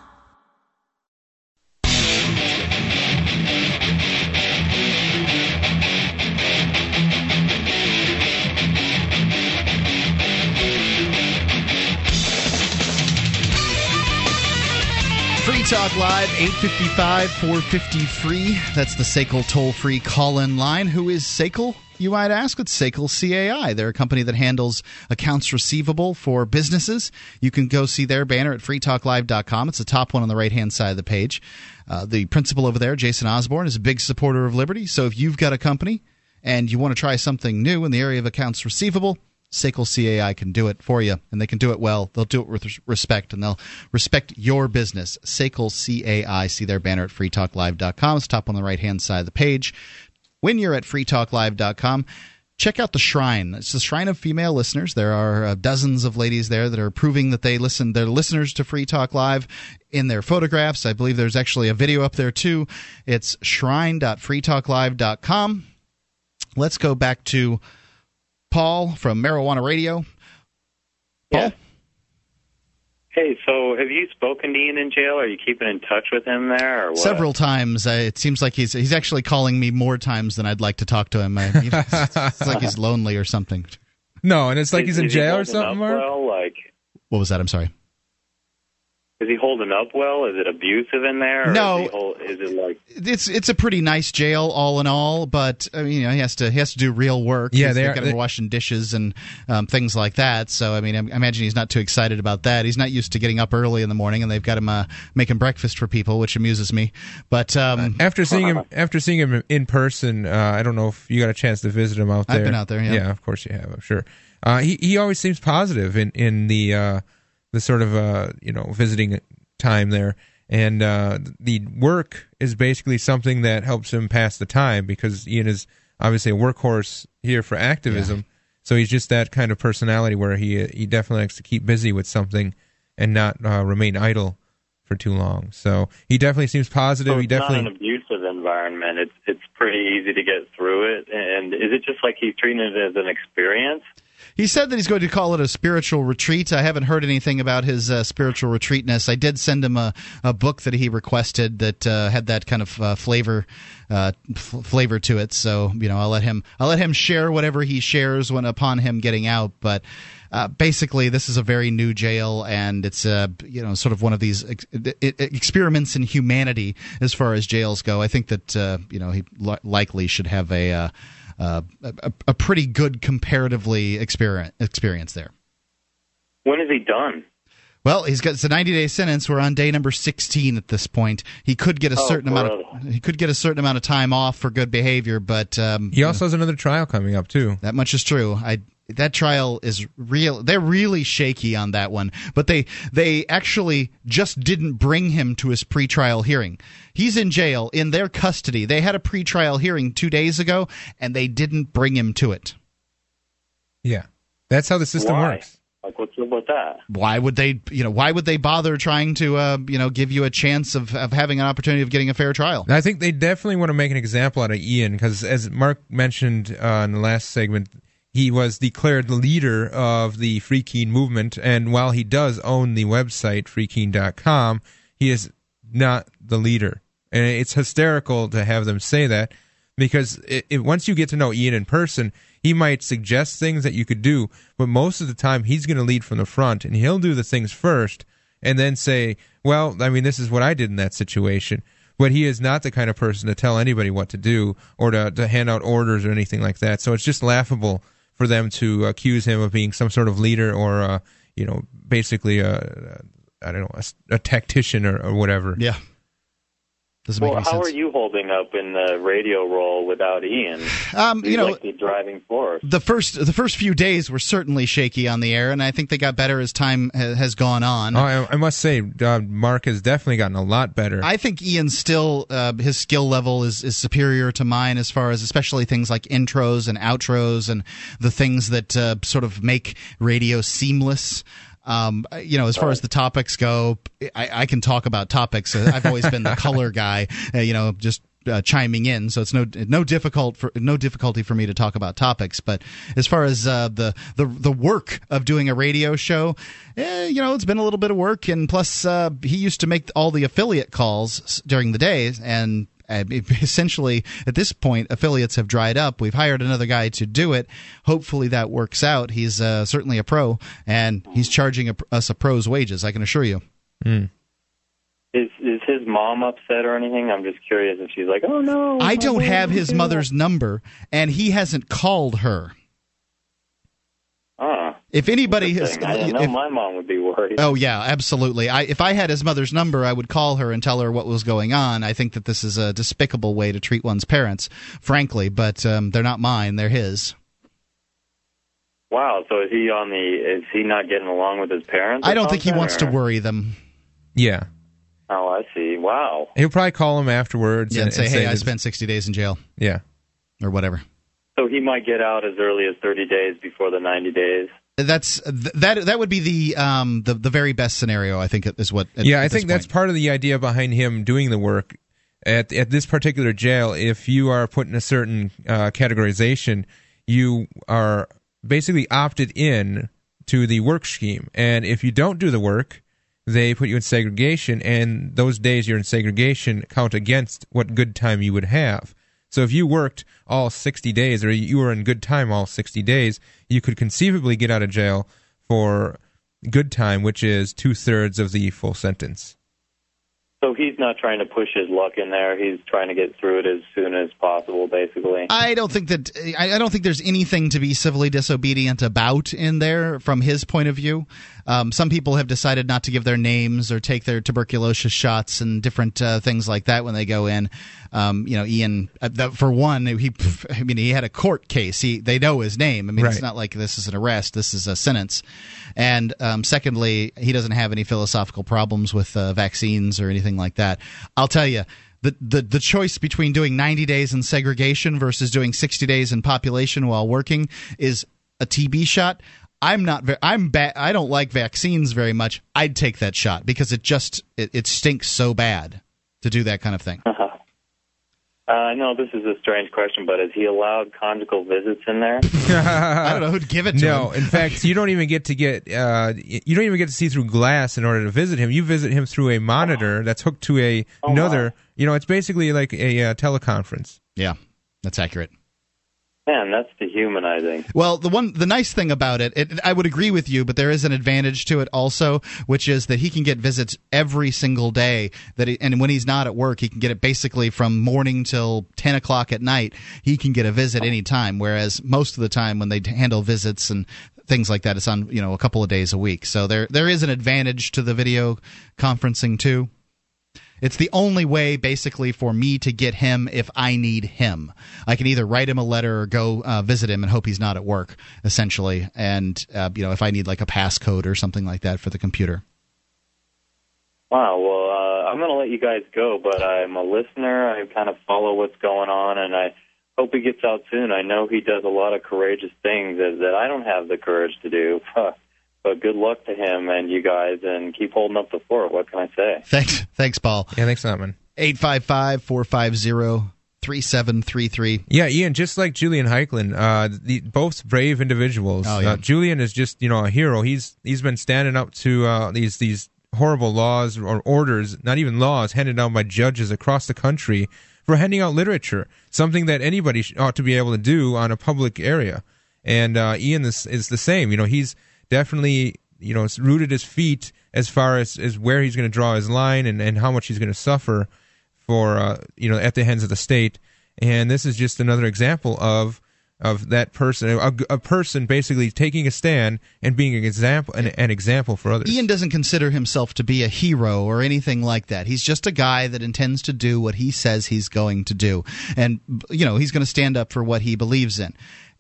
[SPEAKER 1] Talk Live, 855 453. That's the SACL toll free call in line. Who is SACL? You might ask. It's SACL CAI. They're a company that handles accounts receivable for businesses. You can go see their banner at freetalklive.com. It's the top one on the right hand side of the page. Uh, the principal over there, Jason Osborne, is a big supporter of liberty. So if you've got a company and you want to try something new in the area of accounts receivable, SACL CAI can do it for you, and they can do it well. They'll do it with respect, and they'll respect your business. SACL CAI. See their banner at freetalklive.com. It's top on the right hand side of the page. When you're at freetalklive.com, check out the shrine. It's the shrine of female listeners. There are uh, dozens of ladies there that are proving that they listen. They're listeners to Free Talk Live in their photographs. I believe there's actually a video up there too. It's shrine.freetalklive.com. Let's go back to Paul from Marijuana Radio. Paul?
[SPEAKER 12] Hey, so have you spoken to Ian in jail? Are you keeping in touch with him there? Or what?
[SPEAKER 1] Several times. Uh, it seems like he's he's actually calling me more times than I'd like to talk to him. I, you know, it's, it's like he's (laughs) lonely or something.
[SPEAKER 2] No, and it's like
[SPEAKER 12] Is-
[SPEAKER 2] he's in
[SPEAKER 12] is he
[SPEAKER 2] jail or something, Mark?
[SPEAKER 12] Well, like,
[SPEAKER 1] What was that? I'm sorry.
[SPEAKER 12] Is he holding up well? Is it abusive in there? Or
[SPEAKER 1] No.
[SPEAKER 12] Is, he hold, is it like?
[SPEAKER 1] It's it's a pretty nice jail, all in all. But I mean, you know, he has to he has to do real work.
[SPEAKER 2] Yeah,
[SPEAKER 1] He's
[SPEAKER 2] they are-
[SPEAKER 1] got him
[SPEAKER 2] they-
[SPEAKER 1] washing dishes and um, things like that. So I mean, I imagine he's not too excited about that. He's not used to getting up early in the morning, and they've got him uh, making breakfast for people, which amuses me. But um,
[SPEAKER 2] After seeing him, after seeing him in person, uh, I don't know if you got a chance to visit him out there.
[SPEAKER 1] I've
[SPEAKER 2] there.
[SPEAKER 1] been out there, yeah.
[SPEAKER 2] of course you have. I'm sure. Uh, he he always seems positive in in the uh, the sort of uh, you know visiting time there, and uh, the work is basically something that helps him pass the time because Ian is obviously a workhorse here for activism. So he's just that kind of personality where he he definitely likes to keep busy with something and not uh, remain idle for too long. So he definitely seems positive.
[SPEAKER 12] So
[SPEAKER 2] he
[SPEAKER 12] it's not
[SPEAKER 2] definitely
[SPEAKER 12] an abusive environment. It's it's pretty easy to get through it. And is it just like he's treating it as an experience?
[SPEAKER 1] He said that he's going to call it a spiritual retreat. I haven't heard anything about his uh, spiritual retreatness. I did send him a, a book that he requested that uh, had that kind of uh, flavor uh, f- flavor to it. So you know, I'll let him I'll let him share whatever he shares when upon him getting out. But uh, basically, this is a very new jail, and it's uh, you know sort of one of these ex- experiments in humanity as far as jails go. I think that uh, you know he li- likely should have a, uh, a a pretty good comparatively experience experience there.
[SPEAKER 12] When is he done?
[SPEAKER 1] Well, he's got it's a 90 day sentence. We're on day number 16 at this point. He could get a
[SPEAKER 12] Oh,
[SPEAKER 1] certain amount of he could get a certain amount of time off for good behavior, but um,
[SPEAKER 2] He also has another trial coming up too.
[SPEAKER 1] that much is true. I that trial is real. They're really shaky on that one, but they they actually just didn't bring him to his pretrial hearing. He's in jail in their custody. They had a pretrial hearing two days ago, and they didn't bring him to it.
[SPEAKER 2] Yeah, that's how the system
[SPEAKER 12] Why?
[SPEAKER 2] works.
[SPEAKER 12] Like, what's up with that?
[SPEAKER 1] Why would they? You know, why would they bother trying to uh, you know give you a chance of of having an opportunity of getting a fair trial?
[SPEAKER 2] I think they definitely want to make an example out of Ian because, as Mark mentioned uh, in the last segment, he was declared the leader of the Free Keene movement. And while he does own the website freekeene.com, he is not the leader. And it's hysterical to have them say that because it, it, once you get to know Ian in person, he might suggest things that you could do, but most of the time he's going to lead from the front and he'll do the things first and then say, well, I mean, this is what I did in that situation. But he is not the kind of person to tell anybody what to do or to, to hand out orders or anything like that. So it's just laughable for them to accuse him of being some sort of leader or, uh, you know, basically a, I don't know, a, a tactician or, or whatever.
[SPEAKER 1] Yeah. Doesn't
[SPEAKER 12] well,
[SPEAKER 1] make any
[SPEAKER 12] how
[SPEAKER 1] sense.
[SPEAKER 12] are you holding up in the radio role without Ian?
[SPEAKER 1] Um, you know,
[SPEAKER 12] like the driving force.
[SPEAKER 1] the first the first few days were certainly shaky on the air, and I think they got better as time ha- has gone on.
[SPEAKER 2] Oh, I, I must say, uh, Mark has definitely gotten a lot better.
[SPEAKER 1] I think Ian still uh, his skill level is, is superior to mine as far as especially things like intros and outros and the things that uh, sort of make radio seamless. Um, you know, as far as the topics go, I, I can talk about topics. Uh, I've always been the (laughs) color guy. Uh, you know, just uh, chiming in, so it's no no difficult for no difficulty for me to talk about topics. But as far as uh, the the the work of doing a radio show, eh, you know, it's been a little bit of work, and plus uh, he used to make all the affiliate calls during the day, and. Uh, (laughs) essentially, at this point, affiliates have dried up. We've hired another guy to do it. Hopefully, that works out. He's uh, certainly a pro, and he's charging a, us a pro's wages. I can assure you.
[SPEAKER 12] Is is his mom upset or anything? I'm just curious if she's like, oh no.
[SPEAKER 1] I don't have his mother's number, and he hasn't called her.
[SPEAKER 12] That."
[SPEAKER 1] If anybody has,
[SPEAKER 12] interesting. I didn't know
[SPEAKER 1] if-
[SPEAKER 12] my mom would be worried.
[SPEAKER 1] oh yeah, absolutely. I, if I had his mother's number, I would call her and tell her what was going on. I think that this is a despicable way to treat one's parents, frankly. But um, they're not mine; they're his.
[SPEAKER 12] Wow. So is he on the? Is he not getting along with his parents?
[SPEAKER 1] I don't think he
[SPEAKER 12] something,
[SPEAKER 1] wants to worry them.
[SPEAKER 2] Yeah.
[SPEAKER 12] Oh, I see. Wow.
[SPEAKER 2] He'll probably call him afterwards
[SPEAKER 1] Yeah,
[SPEAKER 2] and,
[SPEAKER 1] and say,
[SPEAKER 2] and
[SPEAKER 1] "Hey, I spent sixty days in jail,"
[SPEAKER 2] Yeah.
[SPEAKER 1] or whatever.
[SPEAKER 12] So he might get out as early as 30 days before the 90 days.
[SPEAKER 1] That's that. That would be the um the the very best scenario. I think is what. at-
[SPEAKER 2] yeah,
[SPEAKER 1] at
[SPEAKER 2] I think that's part of the idea behind him doing the work at at this particular jail. If you are put in a certain uh, categorization, you are basically opted in to the work scheme, and if you don't do the work, they put you in segregation, and those days you're in segregation count against what good time you would have. So if you worked all 60 days or you were in good time all 60 days, you could conceivably get out of jail for good time, which is two thirds of the full sentence.
[SPEAKER 12] So he's not trying to push his luck in there. He's trying to get through it as soon as possible, basically.
[SPEAKER 1] I don't think that I I don't think there's anything to be civilly disobedient about in there from his point of view. Um, some people have decided not to give their names or take their tuberculosis shots and different uh, things like that when they go in. Um, you know, Ian, uh, that, for one, he (laughs) I mean he had a court case. He they know his name. I mean, it's not like this is an arrest. This is a sentence. And um, secondly, he doesn't have any philosophical problems with uh, vaccines or anything like that. I'll tell you the, the the choice between doing 90 days in segregation versus doing 60 days in population while working is a TB shot. I'm not. I'm bad. I don't like vaccines very much. I'd take that shot because it just it, it stinks so bad to do that kind of thing.
[SPEAKER 12] Uh, no, this is a strange question, but is he allowed conjugal visits in there? (laughs)
[SPEAKER 1] I don't know who'd give it to
[SPEAKER 2] no,
[SPEAKER 1] him.
[SPEAKER 2] No, in fact, you don't even get to get uh, you don't even get to see through glass in order to visit him. You visit him through a monitor that's hooked to a
[SPEAKER 12] Oh,
[SPEAKER 2] another. You know, it's basically like a uh, teleconference.
[SPEAKER 1] Yeah, that's accurate.
[SPEAKER 12] Man, that's dehumanizing.
[SPEAKER 1] Well, the one, the nice thing about it, it, I would agree with you, but there is an advantage to it also, which is that he can get visits every single day. That he, and when he's not at work, he can get it basically from morning till ten o'clock at night. He can get a visit anytime. Whereas most of the time, when they handle visits and things like that, it's on you know a couple of days a week. So there there is an advantage to the video conferencing too. It's the only way, basically, for me to get him if I need him. I can either write him a letter or go uh, visit him and hope he's not at work, essentially. And uh, you know, if I need like a passcode or something like that for the computer.
[SPEAKER 12] Wow. Well, uh, I'm going to let you guys go, but I'm a listener. I kind of follow what's going on, and I hope he gets out soon. I know he does a lot of courageous things that, that I don't have the courage to do. (laughs) But good luck to him and you guys, and keep holding up the fort. What can I say?
[SPEAKER 1] Thanks, thanks, Paul.
[SPEAKER 2] Yeah, thanks a lot, man.
[SPEAKER 1] 855 450 3733.
[SPEAKER 2] Yeah, Ian, just like Julian Heicklen, uh, the, both brave individuals.
[SPEAKER 1] Oh, yeah.
[SPEAKER 2] uh, Julian is just you know a hero. He's he's been standing up to uh, these these horrible laws or orders, not even laws, handed down by judges across the country for handing out literature, something that anybody ought to be able to do on a public area. And uh, Ian is, is the same. You know, he's definitely you know rooted his feet as far as, as where he's going to draw his line and, and how much he's going to suffer for uh, you know at the hands of the state. And this is just another example of of that person, a, a person basically taking a stand and being an example, an, an example for others.
[SPEAKER 1] Ian doesn't consider himself to be a hero or anything like that. He's just a guy that intends to do what he says he's going to do. And, you know, he's going to stand up for what he believes in.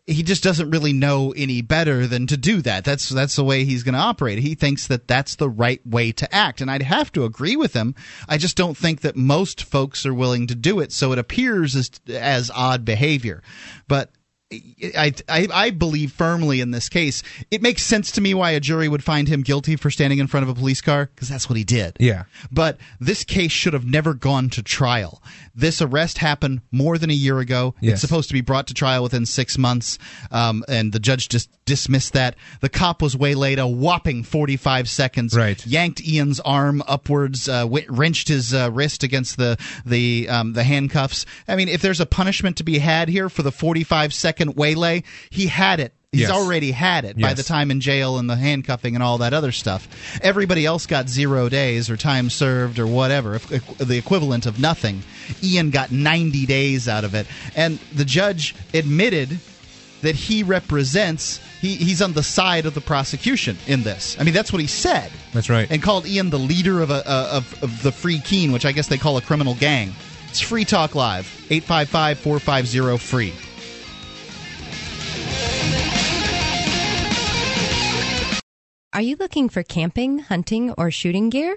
[SPEAKER 1] He just doesn't really know any better than to do that. That's that's the way he's going to operate. He thinks that that's the right way to act, and I'd have to agree with him. I just don't think that most folks are willing to do it, so it appears as as odd behavior. But I, I, I believe firmly in this case. It makes sense to me why a jury would find him guilty for standing in front of a police car because that's what he did.
[SPEAKER 2] Yeah.
[SPEAKER 1] But this case should have never gone to trial. This arrest happened more than a year ago.
[SPEAKER 2] Yes.
[SPEAKER 1] It's supposed to be brought to trial within six months, um, and the judge just dismissed that. The cop was waylaid a whopping 45 seconds.
[SPEAKER 2] Right.
[SPEAKER 1] Yanked Ian's arm upwards, uh, w- wrenched his uh, wrist against the the um, the handcuffs. I mean, if there's a punishment to be had here for the 45 second waylay, he had it. He's
[SPEAKER 2] Yes.
[SPEAKER 1] already had it by the time in jail and the handcuffing and all that other stuff. Everybody else got zero days or time served or whatever, the equivalent of nothing. Ian got 90 days out of it. And the judge admitted that he represents, he, he's on the side of the prosecution in this. I mean, that's what he said.
[SPEAKER 2] That's right.
[SPEAKER 1] And called Ian the leader of, a, of, of the Free Keene, which I guess they call a criminal gang. It's Free Talk Live, 855 450 free.
[SPEAKER 14] Are you looking for camping, hunting, or shooting gear?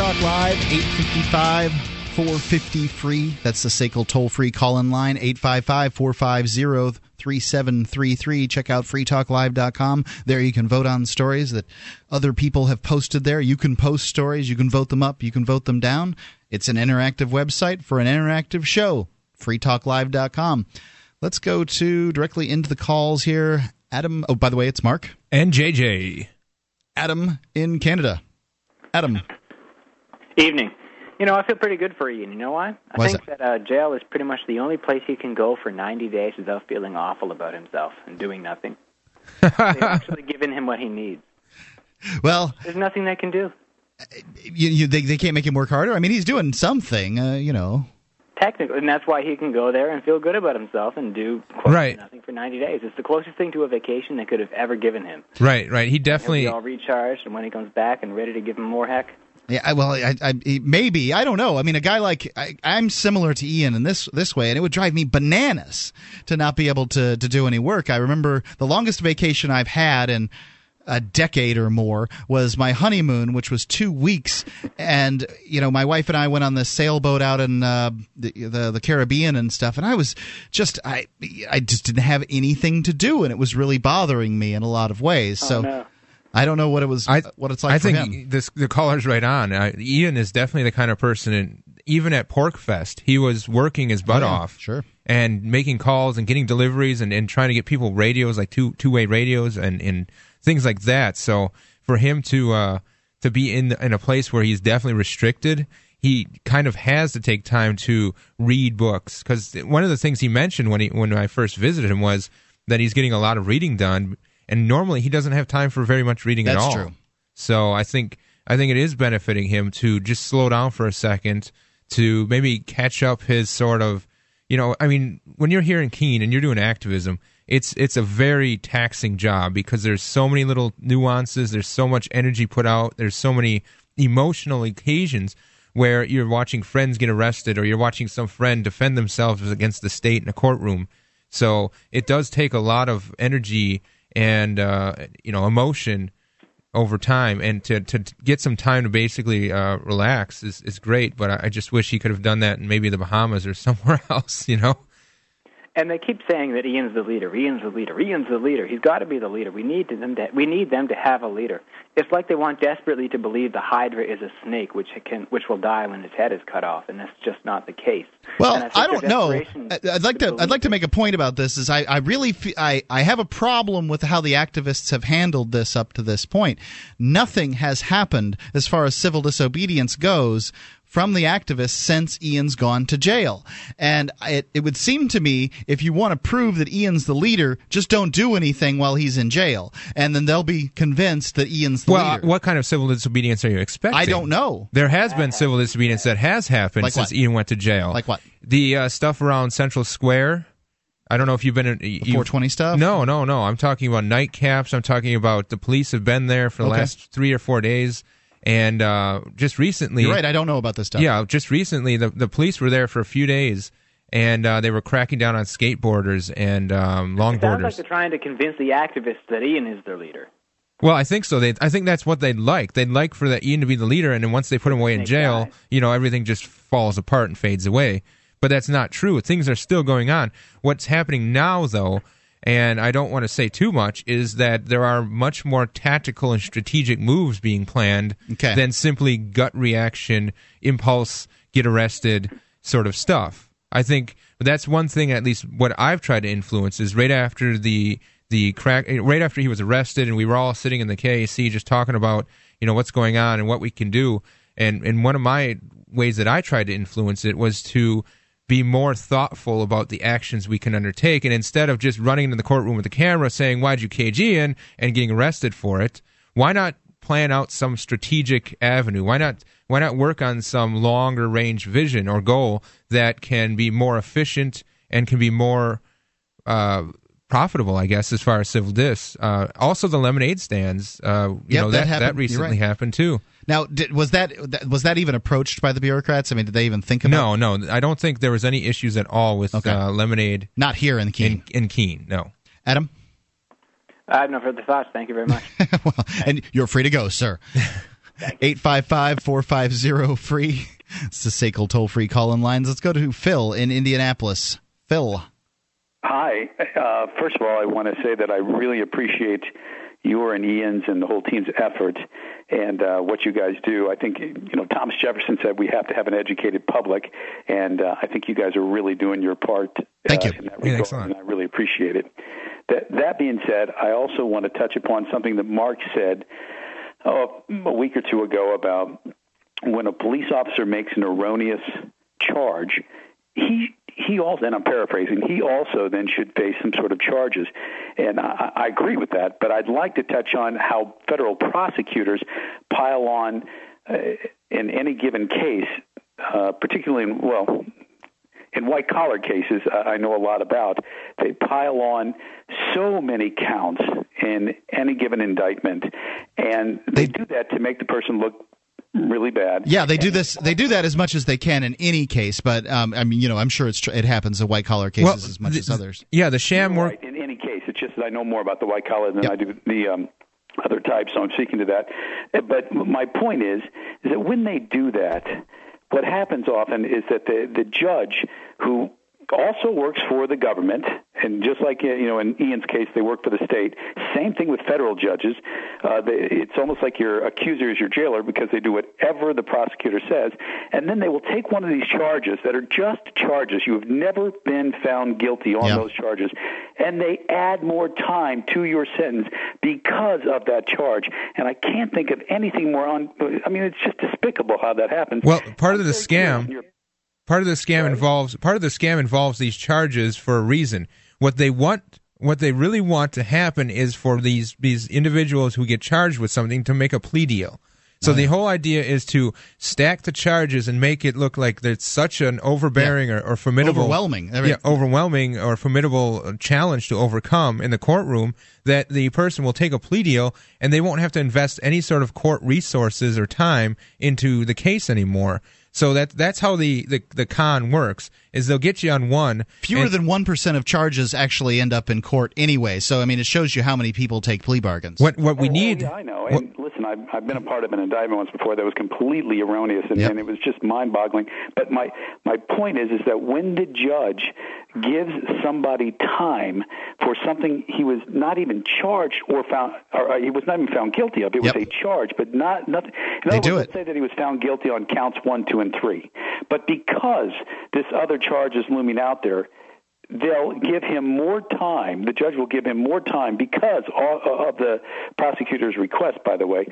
[SPEAKER 1] Talk Live, 855 450 free. That's the SACL toll free call in line, 855 450 3733. Check out freetalklive.com. There you can vote on stories that other people have posted there. You can post stories, you can vote them up, you can vote them down. It's an interactive website for an interactive show, freetalklive.com. Let's go to directly into the calls here. Adam, oh, by the way, it's Mark.
[SPEAKER 2] And JJ.
[SPEAKER 1] Adam in Canada. Adam.
[SPEAKER 15] Evening. You know, I feel pretty good for Ian. You know why? I think that uh, jail is pretty much the only place he can go for 90 days without feeling awful about himself and doing nothing. (laughs) They've actually given him what he needs.
[SPEAKER 1] Well,
[SPEAKER 15] There's nothing they can do.
[SPEAKER 1] you, you, they, they can't make him work harder. I mean, he's doing something, uh, you know.
[SPEAKER 15] Technically, and that's why he can go there and feel good about himself and do
[SPEAKER 2] Right.
[SPEAKER 15] nothing for 90 days. It's the closest thing to a vacation they could have ever given him.
[SPEAKER 2] Right, right. He definitely
[SPEAKER 15] all recharged, and when he comes back and ready to give him more heck,
[SPEAKER 1] Yeah, well, I, I, maybe I don't know. I mean, a guy like I, I'm similar to Ian in this this way, and it would drive me bananas to not be able to to do any work. I remember the longest vacation I've had in a decade or more was my honeymoon, which was two weeks, and you know, my wife and I went on the sailboat out in uh, the, the the Caribbean and stuff, and I was just I I just didn't have anything to do, and it was really bothering me in a lot of ways. so.
[SPEAKER 15] no.
[SPEAKER 1] I don't know what it was. what it's like
[SPEAKER 2] I think this the caller's right on. Uh, Ian is definitely the kind of person, and even at PorcFest, he was working his butt
[SPEAKER 1] Oh, yeah,
[SPEAKER 2] off,
[SPEAKER 1] sure,
[SPEAKER 2] and making calls and getting deliveries and, and trying to get people radios like two two way radios and, and things like that. So for him to uh, to be in in a place where he's definitely restricted, he kind of has to take time to read books because one of the things he mentioned when he when I first visited him was that he's getting a lot of reading done, and normally he doesn't have time for very much reading at
[SPEAKER 1] That's
[SPEAKER 2] all.
[SPEAKER 1] true.
[SPEAKER 2] So I think I think it is benefiting him to just slow down for a second to maybe catch up his sort of you know I mean when you're here in Keene and you're doing activism it's it's a very taxing job because there's so many little nuances there's so much energy put out there's so many emotional occasions where you're watching friends get arrested or you're watching some friend defend themselves against the state in a courtroom so it does take a lot of energy and uh, you know emotion over time, and to to get some time to basically uh, relax is is great. But I, I just wish he could have done that in maybe the Bahamas or (laughs) somewhere else. You know.
[SPEAKER 15] And they keep saying that Ian's the leader. Ian's the leader. Ian's the leader. He's got to be the leader. We need them to. We need them to have a leader. It's like they want desperately to believe the Hydra is a snake, which can, which will die when its head is cut off, and that's just not the case.
[SPEAKER 1] Well, I
[SPEAKER 15] their
[SPEAKER 1] don't know. I- I'd like to. I'd like to make a point about this. Is I, I really fe- I I have a problem with how the activists have handled this up to this point. Nothing has happened as far as civil disobedience goes from the activists since Ian's gone to jail. And it, it would seem to me if you want to prove that Ian's the leader, just don't do anything while he's in jail, and then they'll be convinced that Ian's the
[SPEAKER 2] Well,
[SPEAKER 1] leader.
[SPEAKER 2] what kind of civil disobedience are you expecting?
[SPEAKER 1] I don't know.
[SPEAKER 2] There has been civil disobedience that has happened
[SPEAKER 1] Like
[SPEAKER 2] since
[SPEAKER 1] what?
[SPEAKER 2] Ian went to jail.
[SPEAKER 1] Like what?
[SPEAKER 2] The uh, stuff around Central Square. I don't know if you've been in you,
[SPEAKER 1] 420 stuff.
[SPEAKER 2] No, no, no. I'm talking about nightcaps. I'm talking about the police have been there for the
[SPEAKER 1] Okay.
[SPEAKER 2] last three or four days, and uh, just recently.
[SPEAKER 1] You're right. I don't know about this stuff.
[SPEAKER 2] Yeah, just recently the the police were there for a few days, and uh, they were cracking down on skateboarders and um,
[SPEAKER 15] Sounds like
[SPEAKER 2] longboarders.
[SPEAKER 15] they're trying to convince the activists that Ian is their leader.
[SPEAKER 2] Well, I think so. They, I think that's what they'd like. They'd like for that Ian to be the leader, and then once they put him away in
[SPEAKER 15] Snake
[SPEAKER 2] jail,
[SPEAKER 15] guy.
[SPEAKER 2] you know, everything just falls apart and fades away. But that's not true. Things are still going on. What's happening now, though, and I don't want to say too much, is that there are much more tactical and strategic moves being planned
[SPEAKER 1] Okay.
[SPEAKER 2] than simply gut reaction, impulse, get arrested sort of stuff. I think that's one thing. At least what I've tried to influence is right after the the crack, right after he was arrested, and we were all sitting in the KAC just talking about you know what's going on and what we can do. And and one of my ways that I tried to influence it was to be more thoughtful about the actions we can undertake, and instead of just running into the courtroom with the camera saying "Why'd you cage Ian?" and getting arrested for it, why not plan out some strategic avenue? Why not why not work on some longer range vision or goal that can be more efficient and can be more uh, profitable, I guess, as far as civil dis. Uh, also, the lemonade stands. Uh, you
[SPEAKER 1] Yep,
[SPEAKER 2] know
[SPEAKER 1] that
[SPEAKER 2] that.
[SPEAKER 1] You're
[SPEAKER 2] recently
[SPEAKER 1] right.
[SPEAKER 2] happened too.
[SPEAKER 1] Now, did, was that that- was that even approached by the bureaucrats? I mean, did they even think about?
[SPEAKER 2] No, no, I don't think there was any issues at all with
[SPEAKER 1] Okay.
[SPEAKER 2] uh, lemonade.
[SPEAKER 1] Not here in Keene.
[SPEAKER 2] In, in Keene, no.
[SPEAKER 1] Adam,
[SPEAKER 15] I have no further thoughts. Thank you very much. (laughs)
[SPEAKER 1] Well, and you're free to go, sir. (laughs) 855-450 free. It's the SACL toll free call in lines. Let's go to Phil in Indianapolis. Phil.
[SPEAKER 16] Hi. Uh, first of all, I want to say that I really appreciate your and Ian's and the whole team's effort and uh, what you guys do. I think, you know, Thomas Jefferson said we have to have an educated public, and uh, I think you guys are really doing your part
[SPEAKER 1] Thank
[SPEAKER 16] uh,
[SPEAKER 1] you.
[SPEAKER 16] in that
[SPEAKER 2] Yeah,
[SPEAKER 16] regard,
[SPEAKER 2] excellent.
[SPEAKER 16] and I really appreciate it. That, that being said, I also want to touch upon something that Mark said oh, a week or two ago about when a police officer makes an erroneous charge, he he also, and I'm paraphrasing, he also then should face some sort of charges. And I, I agree with that, but I'd like to touch on how federal prosecutors pile on uh, in any given case, uh, particularly in well, in white collar cases, I know a lot about. They pile on so many counts in any given indictment, and they do that to make the person look really bad.
[SPEAKER 1] Yeah, they do this. They do that as much as they can in any case. But um, I mean, you know, I'm sure it's tr- it happens in white collar cases
[SPEAKER 2] Well,
[SPEAKER 1] as much as others.
[SPEAKER 2] Yeah, the sham work.
[SPEAKER 16] right. In any case, it's just that I know more about the white collar than I do the um, other types, so I'm speaking to that. Uh, But my point is, is that when they do that, what happens often is that the the judge who also works for the government, and just like you know in Ian's case, they work for the state. Same thing with federal judges. Uh, they, it's almost like your accuser is your jailer because they do whatever the prosecutor says, and then they will take one of these charges that are just charges. You have never been found guilty on
[SPEAKER 1] Yeah.
[SPEAKER 16] those charges, and they add more time to your sentence because of that charge. And I can't think of anything more on. I mean, it's just despicable how that happens.
[SPEAKER 2] Well, part of the scam, part of the scam involves part of the scam involves these charges for a reason. What they want, what they really want to happen is for these these individuals who get charged with something to make a plea deal. So the whole idea is to stack the charges and make it look like there's such an overbearing or, or formidable,
[SPEAKER 1] Overwhelming. I mean-
[SPEAKER 2] yeah, overwhelming or formidable uh, challenge to overcome in the courtroom that the person will take a plea deal and they won't have to invest any sort of court resources or time into the case anymore. So that that's how the, the, the con works is they'll get you on one
[SPEAKER 1] Fewer than one percent of charges actually end up in court anyway. So I mean, it shows you how many people take plea bargains.
[SPEAKER 2] What what we
[SPEAKER 16] Oh,
[SPEAKER 2] need
[SPEAKER 16] yeah, I know. And listen, I've, I've been a part of an indictment once before that was completely erroneous, and, and it was just mind-boggling. But my my point is, is that when the judge gives somebody time for something he was not even charged or found, or uh, he was not even found guilty of, it was a charge, but not nothing. In
[SPEAKER 1] They
[SPEAKER 16] other
[SPEAKER 1] do
[SPEAKER 16] words, let's say that he was found guilty on counts one, two, and three, but because this other charge is looming out there they'll give him more time. The judge will give him more time because of of the prosecutor's request, by the way,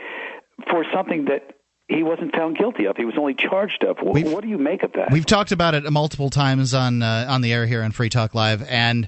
[SPEAKER 16] for something that he wasn't found guilty of. He was only charged of. Wh- What, do you make of that?
[SPEAKER 1] We've talked about it multiple times on uh, on the air here on Free Talk Live, and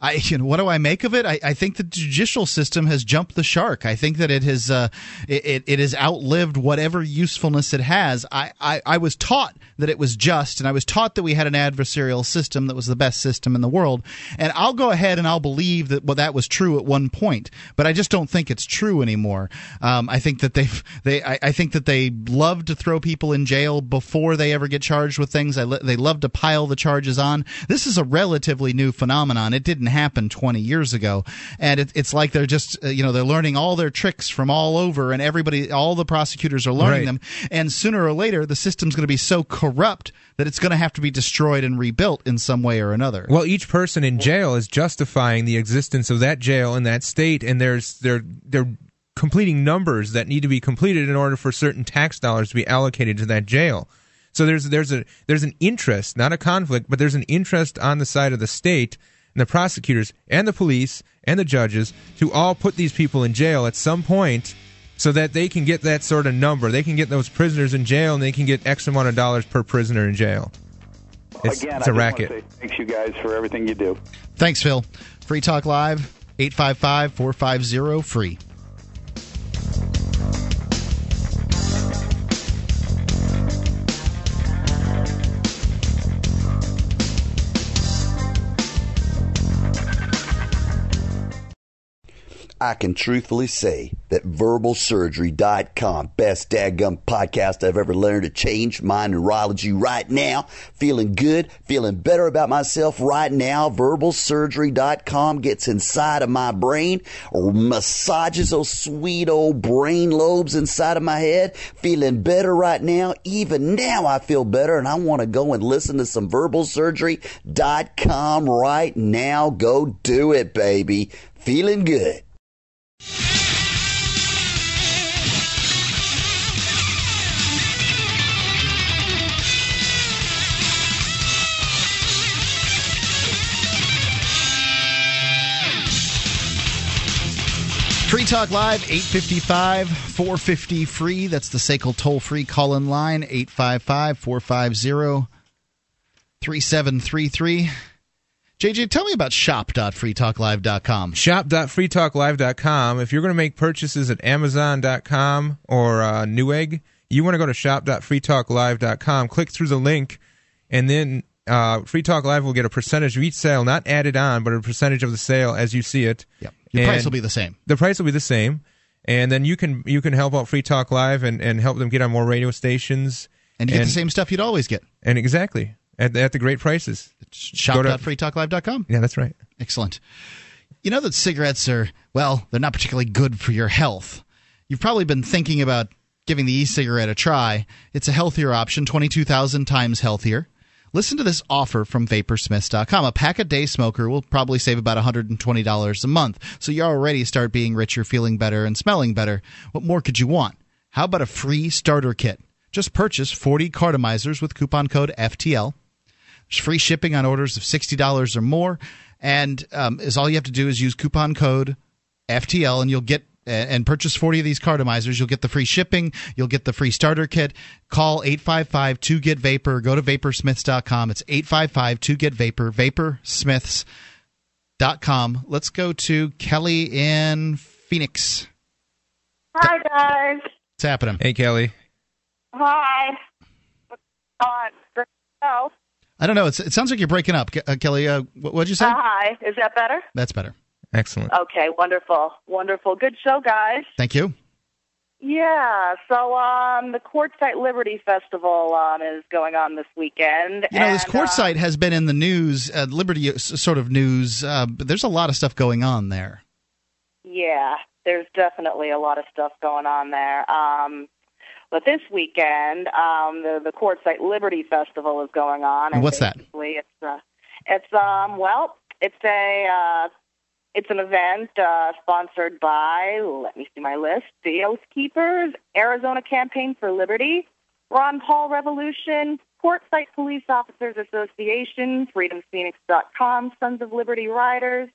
[SPEAKER 1] I, you know, what do I make of it? I, I think the judicial system has jumped the shark. I think that it has uh, it, it, it has outlived whatever usefulness it has. I, I, I was taught that it was just, and I was taught that we had an adversarial system that was the best system in the world. And I'll go ahead and I'll believe that well that was true at one point, but I just don't think it's true anymore. Um, I think that they've they I, I think that they love to throw people in jail before they ever get charged with things. I, they love to pile the charges on. This is a relatively new phenomenon. It didn't happen 20 years ago, and it, it's like they're just uh, you know they're learning all their tricks from all over, and everybody, all the prosecutors are learning
[SPEAKER 2] Right.
[SPEAKER 1] them. And sooner or later, the system's going to be so corrupt that it's going to have to be destroyed and rebuilt in some way or another.
[SPEAKER 2] Well, each person in jail is justifying the existence of that jail in that state, and there's they're they're completing numbers that need to be completed in order for certain tax dollars to be allocated to that jail. So there's there's a there's an interest, not a conflict, but there's an interest on the side of the state and the prosecutors and the police and the judges to all put these people in jail at some point so that they can get that sort of number. They can get those prisoners in jail and they can get X amount of dollars per prisoner in jail. It's,
[SPEAKER 16] Again,
[SPEAKER 2] it's a
[SPEAKER 16] I
[SPEAKER 2] racket.
[SPEAKER 16] want to say thanks you guys for everything you do.
[SPEAKER 1] Thanks, Phil. Free Talk Live, 855 450 free.
[SPEAKER 17] I can truthfully say that verbalsurgery.com, best dadgum podcast I've ever learned to change my neurology right now. Feeling good, feeling better about myself right now. Verbalsurgery.com gets inside of my brain massages those sweet old brain lobes inside of my head. Feeling better right now. Even now I feel better and I want to go and listen to some verbalsurgery.com right now. Go do it, baby. Feeling good.
[SPEAKER 1] Free Talk Live, 855 450 free. That's the SACL toll free call in line, 855 450 3733. JJ, tell me about shop.freetalklive.com.
[SPEAKER 2] Shop.freetalklive.com. If you're going to make purchases at Amazon.com or uh, Newegg, you want to go to shop.freetalklive.com, click through the link, and then uh, Free Talk Live will get a percentage of each sale, not added on, but a percentage of the sale as you see it.
[SPEAKER 1] Yep. Your price will be the same.
[SPEAKER 2] The price will be the same, and then you can you can help out Free Talk Live and, and help them get on more radio stations.
[SPEAKER 1] And you get the same stuff you'd always get.
[SPEAKER 2] And exactly at, at the great prices.
[SPEAKER 1] Shop.freetalklive.com.
[SPEAKER 2] Yeah, that's right.
[SPEAKER 1] Excellent. You know that cigarettes are, well, they're not particularly good for your health. You've probably been thinking about giving the e cigarette a try. It's a healthier option, 22,000 times healthier. Listen to this offer from vaporsmiths.com. A pack a day smoker will probably save about $120 a month. So you already start being richer, feeling better, and smelling better. What more could you want? How about a free starter kit? Just purchase 40 cartomizers with coupon code FTL. There's free shipping on orders of $60 or more. And um, is all you have to do is use coupon code FTL and you'll get and purchase 40 of these cartomizers. You'll get the free shipping. You'll get the free starter kit. Call 855 2 get vapor. Go to vaporsmiths.com. It's 855 2 get vapor. Vaporsmiths.com. Let's go to Kelly in Phoenix.
[SPEAKER 18] Hi, guys.
[SPEAKER 1] What's happening?
[SPEAKER 2] Hey, Kelly.
[SPEAKER 18] Hi. What's on? Great show.
[SPEAKER 1] I don't know. It's, it sounds like you're breaking up. Uh, Kelly, uh, what would you say?
[SPEAKER 18] Uh, hi. Is that better?
[SPEAKER 1] That's better.
[SPEAKER 2] Excellent.
[SPEAKER 18] Okay, wonderful. Wonderful. Good show, guys.
[SPEAKER 1] Thank you.
[SPEAKER 18] Yeah, so um, the Quartzsite Liberty Festival um, is going on this weekend.
[SPEAKER 1] You know, this
[SPEAKER 18] and,
[SPEAKER 1] court
[SPEAKER 18] uh,
[SPEAKER 1] has been in the news, uh, Liberty uh, sort of news, uh, but there's a lot of stuff going on there.
[SPEAKER 18] Yeah, there's definitely a lot of stuff going on there. Um, but this weekend, um, the the Quartzsite Liberty Festival is going on.
[SPEAKER 1] And what's that?
[SPEAKER 18] It's uh, it's um, well, it's a uh, it's an event uh, sponsored by. Let me see my list: the Oath Keepers, Arizona Campaign for Liberty, Ron Paul Revolution, Quartzsite Police Officers Association, FreedomPhoenix.com, Sons of Liberty Riders.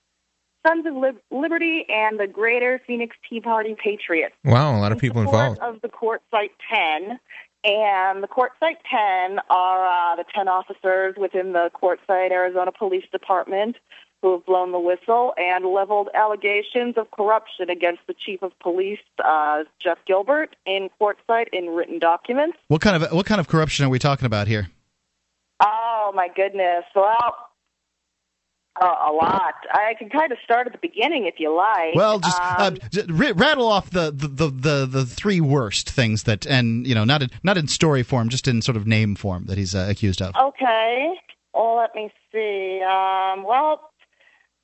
[SPEAKER 18] Sons of Lib- Liberty and the Greater Phoenix Tea Party Patriots.
[SPEAKER 2] Wow, a lot of people
[SPEAKER 18] support
[SPEAKER 2] involved.
[SPEAKER 18] Of the Quartzsite 10. And the Quartzsite 10 are uh, the 10 officers within the Quartzsite, Arizona Police Department who have blown the whistle and leveled allegations of corruption against the Chief of Police, uh, Jeff Gilbert, in Quartzsite in written documents.
[SPEAKER 1] What kind of what kind of corruption are we talking about here?
[SPEAKER 18] Oh, my goodness. Well, uh, a lot. I can kind of start at the beginning if you like.
[SPEAKER 1] Well, just uh,
[SPEAKER 18] Um,
[SPEAKER 1] j- r- rattle off the, the, the, the, the three worst things that, and you know, not in, not in story form, just in sort of name form that he's uh, accused of.
[SPEAKER 18] Okay. Well, let me see. Um, well,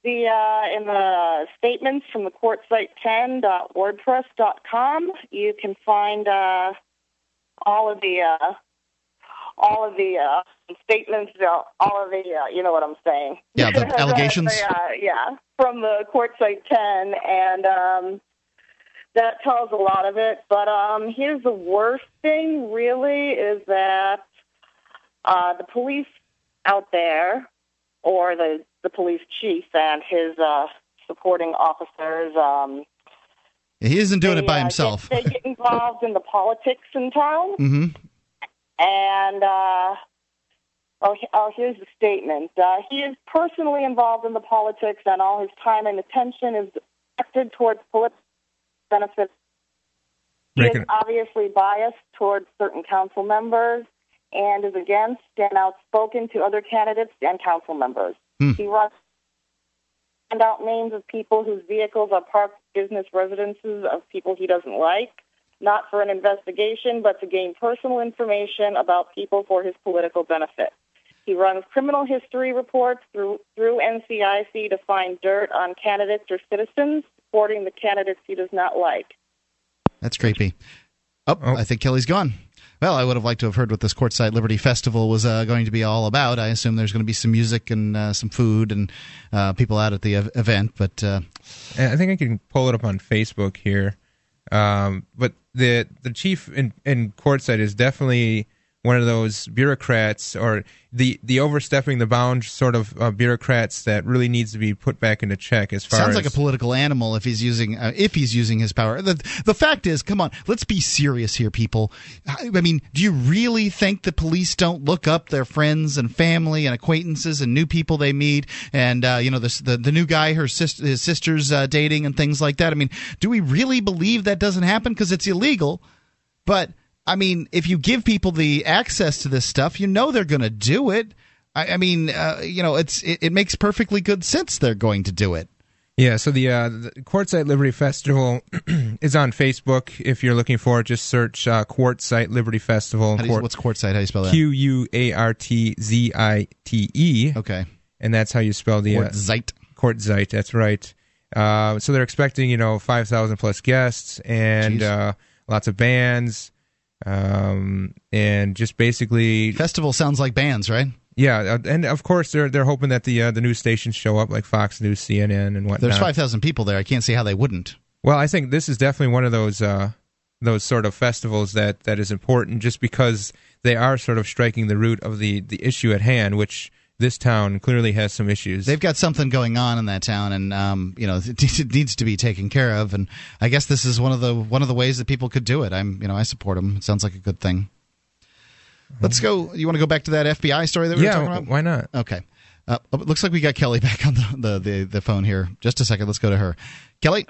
[SPEAKER 18] the uh, in the statements from the quartzsite10.wordpress.com, you can find uh, all of the uh, all of the uh, statements, all of the uh, you know what I'm saying.
[SPEAKER 1] Yeah, the (laughs) allegations?
[SPEAKER 18] The, uh, yeah, from the quartzsite 10, and um, that tells a lot of it. But um, here's the worst thing, really, is that uh, the police out there, or the the police chief and his uh, supporting officers, um,
[SPEAKER 1] He isn't doing
[SPEAKER 18] they,
[SPEAKER 1] it by
[SPEAKER 18] uh,
[SPEAKER 1] himself.
[SPEAKER 18] Get, they get involved in the politics in town, (laughs)
[SPEAKER 1] hmm
[SPEAKER 18] and uh, oh, oh, here's the statement. Uh, he is personally involved in the politics, and all his time and attention is directed towards political benefits. He is obviously biased towards certain council members and is against and outspoken to other candidates and council members.
[SPEAKER 1] Hmm.
[SPEAKER 18] He runs and out names of people whose vehicles are parked business residences of people he doesn't like, not for an investigation, but to gain personal information about people for his political benefit. He runs criminal history reports through through NCIC to find dirt on candidates or citizens supporting the candidates he does not like.
[SPEAKER 1] That's creepy. Oh, I think Kelly's gone. Well, I would have liked to have heard what this Quartzsite Liberty Festival was uh, going to be all about. I assume there's going to be some music and uh, some food and uh, people out at the ev- event. But uh,
[SPEAKER 2] I think I can pull it up on Facebook here. Um, but the the chief in, in Quartzsite is definitely one of those bureaucrats or the the overstepping the bounds sort of uh, bureaucrats that really needs to be put back into check as far
[SPEAKER 1] sounds
[SPEAKER 2] as
[SPEAKER 1] like a political animal if he's using uh, if he's using his power. The the fact is, come on, let's be serious here, people. I I mean, do you really think the police don't look up their friends and family and acquaintances and new people they meet and uh, you know this, the the new guy her sister his sister's uh, dating and things like that? I mean, do we really believe that doesn't happen because it's illegal? But I mean, if you give people the access to this stuff, you know they're going to do it. I, I mean, uh, you know, it's it, it makes perfectly good sense they're going to do it.
[SPEAKER 2] Yeah, so the, uh, the Quartzsite Liberty Festival (clears throat) is on Facebook. If you're looking for it, just search uh, Quartzsite Liberty Festival.
[SPEAKER 1] How do you, what's Quartzsite? How do you spell that?
[SPEAKER 2] Q U A R T Z I T E.
[SPEAKER 1] Okay.
[SPEAKER 2] And that's how you spell the
[SPEAKER 1] Quartzsite.
[SPEAKER 2] Uh, Quartzsite. That's right. Uh, so they're expecting you know five thousand plus guests and uh, lots of bands, um, and just basically
[SPEAKER 1] festival sounds like bands, right?
[SPEAKER 2] Yeah, uh, and of course they're they're hoping that the uh, the news stations show up like Fox News, CNN, and whatnot.
[SPEAKER 1] There's five thousand people there. I can't see how they wouldn't.
[SPEAKER 2] Well, I think this is definitely one of those uh, those sort of festivals that, that is important, just because they are sort of striking the root of the, the issue at hand, which this town clearly has some issues.
[SPEAKER 1] They've got something going on in that town, and um, you know (laughs) it needs to be taken care of. And I guess this is one of the one of the ways that people could do it. I'm you know I support them. It sounds like a good thing. Let's go. You want to go back to that FBI story that we
[SPEAKER 2] yeah,
[SPEAKER 1] were talking about?
[SPEAKER 2] why not?
[SPEAKER 1] Okay. Uh, it looks like we got Kelly (laughs) back on the, the, the, the phone here. Just a second. Let's go to her. Kelly?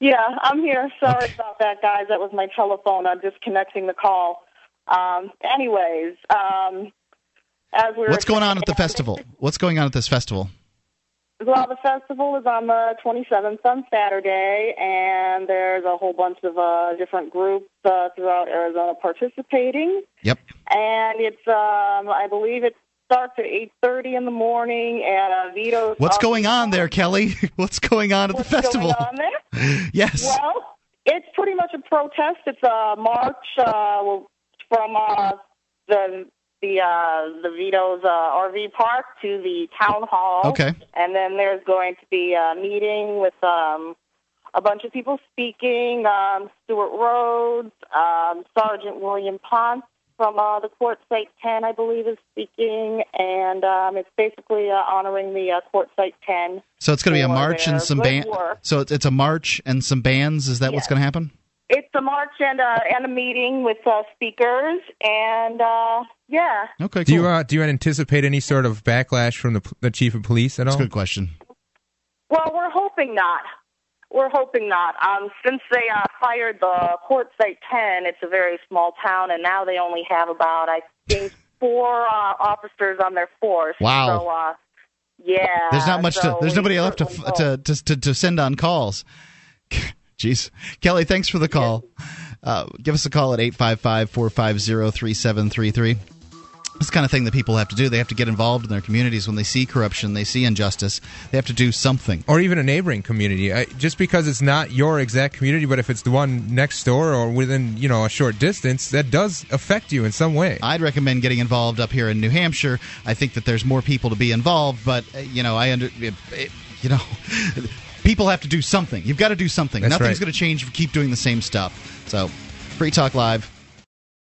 [SPEAKER 18] Yeah, I'm here. Sorry about that, guys. That was my telephone. I'm disconnecting the call. Um, anyways, um, as we
[SPEAKER 1] What's going on at the festival? What's going on at this festival?
[SPEAKER 18] Well, the festival is on the 27th on Saturday, and there's a whole bunch of uh, different groups uh, throughout Arizona participating.
[SPEAKER 1] Yep.
[SPEAKER 18] And it's, um, I believe it starts at 8:30 in the morning at uh, Vito's.
[SPEAKER 1] What's going on there, Kelly? (laughs) What's going on at
[SPEAKER 18] What's
[SPEAKER 1] the festival?
[SPEAKER 18] going on there? (laughs)
[SPEAKER 1] yes.
[SPEAKER 18] Well, it's pretty much a protest. It's a march uh, from uh, the the uh, the Vito's uh, RV park to the town hall.
[SPEAKER 1] Okay.
[SPEAKER 18] And then there's going to be a meeting with um, a bunch of people speaking. Um, Stewart Rhodes, um, Sergeant William Ponce from uh, the Quartzsite 10, I believe, is speaking, and um, it's basically uh, honoring the uh, Quartzsite 10.
[SPEAKER 1] So it's going to be a march and some
[SPEAKER 18] good
[SPEAKER 1] band.
[SPEAKER 18] work.
[SPEAKER 1] So it's, it's a march and some bands. Is that what's going to happen?
[SPEAKER 18] It's a march and a, and a meeting with uh, speakers, and uh, yeah.
[SPEAKER 1] Okay,
[SPEAKER 2] Do you uh, do you anticipate any sort of backlash from the the chief of police at all?
[SPEAKER 1] That's a good question.
[SPEAKER 18] Well, we're hoping not. We're hoping not. Um, since they uh, fired the Quartzsite 10, it's a very small town, and now they only have about, I think, four uh, officers on their force.
[SPEAKER 1] Wow.
[SPEAKER 18] So, uh, yeah.
[SPEAKER 1] There's not much to. There's nobody left to,
[SPEAKER 18] certainly
[SPEAKER 1] to to to to send on calls. Jeez, Kelly, thanks for the call. Uh, give us a call at 855-450-3733. This kind of thing that people have to do. They have to get involved in their communities when they see corruption, they see injustice. They have to do something.
[SPEAKER 2] Or even a neighboring community. I, just because it's not your exact community, but if it's the one next door or within you know a short distance, that does affect you in some way.
[SPEAKER 1] I'd recommend getting involved up here in New Hampshire. I think that there's more people to be involved, but uh, you know, I under it, it- you know, people have to do something. You've got to do something.
[SPEAKER 2] That's
[SPEAKER 1] Nothing's
[SPEAKER 2] right.
[SPEAKER 1] going to change if you keep doing the same stuff. So, Free Talk Live.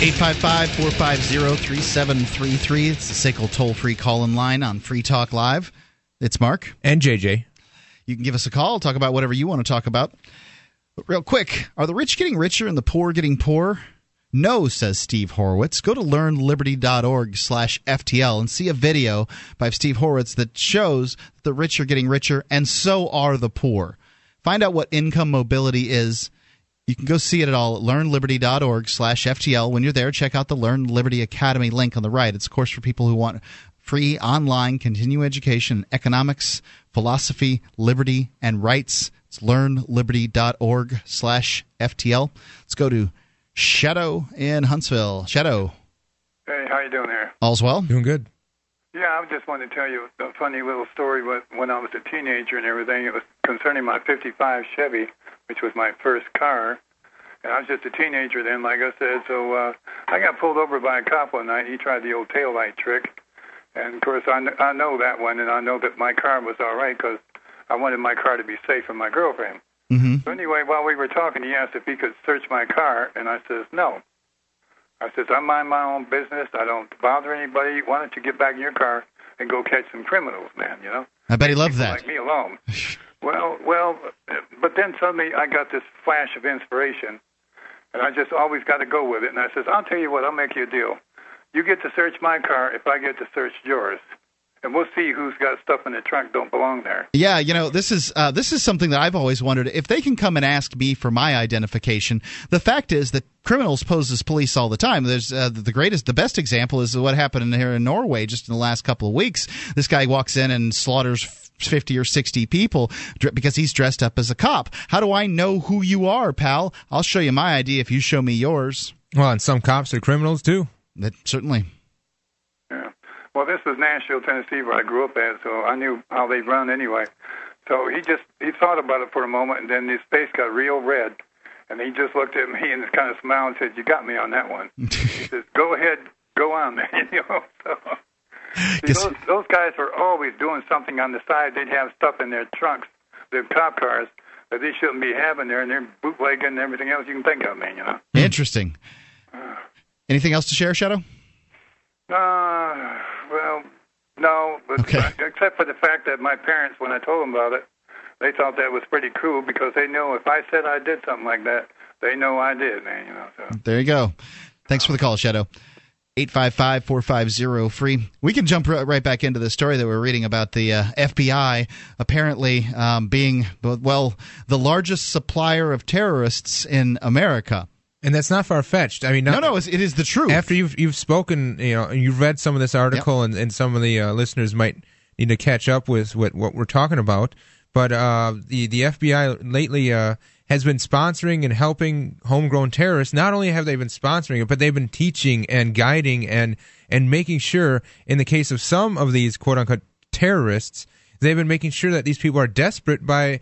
[SPEAKER 1] 855 450 3733. It's the SACL toll free call in line on Free Talk Live. It's Mark.
[SPEAKER 2] And JJ.
[SPEAKER 1] You can give us a call, talk about whatever you want to talk about. But real quick, are the rich getting richer and the poor getting poorer? No, says Steve Horowitz. Go to learnliberty.org slash FTL and see a video by Steve Horowitz that shows the rich are getting richer and so are the poor. Find out what income mobility is you can go see it at all at learnliberty.org slash FTL. When you're there, check out the Learn Liberty Academy link on the right. It's a course for people who want free online continuing education economics, philosophy, liberty, and rights. It's learnliberty.org slash FTL. Let's go to Shadow in Huntsville. Shadow,
[SPEAKER 19] Hey, how you doing there?
[SPEAKER 1] all's well?
[SPEAKER 2] Doing good.
[SPEAKER 19] Yeah, I just wanted to tell you a funny little story. When when I was a teenager and everything, it was concerning my '55 Chevy, which was my first car. And I was just a teenager then, like I said. So uh, I got pulled over by a cop one night. He tried the old tail light trick, and of course I, kn- I know that one, and I know that my car was all right because I wanted my car to be safe for my girlfriend.
[SPEAKER 1] Mm-hmm.
[SPEAKER 19] So anyway, while we were talking, he asked if he could search my car, and I says no. I says I mind my own business. I don't bother anybody. Why don't you get back in your car and go catch some criminals, man? You know.
[SPEAKER 1] I bet he loved that.
[SPEAKER 19] Like me alone. (laughs) well, well, but then suddenly I got this flash of inspiration, and I just always got to go with it. And I says, I'll tell you what, I'll make you a deal. You get to search my car if I get to search yours, and we'll see who's got stuff in the trunk don't belong there.
[SPEAKER 1] Yeah, you know, this is uh, this is something that I've always wondered. If they can come and ask me for my identification, the fact is that criminals pose as police all the time. There's uh, the greatest, the best example is what happened here in Norway just in the last couple of weeks. This guy walks in and slaughters. 50 or 60 people because he's dressed up as a cop. How do I know who you are, pal? I'll show you my ID if you show me yours.
[SPEAKER 2] Well, and some cops are criminals too.
[SPEAKER 1] That certainly.
[SPEAKER 19] Yeah. Well, this was Nashville, Tennessee, where I grew up at, so I knew how they run anyway. So he just he thought about it for a moment, and then his face got real red, and he just looked at me and just kind of smiled and said, "You got me on that one." (laughs) he says, "Go ahead, go on, man." (laughs) you know. So, see, those those guys were always doing something on the side. They'd have stuff in their trunks, their cop cars that they shouldn't be having there, and they're bootlegging and everything else you can think of, man. You know.
[SPEAKER 1] Interesting. (sighs) Anything else to share, Shadow?
[SPEAKER 19] Uh, well, no, but except for the fact that my parents, when I told them about it, they thought that was pretty cool because they know if I said I did something like that, they know I did, man. You know. So.
[SPEAKER 1] There you go. Thanks for the call, Shadow. 855 450 free. We can jump right back into the story that we're reading about the uh, FBI apparently um, being, well, the largest supplier of terrorists in America.
[SPEAKER 2] And that's not far fetched. I mean,
[SPEAKER 1] No, no, it's, it is the truth.
[SPEAKER 2] After you've you've spoken, you know, you've read some of this article, and, and some of the uh, listeners might need to catch up with what, what we're talking about. But uh, the the FBI lately uh, has been sponsoring and helping homegrown terrorists. Not only have they been sponsoring it, but they've been teaching and guiding and and making sure, in the case of some of these quote unquote terrorists, they've been making sure that these people are desperate by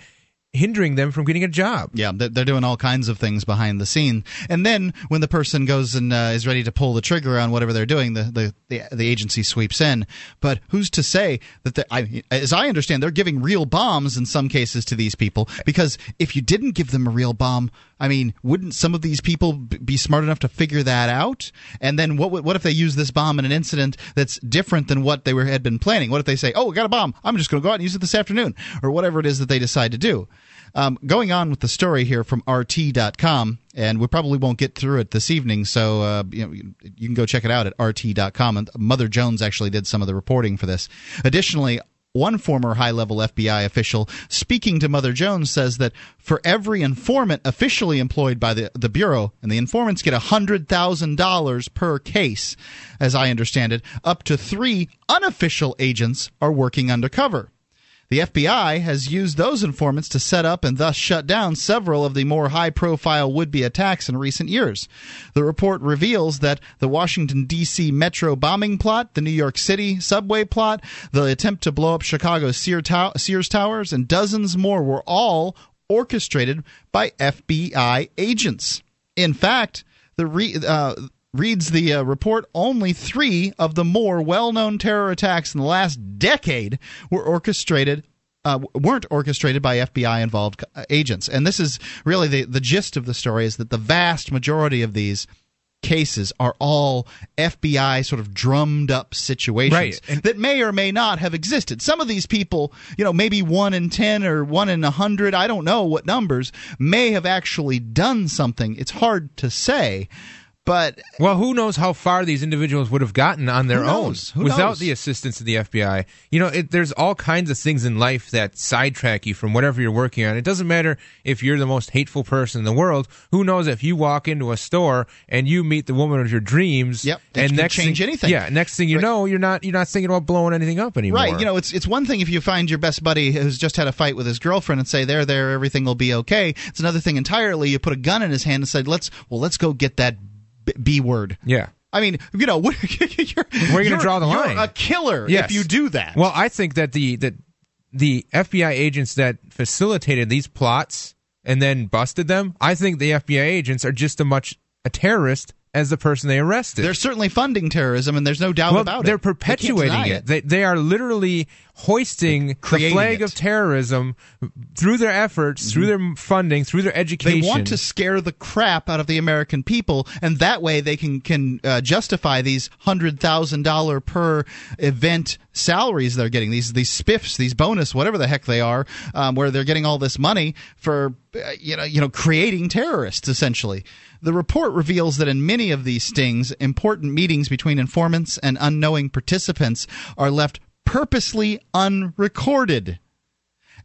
[SPEAKER 2] hindering them from getting a job.
[SPEAKER 1] Yeah, they're doing all kinds of things behind the scene, and then when the person goes and uh, is ready to pull the trigger on whatever they're doing, the the, the, the agency sweeps in. But who's to say that? The, I, as I understand, they're giving real bombs in some cases to these people because if you didn't give them a real bomb, I mean, wouldn't some of these people be smart enough to figure that out? And then what what if they use this bomb in an incident that's different than what they were had been planning? What if they say, "Oh, we got a bomb. I'm just going to go out and use it this afternoon," or whatever it is that they decide to do? Um, going on with the story here from RT.com, and we probably won't get through it this evening, so uh, you, know, you can go check it out at RT.com. And Mother Jones actually did some of the reporting for this. Additionally, one former high level FBI official speaking to Mother Jones says that for every informant officially employed by the, the Bureau, and the informants get $100,000 per case, as I understand it, up to three unofficial agents are working undercover. The FBI has used those informants to set up and thus shut down several of the more high profile would be attacks in recent years. The report reveals that the Washington, D.C. metro bombing plot, the New York City subway plot, the attempt to blow up Chicago's Sears Towers, and dozens more were all orchestrated by FBI agents. In fact, the re- uh, reads the uh, report only three of the more well-known terror attacks in the last decade were orchestrated uh, weren't orchestrated by FBI involved uh, agents. And this is really the, the gist of the story is that the vast majority of these cases are all FBI sort of drummed up situations
[SPEAKER 2] Right.
[SPEAKER 1] that may or may not have existed. Some of these people, you know, maybe one in 10 or one in a 100, I don't know what numbers, may have actually done something. It's hard to say. But
[SPEAKER 2] well, who knows how far these individuals would have gotten on their own without
[SPEAKER 1] knows?
[SPEAKER 2] the assistance of the FBI? You know, it, there's all kinds of things in life that sidetrack you from whatever you're working on. It doesn't matter if you're the most hateful person in the world. Who knows if you walk into a store and you meet the woman of your dreams?
[SPEAKER 1] Yep,
[SPEAKER 2] and next
[SPEAKER 1] change
[SPEAKER 2] thing,
[SPEAKER 1] anything.
[SPEAKER 2] Yeah, next thing you know, you're not you're not thinking about blowing anything up anymore.
[SPEAKER 1] Right. You know, it's it's one thing if you find your best buddy who's just had a fight with his girlfriend and say, "There, there, everything will be okay." It's another thing entirely. You put a gun in his hand and said, "Let's well, let's go get that b, B word."
[SPEAKER 2] Yeah.
[SPEAKER 1] I mean, you know, (laughs) you're,
[SPEAKER 2] Where are you going to draw the
[SPEAKER 1] you're
[SPEAKER 2] line?
[SPEAKER 1] a killer
[SPEAKER 2] Yes.
[SPEAKER 1] if you do that.
[SPEAKER 2] Well, I think that the that the FBI agents that facilitated these plots and then busted them, I think the FBI agents are just as much a terrorist as the person they arrested.
[SPEAKER 1] They're certainly funding terrorism, and there's no doubt
[SPEAKER 2] well,
[SPEAKER 1] about
[SPEAKER 2] they're
[SPEAKER 1] it. They can't
[SPEAKER 2] perpetuating
[SPEAKER 1] deny
[SPEAKER 2] it. They, they are literally hoisting the flag
[SPEAKER 1] it.
[SPEAKER 2] of terrorism through their efforts, through their funding, through their education.
[SPEAKER 1] They want to scare the crap out of the American people, and that way they can can uh, justify these hundred thousand dollar per event salaries they're getting. These these spiffs, these bonus, whatever the heck they are, um, where they're getting all this money for uh, you know you know creating terrorists essentially. The report reveals that in many of these stings, important meetings between informants and unknowing participants are left purposely unrecorded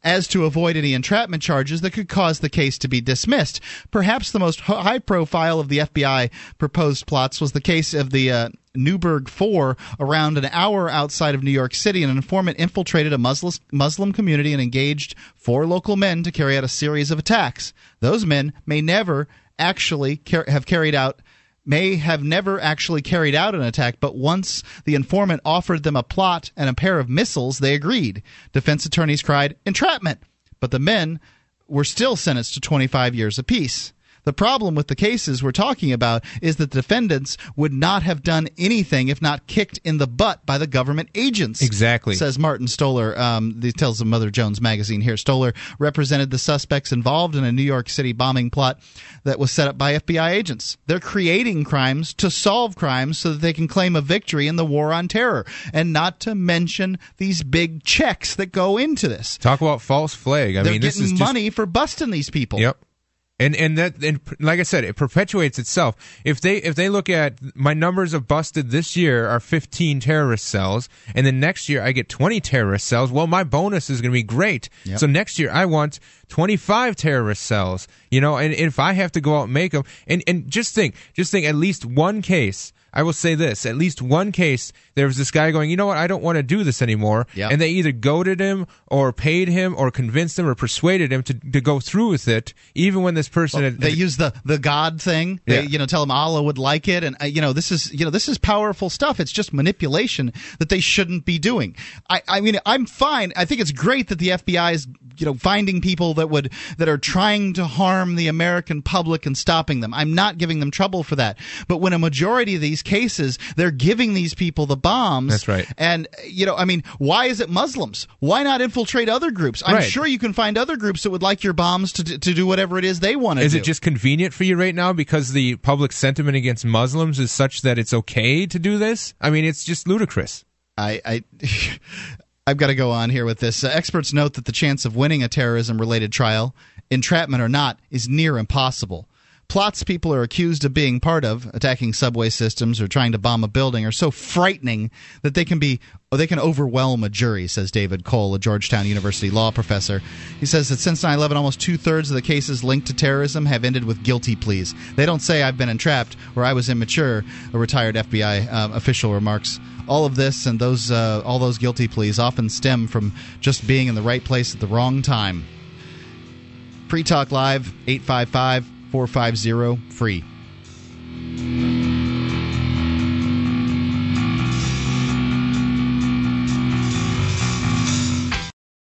[SPEAKER 1] as to avoid any entrapment charges that could cause the case to be dismissed. Perhaps the most high profile of the FBI proposed plots was the case of the uh, Newburgh Four. Around an hour outside of New York City, an informant infiltrated a Muslim, Muslim community and engaged four local men to carry out a series of attacks. Those men may never actually car- have carried out may have never actually carried out an attack, but once the informant offered them a plot and a pair of missiles, they agreed. Defense attorneys cried, entrapment! But the men were still sentenced to 25 years apiece. The problem with the cases we're talking about is that the defendants would not have done anything if not kicked in the butt by the government agents.
[SPEAKER 2] Exactly.
[SPEAKER 1] Says Martin Stolar. Um, he tells the Mother Jones magazine here. Stoller represented the suspects involved in a New York City bombing plot that was set up by FBI agents. They're creating crimes to solve crimes so that they can claim a victory in the war on terror, and not to mention these big checks that go into this.
[SPEAKER 2] Talk about false flag. I
[SPEAKER 1] They're
[SPEAKER 2] mean, this
[SPEAKER 1] getting
[SPEAKER 2] is just,
[SPEAKER 1] money for busting these people.
[SPEAKER 2] Yep. And and that and like I said, it perpetuates itself. If they if they look at my numbers of busted this year are 15 terrorist cells, and then next year I get 20 terrorist cells, well, my bonus is going to be great.
[SPEAKER 1] Yep.
[SPEAKER 2] So next year I want 25 terrorist cells. You know, and if I have to go out and make them, and and just think, just think, at least one case. I will say this: at least one case, there was this guy going, you know what? I don't want to do this anymore,
[SPEAKER 1] Yep.
[SPEAKER 2] and they either goaded him, or paid him, or convinced him, or persuaded him to, to go through with it, even when this person had,
[SPEAKER 1] They use the the God thing. They
[SPEAKER 2] Yeah.
[SPEAKER 1] you know tell him Allah would like it, and uh, you know this is you know this is powerful stuff. It's just manipulation that they shouldn't be doing. I I mean I'm fine. I think it's great that the FBI is you know finding people that would that are trying to harm the American public and stopping them. I'm not giving them trouble for that. But when a majority of these cases they're giving these people the bombs.
[SPEAKER 2] That's right.
[SPEAKER 1] And you know I mean why is it Muslims? Why not infiltrate other groups? I'm
[SPEAKER 2] Right.
[SPEAKER 1] sure you can find other groups that would like your bombs to to do whatever it is they want to
[SPEAKER 2] Is
[SPEAKER 1] do.
[SPEAKER 2] it just convenient for you right now because the public sentiment against Muslims is such that it's okay to do this? I mean, it's just ludicrous.
[SPEAKER 1] I, I (laughs) I've got to go on here with this. Uh, experts note that the chance of winning a terrorism related trial, entrapment or not, is near impossible. Plots people are accused of being part of, attacking subway systems or trying to bomb a building, are so frightening that they can be they can overwhelm a jury, says David Cole, a Georgetown University law professor. He says that since 9 11, almost two thirds of the cases linked to terrorism have ended with guilty pleas. They don't say I've been entrapped or I was immature, a retired FBI um, official remarks. All of this and those uh, all those guilty pleas often stem from just being in the right place at the wrong time. Free Talk Live 855 450 free.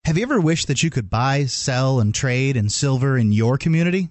[SPEAKER 1] Have you ever wished that you could buy, sell, and trade in silver in your community?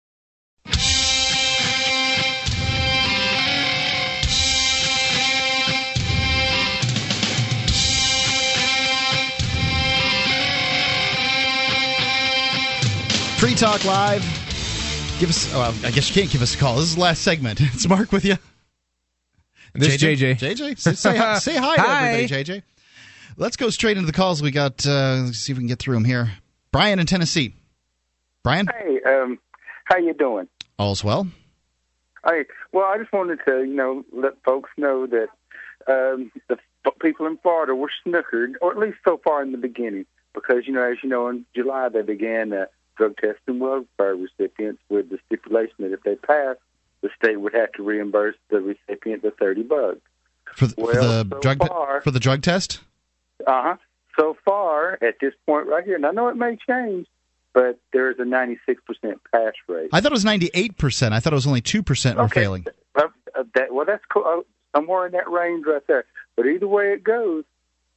[SPEAKER 1] Free Talk Live. Give us. Oh, I guess you can't give us a call. This is the last segment. (laughs) It's Mark with you.
[SPEAKER 2] This is JJ.
[SPEAKER 1] JJ, say, say hi, say hi, to
[SPEAKER 2] Hi.
[SPEAKER 1] everybody, JJ. Let's go straight into the calls. We got. Uh, let's see if we can get through them here. Brian in Tennessee. Brian,
[SPEAKER 20] Hey, um, how you doing?
[SPEAKER 1] all's well.
[SPEAKER 20] Hey, well, I just wanted to, you know, let folks know that um, the f- people in Florida were snookered, or at least so far in the beginning, because you know, as you know, in July they began uh, drug testing welfare recipients with the stipulation that if they passed the state would have to reimburse the recipient the thirty bucks.
[SPEAKER 1] For, the- for the
[SPEAKER 20] so
[SPEAKER 1] drug
[SPEAKER 20] far-
[SPEAKER 1] for the drug test.
[SPEAKER 20] Uh huh. So far, at this point right here, and I know it may change, but there is a 96% pass rate.
[SPEAKER 1] I thought it was ninety eight percent. I thought it was only two percent were
[SPEAKER 20] Okay.
[SPEAKER 1] failing.
[SPEAKER 20] Uh, uh, that, well, that's cool. Uh, somewhere in that range right there. But either way it goes,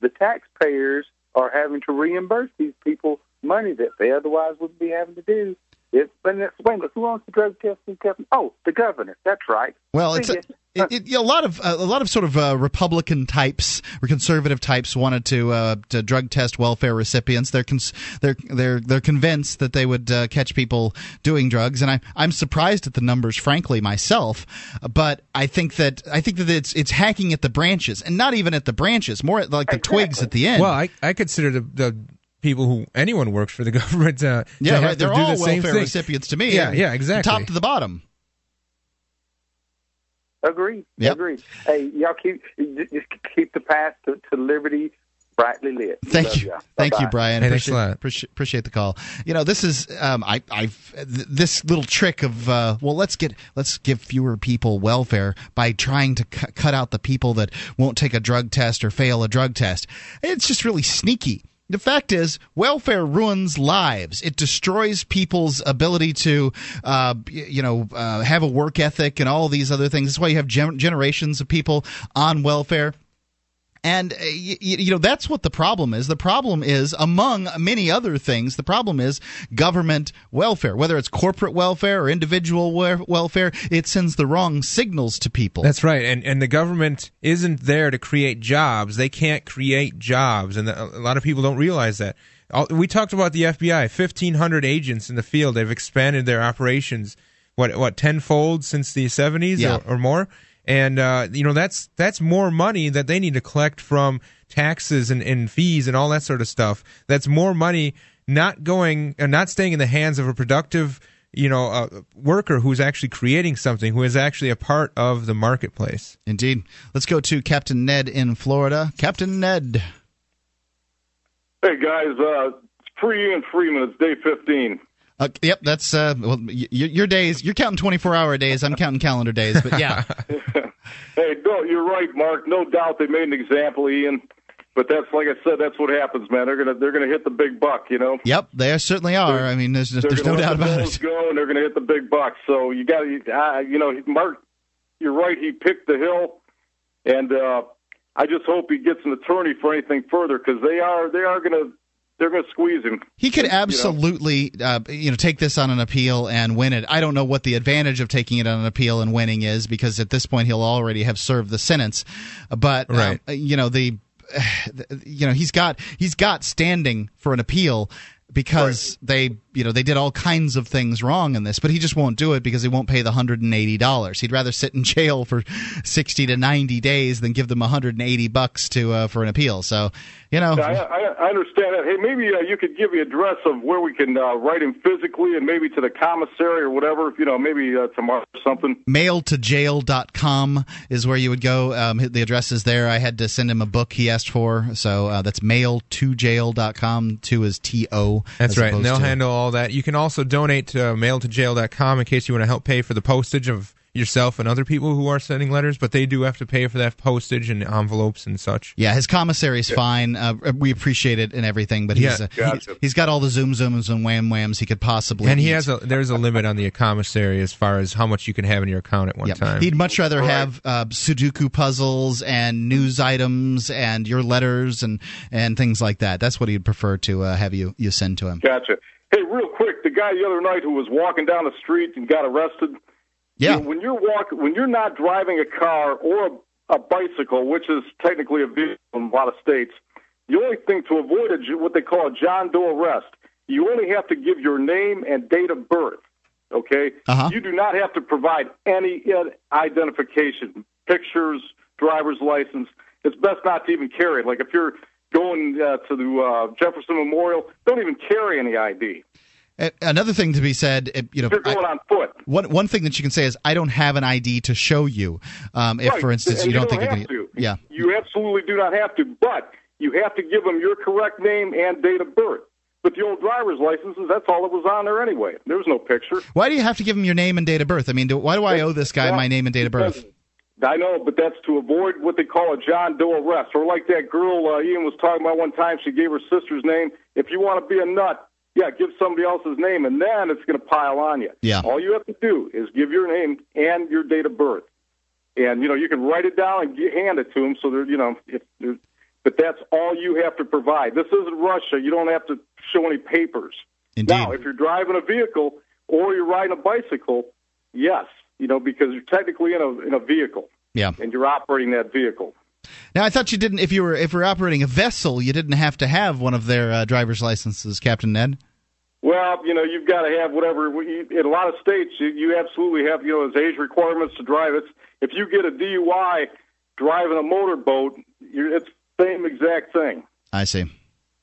[SPEAKER 20] the taxpayers are having to reimburse these people money that they otherwise wouldn't be having to do. It's been explained. But who owns the drug testing company? Oh, the governor. That's right.
[SPEAKER 1] Well, it's a, it, it, a lot of uh, a lot of sort of uh, Republican types or conservative types wanted to uh, to drug test welfare recipients. They're cons- they're they're they're convinced that they would uh, catch people doing drugs, and I I'm surprised at the numbers, frankly, myself. But I think that I think that it's it's hacking at the branches, and not even at the branches, more at like the twigs at the end.
[SPEAKER 2] Well, I, I consider the, the people who anyone works for the (laughs) government uh,
[SPEAKER 1] yeah,
[SPEAKER 2] to
[SPEAKER 1] right. They're
[SPEAKER 2] do
[SPEAKER 1] all
[SPEAKER 2] the same
[SPEAKER 1] welfare
[SPEAKER 2] thing.
[SPEAKER 1] recipients to me.
[SPEAKER 2] Yeah, yeah, exactly.
[SPEAKER 1] Top to the bottom.
[SPEAKER 20] Agreed.
[SPEAKER 1] Yep.
[SPEAKER 20] Agreed. Hey, y'all keep just keep the path to, to liberty brightly lit.
[SPEAKER 1] Thank
[SPEAKER 20] love
[SPEAKER 1] you,
[SPEAKER 20] y'all.
[SPEAKER 1] thank you, Brian.
[SPEAKER 2] Hey, thanks a
[SPEAKER 1] appreciate,
[SPEAKER 2] lot.
[SPEAKER 1] appreciate appreciate the call. You know, this is um, I I've th- this little trick of uh, well, let's get let's give fewer people welfare by trying to cu- cut out the people that won't take a drug test or fail a drug test. It's just really sneaky. The fact is, welfare ruins lives. It destroys people's ability to, uh, you know, uh, have a work ethic and all these other things. That's why you have gen- generations of people on welfare. And uh, y- y- you know that's what the problem is. The problem is, among many other things, the problem is government welfare. Whether it's corporate welfare or individual we- welfare, it sends the wrong signals to people.
[SPEAKER 2] That's right, and and the government isn't there to create jobs. They can't create jobs, and the, a lot of people don't realize that. All- We talked about the FBI, fifteen hundred agents in the field. They've expanded their operations what what tenfold since the seventies
[SPEAKER 1] Yeah.
[SPEAKER 2] or, or more. And uh, you know that's that's more money that they need to collect from taxes and, and fees and all that sort of stuff. That's more money not going and not staying in the hands of a productive you know uh, worker who's actually creating something, who is actually a part of the marketplace.
[SPEAKER 1] Indeed. Let's go to Captain Ned in Florida. Captain Ned.
[SPEAKER 21] Hey guys, uh, it's pre Ian Freeman. It's day 15.
[SPEAKER 1] Uh, yep, that's uh, well, y- y- your days. You're counting 24 hour days. I'm counting calendar days. But yeah, (laughs)
[SPEAKER 21] Hey, no, you're right, Mark. No doubt they made an example, of Ian. But that's like I said, that's what happens, man. They're gonna they're gonna hit the big buck, you know.
[SPEAKER 1] yep, they certainly are. I mean, there's
[SPEAKER 21] They're
[SPEAKER 1] there's
[SPEAKER 21] gonna
[SPEAKER 1] no doubt
[SPEAKER 21] the
[SPEAKER 1] about
[SPEAKER 21] balls
[SPEAKER 1] it.
[SPEAKER 21] Go and they're gonna hit the big bucks. So you got to, uh, you know, Mark. You're right. He picked the hill, and uh, I just hope he gets an attorney for anything further because they are they are gonna they're gonna squeeze him.
[SPEAKER 1] He could
[SPEAKER 21] You know?
[SPEAKER 1] absolutely, uh, you know, take this on an appeal and win it. I don't know what the advantage of taking it on an appeal and winning is because at this point he'll already have served the sentence. But um,
[SPEAKER 2] Right.
[SPEAKER 1] you know the, (sighs) you know he's got he's got standing for an appeal because they you know they did all kinds of things wrong in this but he just won't do it because he won't pay the $180 he'd rather sit in jail for 60 to 90 days than give them 180 bucks to uh, for an appeal so you know
[SPEAKER 21] I, I, I understand that. Hey, maybe uh, you could give the address of where we can uh, write him physically, and maybe to the commissary or whatever. You know, maybe uh, tomorrow or something.
[SPEAKER 1] mailtojail.com is where you would go. Um, the address is there. I had to send him a book he asked for. So uh, that's mailtojail.com. Two is T O.
[SPEAKER 2] That's right, and they'll handle all that. You can also donate to uh, mailtojail.com in case you want to help pay for the postage of yourself and other people who are sending letters, but they do have to pay for that postage and envelopes and such.
[SPEAKER 1] Yeah, his commissary is fine. Uh, we appreciate it and everything, but he's
[SPEAKER 2] Yeah.
[SPEAKER 1] uh,
[SPEAKER 2] Gotcha.
[SPEAKER 1] he, has got all the zoom zooms and wham whams he could possibly. Have.
[SPEAKER 2] And he
[SPEAKER 1] eat.
[SPEAKER 2] has a there's a limit on the commissary as far as how much you can have in your account at one
[SPEAKER 1] Yep.
[SPEAKER 2] time.
[SPEAKER 1] He'd much rather have uh, Sudoku puzzles and news items and your letters and and things like that. That's what he'd prefer to uh, have you you send to him.
[SPEAKER 21] Gotcha. Hey, real quick, the guy the other night who was walking down the street and got arrested.
[SPEAKER 1] Yeah.
[SPEAKER 21] You know, when you're walk, when you're not driving a car or a, a bicycle, which is technically a vehicle in a lot of states, the only thing to avoid a, J- what they call a John Doe arrest, you only have to give your name and date of birth. Okay.
[SPEAKER 1] Uh-huh.
[SPEAKER 21] You do not have to provide any identification, pictures, driver's license. It's best not to even carry it. Like if you're going uh, to the uh, Jefferson Memorial, don't even carry any ID.
[SPEAKER 1] Another thing to be said, you know,
[SPEAKER 21] You're going
[SPEAKER 1] I-
[SPEAKER 21] on foot.
[SPEAKER 1] one one thing that you can say is I don't have an ID to show you. Um, if,
[SPEAKER 21] Right.
[SPEAKER 1] for instance,
[SPEAKER 21] And
[SPEAKER 1] you don't think
[SPEAKER 21] have
[SPEAKER 1] you're going
[SPEAKER 21] to.
[SPEAKER 1] yeah.
[SPEAKER 21] You absolutely do not have to, but you have to give them your correct name and date of birth. But the old driver's licenses, that's all that was on there anyway. There was no picture.
[SPEAKER 1] Why do you have to give him your name and date of birth? I mean, do, why do I owe this guy
[SPEAKER 21] Well,
[SPEAKER 1] my name and date of birth?
[SPEAKER 21] I know, but that's to avoid what they call a John Doe arrest, or like that girl uh, Ian was talking about one time. She gave her sister's name. If you want to be a nut, yeah, give somebody else's name, and then it's going to pile on you.
[SPEAKER 1] Yeah.
[SPEAKER 21] All you have to do is give your name and your date of birth, and you know you can write it down and get, hand it to them. So they're you know, if, they're- but that's all you have to provide. This isn't Russia. You don't have to show any papers.
[SPEAKER 1] Indeed.
[SPEAKER 21] Now, if you're driving a vehicle or you're riding a bicycle, yes, you know, because you're technically in a in a vehicle
[SPEAKER 1] Yeah.
[SPEAKER 21] and you're operating that vehicle.
[SPEAKER 1] Now I thought you didn't. If you were if you were operating a vessel, you didn't have to have one of their uh, driver's licenses, Captain Ned.
[SPEAKER 21] Well, you know, you've got to have whatever. In a lot of states, you, you absolutely have, you know, there's age requirements to drive. It's if you get a DUI driving a motorboat, you're, it's the same exact thing
[SPEAKER 1] I see.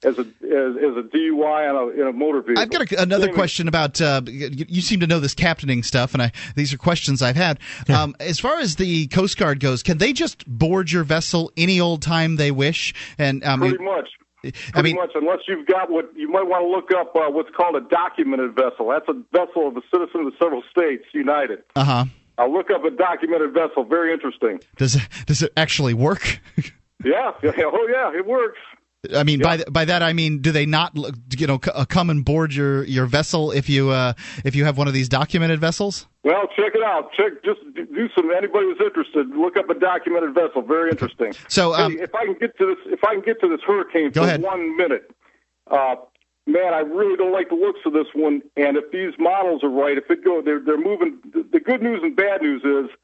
[SPEAKER 21] As a as, as a DUI on a in a motor vehicle.
[SPEAKER 1] I've got a, another
[SPEAKER 21] Same-
[SPEAKER 1] question about. Uh, you, you seem to know this captaining stuff, and I these are questions I've had. Um, as far as the Coast Guard goes, can they just board your vessel any old time they wish? And I mean,
[SPEAKER 21] Pretty much.
[SPEAKER 1] I
[SPEAKER 21] Pretty
[SPEAKER 1] mean,
[SPEAKER 21] much, unless you've got what you might want to look up uh, what's called a documented vessel. That's a vessel of a citizen of several states united.
[SPEAKER 1] uh huh.
[SPEAKER 21] I'll look up a documented vessel. Very interesting.
[SPEAKER 1] Does it, does it actually work? (laughs)
[SPEAKER 21] Yeah. yeah. (laughs) Oh, yeah. It works.
[SPEAKER 1] I mean, by by that I mean, do they not you know c- uh, come and board your, your vessel if you uh, if you have one of these documented vessels?
[SPEAKER 21] Well, check it out. Check just do some. Anybody who's interested, look up a documented vessel. Very interesting.
[SPEAKER 1] So, um,
[SPEAKER 21] Hey, if I can get to this, if I can get to this hurricane for
[SPEAKER 1] ahead.
[SPEAKER 21] one minute, uh, man, I really don't like the looks of this one. And if these models are right, if it go, they're they're moving. The, the good news and bad news is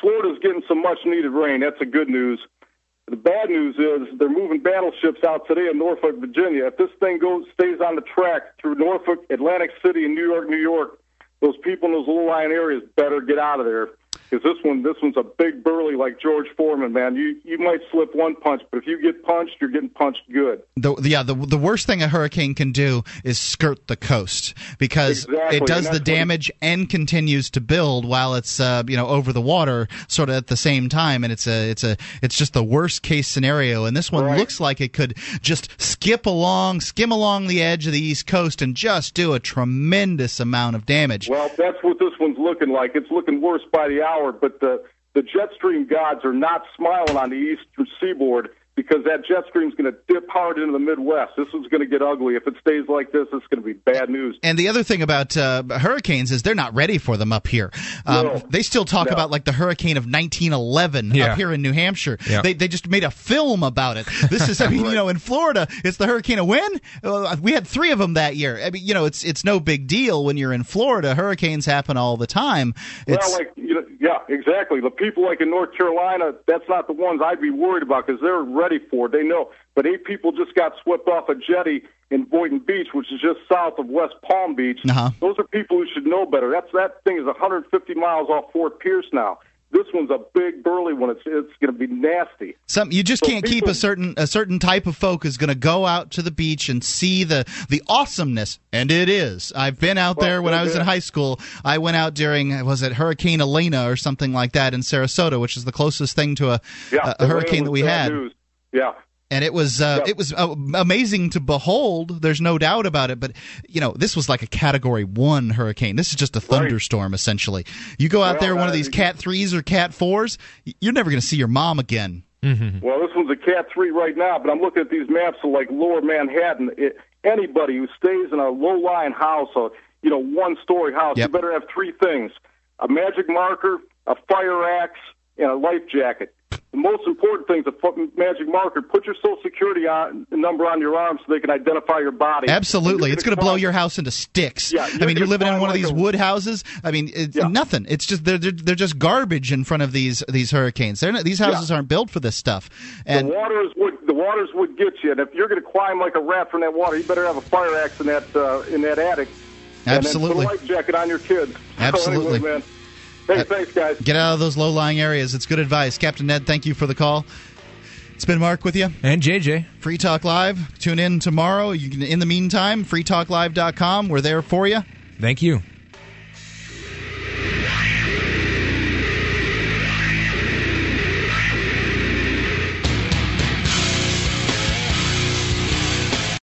[SPEAKER 21] Florida's getting some much needed rain. That's the good news. The bad news is they're moving battleships out today in Norfolk, Virginia. If this thing goes stays on the track through Norfolk, Atlantic City, and New York, New York, those people in those low lying areas better get out of there because this one, this one's a big burly like George Foreman, man. You you might slip one punch, but if you get punched, you're getting punched good.
[SPEAKER 1] The, yeah, the the worst thing a hurricane can do is skirt the coast because
[SPEAKER 21] Exactly,
[SPEAKER 1] it does the damage and continues to build while it's uh, you know over the water, sort of at the same time, and it's a it's a it's just the worst case scenario. And this one looks like it could just skip along, skim along the edge of the east coast, and just do a tremendous amount of damage.
[SPEAKER 21] Well, that's what this one's looking like. It's looking worse by the hour, but the the jet stream gods are not smiling on the eastern seaboard because that jet stream is going to dip hard into the Midwest. This is going to get ugly. If it stays like this, it's going to be bad news.
[SPEAKER 1] And the other thing about uh, hurricanes is they're not ready for them up here. Um,
[SPEAKER 21] No.
[SPEAKER 1] They still talk
[SPEAKER 21] No.
[SPEAKER 1] about like the hurricane of 1911
[SPEAKER 2] Yeah.
[SPEAKER 1] up here in New Hampshire.
[SPEAKER 2] Yeah.
[SPEAKER 1] They, they just made a film about it. This is, I mean, you (laughs) know, in Florida, it's the hurricane of when? Uh, we had three of them that year. I mean, you know, it's it's no big deal when you're in Florida. Hurricanes happen all the time. It's,
[SPEAKER 21] well, like you know, yeah, exactly. The people like in North Carolina, that's not the ones I'd be worried about because they're ready for. They know. But eight people just got swept off a jetty in Boynton Beach, which is just south of West Palm Beach.
[SPEAKER 1] Uh-huh.
[SPEAKER 21] Those are people who should know better. That's that thing is 150 miles off Fort Pierce now. This one's a big burly one. It's it's going to be nasty.
[SPEAKER 1] Some you just
[SPEAKER 21] So
[SPEAKER 1] can't keep a certain a certain type of folk is going to go out to the beach and see the the awesomeness, and it is. I've been out there when I was in high school. I went out during was it Hurricane Elena or something like that in Sarasota, which is the closest thing to a
[SPEAKER 21] Yeah,
[SPEAKER 1] a hurricane that we had.
[SPEAKER 21] News. Yeah.
[SPEAKER 1] And it was uh, it was uh, amazing to behold. There's no doubt about it. But you know, this was like a Category One hurricane. This is just a thunderstorm, essentially. You go out
[SPEAKER 21] Well,
[SPEAKER 1] there, one of these Cat threes or Cat fours, you're never going to see your mom again.
[SPEAKER 21] Well, this one's a Cat 3 right now, but I'm looking at these maps of like lower Manhattan. It, anybody who stays in a low lying house, or, you know, one story house,
[SPEAKER 1] Yep.
[SPEAKER 21] you better have three things a magic marker, a fire axe, and a life jacket. The most important thing is a magic marker. Put your social security on, number on your arm so they can identify your body.
[SPEAKER 1] Absolutely, it's going to blow your house into sticks.
[SPEAKER 21] Yeah,
[SPEAKER 1] I mean, you're living in one of these
[SPEAKER 21] a-
[SPEAKER 1] wood houses. I mean, it's nothing. It's just they're, they're they're just garbage in front of these these hurricanes. They're not, these houses aren't built for this stuff. And
[SPEAKER 21] the waters would the waters would get you, and if you're going to climb like a rat from that water, you better have a fire axe in that uh, in that attic.
[SPEAKER 1] Absolutely.
[SPEAKER 21] And then put a life jacket on your kids. (laughs) So
[SPEAKER 1] Absolutely.
[SPEAKER 21] anyway, man. Hey, uh, thanks, guys.
[SPEAKER 1] get out of those low lying areas. It's good advice, Captain Ned. Thank you for the call. It's been Mark with you.
[SPEAKER 2] And JJ.
[SPEAKER 1] Free Talk Live. Tune in tomorrow. You can in the meantime, freetalklive.com. We're there for you.
[SPEAKER 2] Thank you.